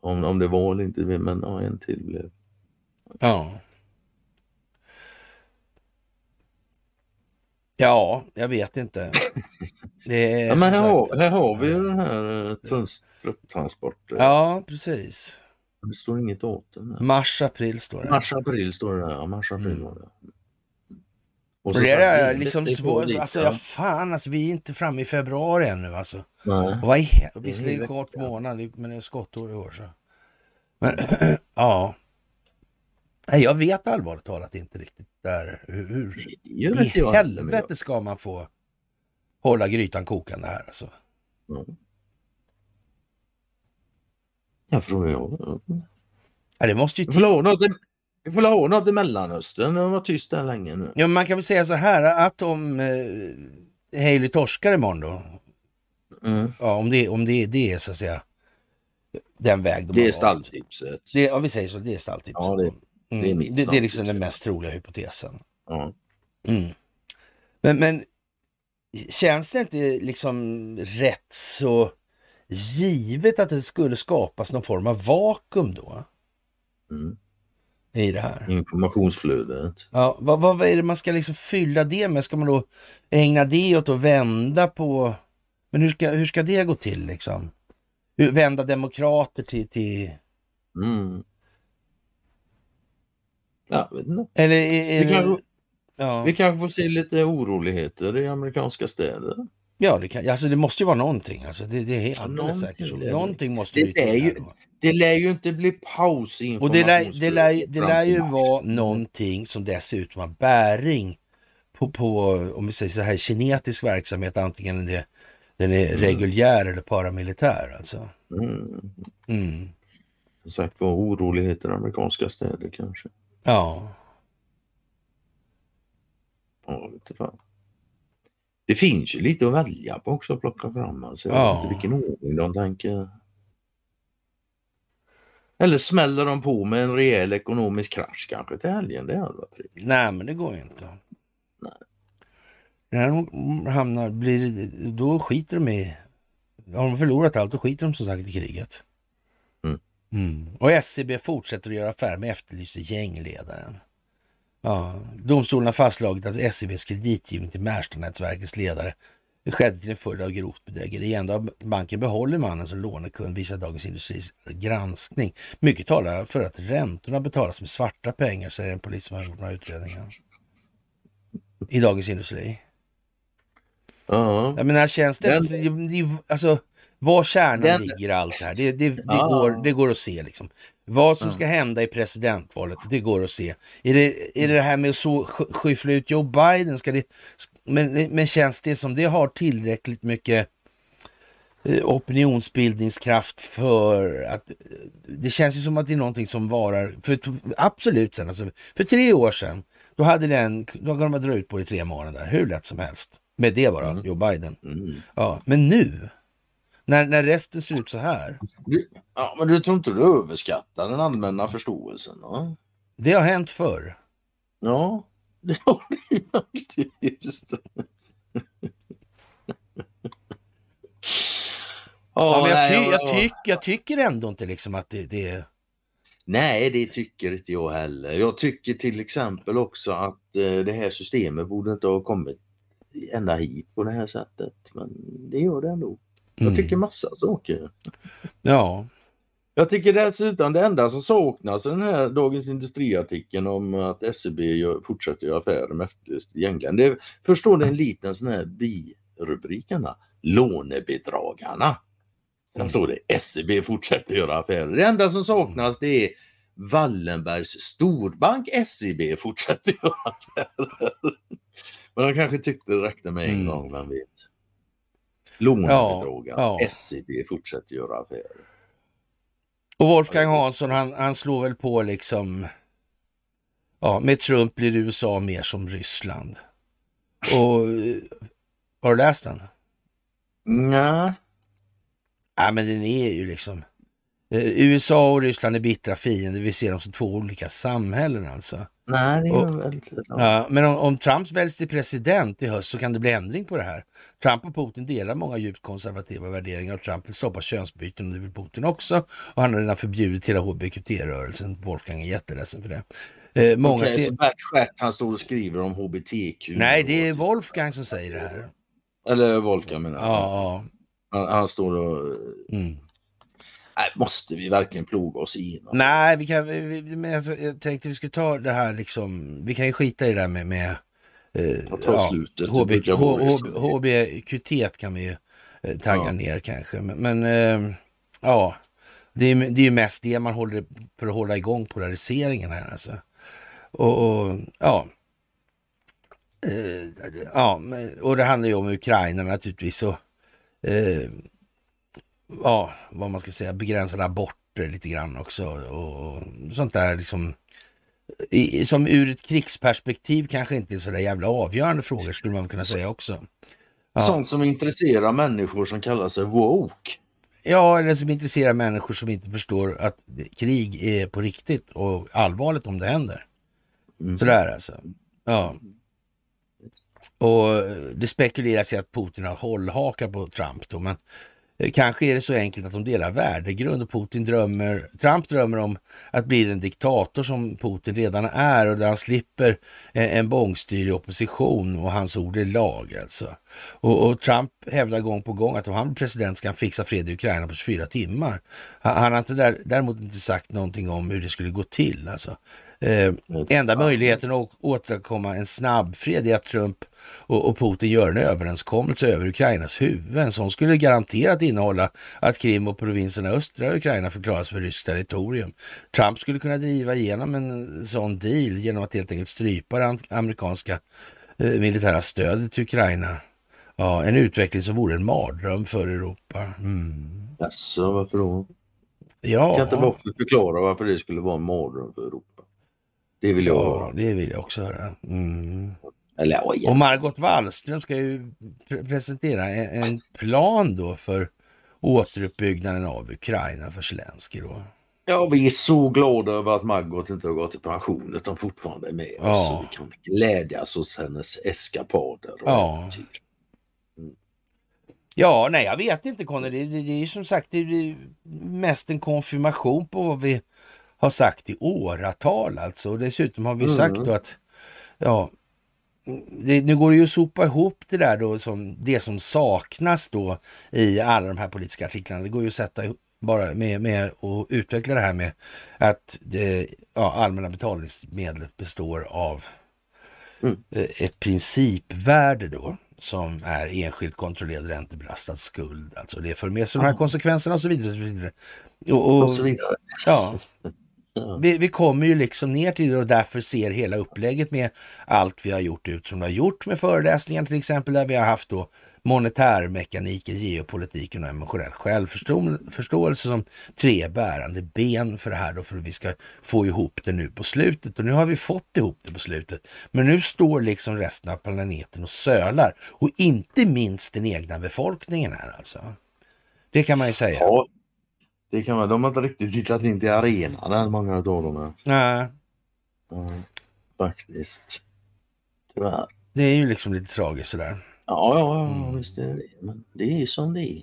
Om, om det var eller inte, men ja, en till blev. Ja. Ja, jag vet inte. Det ja, men här, har, här har vi ju den här eh, trupptransporten. Ja, precis. Det står inget datum. Mars, april står det. Mars, april står det. Ja, mars, april mm. det. Och det är liksom svårt. Alltså, ja, fan, alltså, vi är inte framme i februari ännu alltså. Nej. Och vad är, visserligen är det kort månad, men det är skottår i år. Så. Men ja. Jag vet allvarligt talat inte riktigt där hur, i helvete ska man få hålla grytan kokande här alltså. Mm. Jag frågar jag. Ja, det måste ju. Vi får ha något i Mellanöstern. De var tyst där länge nu. Ja, man kan väl säga så här att om eh, Haley torskar imorgon då. Mm. Ja, om det, om det, det är så att säga den väg de Det är stalltipset. Det, ja, vi säger så. Det är stalltipset. Ja, det, det, är mm. det, det, är liksom den mest troliga hypotesen. Mm. Men, men känns det inte liksom rätt så givet att det skulle skapas någon form av vakuum då? Mm i det här. Informationsflödet. Ja, vad, vad är det man ska liksom fylla det med? Ska man då ägna det åt att vända på... Men hur ska, hur ska det gå till liksom? Vända demokrater till... till... Mm. Inte. Eller är, är vi, kanske, ja. vi kanske får se lite oroligheter i amerikanska städer. Ja, det, kan, alltså det måste ju vara någonting. Alltså det, det är alldeles ja, säkert så. Någonting måste det, det ju, det lär ju inte bli paus i Och det lär, det lär, det lär ju vara någonting som dessutom har bäring på, på, om vi säger så här, kinetisk verksamhet, antingen det, den är mm. reguljär eller paramilitär alltså. Mm. Mm. Som sagt var, oroligheter i amerikanska städer kanske. Ja. Ja, lite fan. Det finns ju lite att välja på också att plocka fram. Alltså, jag ja. vet inte vilken ordning de tänker. Eller smäller de på med en rejäl ekonomisk krasch kanske till helgen? Det hade varit Nej, men det går ju inte. Nej. när de hamnar, blir, då skiter de i... Har de förlorat allt, då skiter de som sagt i kriget. Mm. Och SCB fortsätter att göra affär med efterlyste gängledaren. Ja, domstolen har fastslagit att SCBs kreditgivning till Märsta-nätverkets ledare skedde till en följd av grovt bedrägeri. Ändå banken behåller mannen som lånekund, visar Dagens Industris granskning. Mycket talar för att räntorna betalas med svarta pengar, säger en polis som har gjort några utredningar. I Dagens Industri. Ja. Jag menar, känns det... Det, alltså, var kärnan Den... ligger allt det här, det, det, det ja. går, det går att se. Liksom. Vad som ska hända i presidentvalet, det går att se. Är det är det, det här med att så, skyffla ut Joe Biden? Ska det, men, men känns det som det har tillräckligt mycket eh, opinionsbildningskraft för att det känns ju som att det är någonting som varar, för absolut sen, alltså, för tre år sedan, då hade den, då kan de dra ut på det i tre månader, hur lätt som helst. Med det bara, mm. Joe Biden. Mm. Ja, men nu, när, när resten ser ut så här. Du, ja, men du tror inte du överskattar den allmänna förståelsen? Va? Det har hänt förr. Ja, det har det faktiskt. ja, men jag, ty jag, tyck jag tycker ändå inte liksom att det, det Nej, det tycker inte jag heller. Jag tycker till exempel också att eh, det här systemet borde inte ha kommit ända hit på det här sättet. Men det gör det ändå. Jag mm. tycker massa saker. Ja. Jag tycker dessutom det enda som saknas i den här Dagens Industriartikeln om att SEB gör, fortsätter göra affärer med gänglen. Det förstår det en liten sån här birubrikerna. Lånebedragarna. Sen står det SEB fortsätter göra affärer. Det enda som saknas det är Wallenbergs storbank SEB fortsätter göra affärer. Men de kanske tyckte det räckte med en mm. gång, vem vet. Lånebedragaren, ja, ja. SEB fortsätter göra affärer. Och Wolfgang Hansson han, han slår väl på liksom, ja med Trump blir USA mer som Ryssland. Och har du läst den? Nej. Ja men den är ju liksom, eh, USA och Ryssland är bittra fiender, vi ser dem som två olika samhällen alltså. Nej, det är och, väldigt ja, Men om, om Trump väljs till president i höst så kan det bli ändring på det här. Trump och Putin delar många djupt konservativa värderingar och Trump vill stoppa könsbyten och det vill Putin också. Och han har redan förbjudit hela hbqt-rörelsen. Wolfgang är jätteledsen för det. Eh, många okay, ser... så Bert Stjärt, han står och skriver om hbtq? Nej, det är Wolfgang som säger det här. Eller Wolfgang menar jag. Ja, ja. Han, han står och... Mm. Nej, måste vi verkligen ploga oss igenom? Nej, vi kan, men alltså, jag tänkte vi skulle ta det här liksom, vi kan ju skita i det där med, med eh, ja, slutet. HB, HBQT kan vi ju eh, tagga ja. ner kanske. Men, men eh, ja, det är, det är ju mest det man håller för att hålla igång polariseringen här alltså. Och, och ja, eh, ja, och det handlar ju om Ukraina naturligtvis. Och, eh, ja, vad man ska säga, begränsade aborter lite grann också och sånt där liksom. I, som ur ett krigsperspektiv kanske inte är så där jävla avgörande frågor skulle man kunna säga också. Ja. Sånt som intresserar människor som kallar sig woke. Ja, eller som intresserar människor som inte förstår att krig är på riktigt och allvarligt om det händer. Mm. Sådär alltså. Ja. Och det spekuleras i att Putin har hållhakar på Trump då, men Eh, kanske är det så enkelt att de delar värdegrund och Putin drömmer, Trump drömmer om att bli den diktator som Putin redan är och där han slipper eh, en, bångstyrig opposition och hans ord är lag alltså. Och, och, Trump hävdar gång på gång att om han blir president ska han fixa fred i Ukraina på 24 timmar. Han, han har inte där, däremot inte sagt någonting om hur det skulle gå till alltså. Eh, enda möjligheten att åstadkomma en snabb fred är att Trump och, och, Putin gör en överenskommelse över Ukrainas huvud. En sån skulle garanterat innehålla att Krim och provinserna östra Ukraina förklaras för ryskt territorium. Trump skulle kunna driva igenom en sån deal genom att helt enkelt strypa det amerikanska eh, militära stödet till Ukraina. Ja, en utveckling som vore en mardröm för Europa. Mm. Jaså, varför då? Ja. Kan inte bara förklara varför det skulle vara en mardröm för Europa? Det vill jag ja, höra. det vill jag också höra. Mm. Eller, oj, och Margot Wallström ska ju pre presentera en, en, plan då för återuppbyggnaden av Ukraina för Zelensky då. Ja, vi är så glada över att Margot inte har gått i pension utan fortfarande är med ja. oss. Vi kan glädjas åt hennes eskapader och ja. Mm. Ja, nej jag vet inte Conny. Det, det, det är som sagt det mest en konfirmation på vad vi har sagt i åratal alltså. Och dessutom har vi mm. sagt då att ja, det, nu går det ju att sopa ihop det där då som det som saknas då i alla de här politiska artiklarna. Det går ju att sätta bara med, med att utveckla det här med att det, ja, allmänna betalningsmedlet består av mm. Eh, ett principvärde då som är enskilt kontrollerad räntebelastad skuld. Alltså det för med sig de här konsekvenserna och så vidare. Och så vidare. Och, och, och så vidare. Ja, vi, vi, kommer ju liksom ner till det och därför ser hela upplägget med allt vi har gjort ut som vi har gjort med föreläsningar till exempel där vi har haft då monetärmekaniken, geopolitiken och emotionell självförståelse som tre bärande ben för det här då för att vi ska få ihop det nu på slutet. Och nu har vi fått ihop det på slutet. Men nu står liksom resten av planeten och sölar och inte minst den egna befolkningen här alltså. Det kan man ju säga. Ja. Det kan man, de har inte riktigt hittat in till arenan än, många av dem. Nej. Mm, faktiskt. Tyvärr. Det är ju liksom lite tragiskt sådär. Ja, ja, ja mm. visst är det Men det är som det är.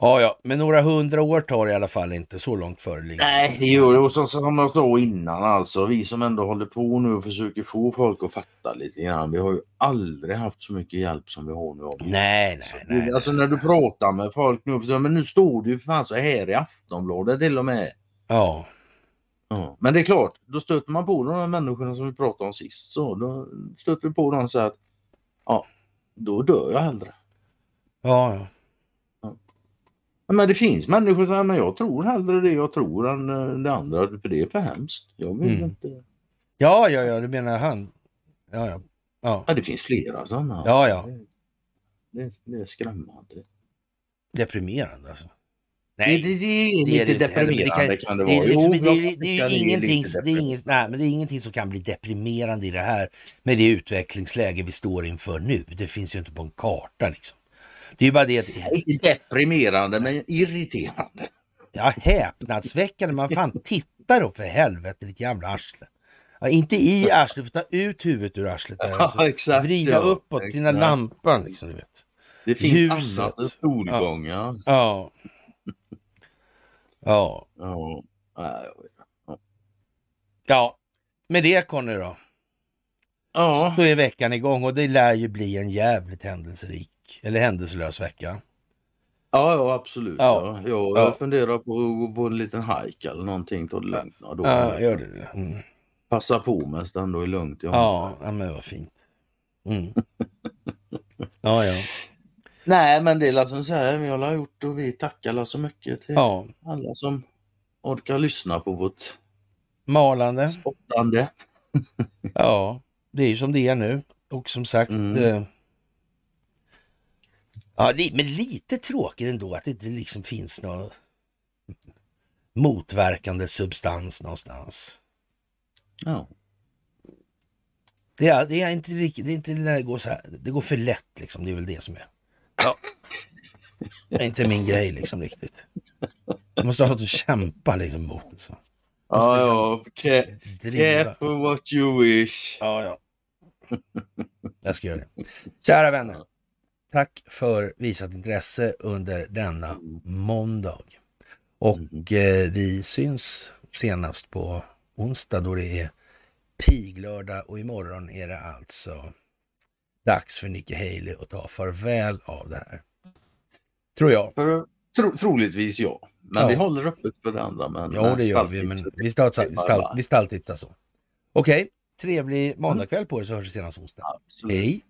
Ja, ja, men några hundra år tar det i alla fall inte så långt före. Nej, det gör det. Och så, som jag sa innan alltså, vi som ändå håller på nu och försöker få folk att fatta lite grann. Vi har ju aldrig haft så mycket hjälp som vi har nu. Nej, nej, nej. Alltså när du pratar med folk nu, men nu står det ju för fan så här i Aftonbladet till och med. Ja. ja. Men det är klart, då stöter man på de här människorna som vi pratade om sist. Så då stöter du på dem så att, ja, då dör jag hellre. Ja, ja. Men det finns människor som säger, men jag tror hellre det jag tror än eh, det andra, för det är för hemskt. Jag vill mm. inte... Ja, ja, ja, du menar han? Ja, ja. Ja, ja det finns flera sådana. Ja, ja. Det, det är skrämmande. Deprimerande alltså. Nej, det, det, det är lite det, deprimerande kan, kan det, vara. Liksom, det, är, det är ju ingenting, det är inget, nej, men det är ingenting som kan bli deprimerande i det här med det utvecklingsläge vi står inför nu. Det finns ju inte på en karta liksom. Det är bara det att... Deprimerande men irriterande. Ja, häpnadsväckande. Man fan titta då för helvete ditt jävla arsle. Ja, inte i arslet, för ta ut huvudet ur arslet. Där, alltså. ja, exakt, Vrida ja. uppåt till den lampan. Liksom, du vet. Det finns Ljuset. annat än solgång. Ja. Ja. ja. ja. ja. Ja, med det Conny då. Ja. Så är veckan igång och det lär ju bli en jävligt händelserik eller händelselös vecka. Ja, ja absolut. Ja. Ja. Jag ja. funderar på att gå på en liten hike eller någonting. Ta det lugnt några Ja, gör det. Mm. Passa på det ändå är lugnt. Ja, ja men vad fint. Mm. ja, ja. Nej, men det är som säger vi har gjort och vi tackar så mycket till ja. alla som orkar lyssna på vårt malande spottande. ja, det är ju som det är nu och som sagt mm. eh, Ja, men lite tråkigt ändå att det inte liksom finns någon motverkande substans någonstans. Ja. Det är, det är inte riktigt, det är inte det går så här, det går för lätt liksom, det är väl det som är. Ja. Det är inte min grej liksom riktigt. Jag måste ha något att kämpa liksom mot. Så. Ja, ja. Careful what you wish. Ja, ja. Jag ska göra det. Kära vänner. Tack för visat intresse under denna måndag. Och mm. eh, vi syns senast på onsdag då det är piglördag och imorgon är det alltså dags för Nicky Haley att ta farväl av det här. Tror jag. För, tro, troligtvis ja. Men ja. vi håller öppet för det andra. Men, ja, det gör vi. Men vi, stall, vi, stall, vi stalltipsar så. Okej, okay. trevlig måndagkväll på er så hörs vi senast onsdag. Absolut. Hej!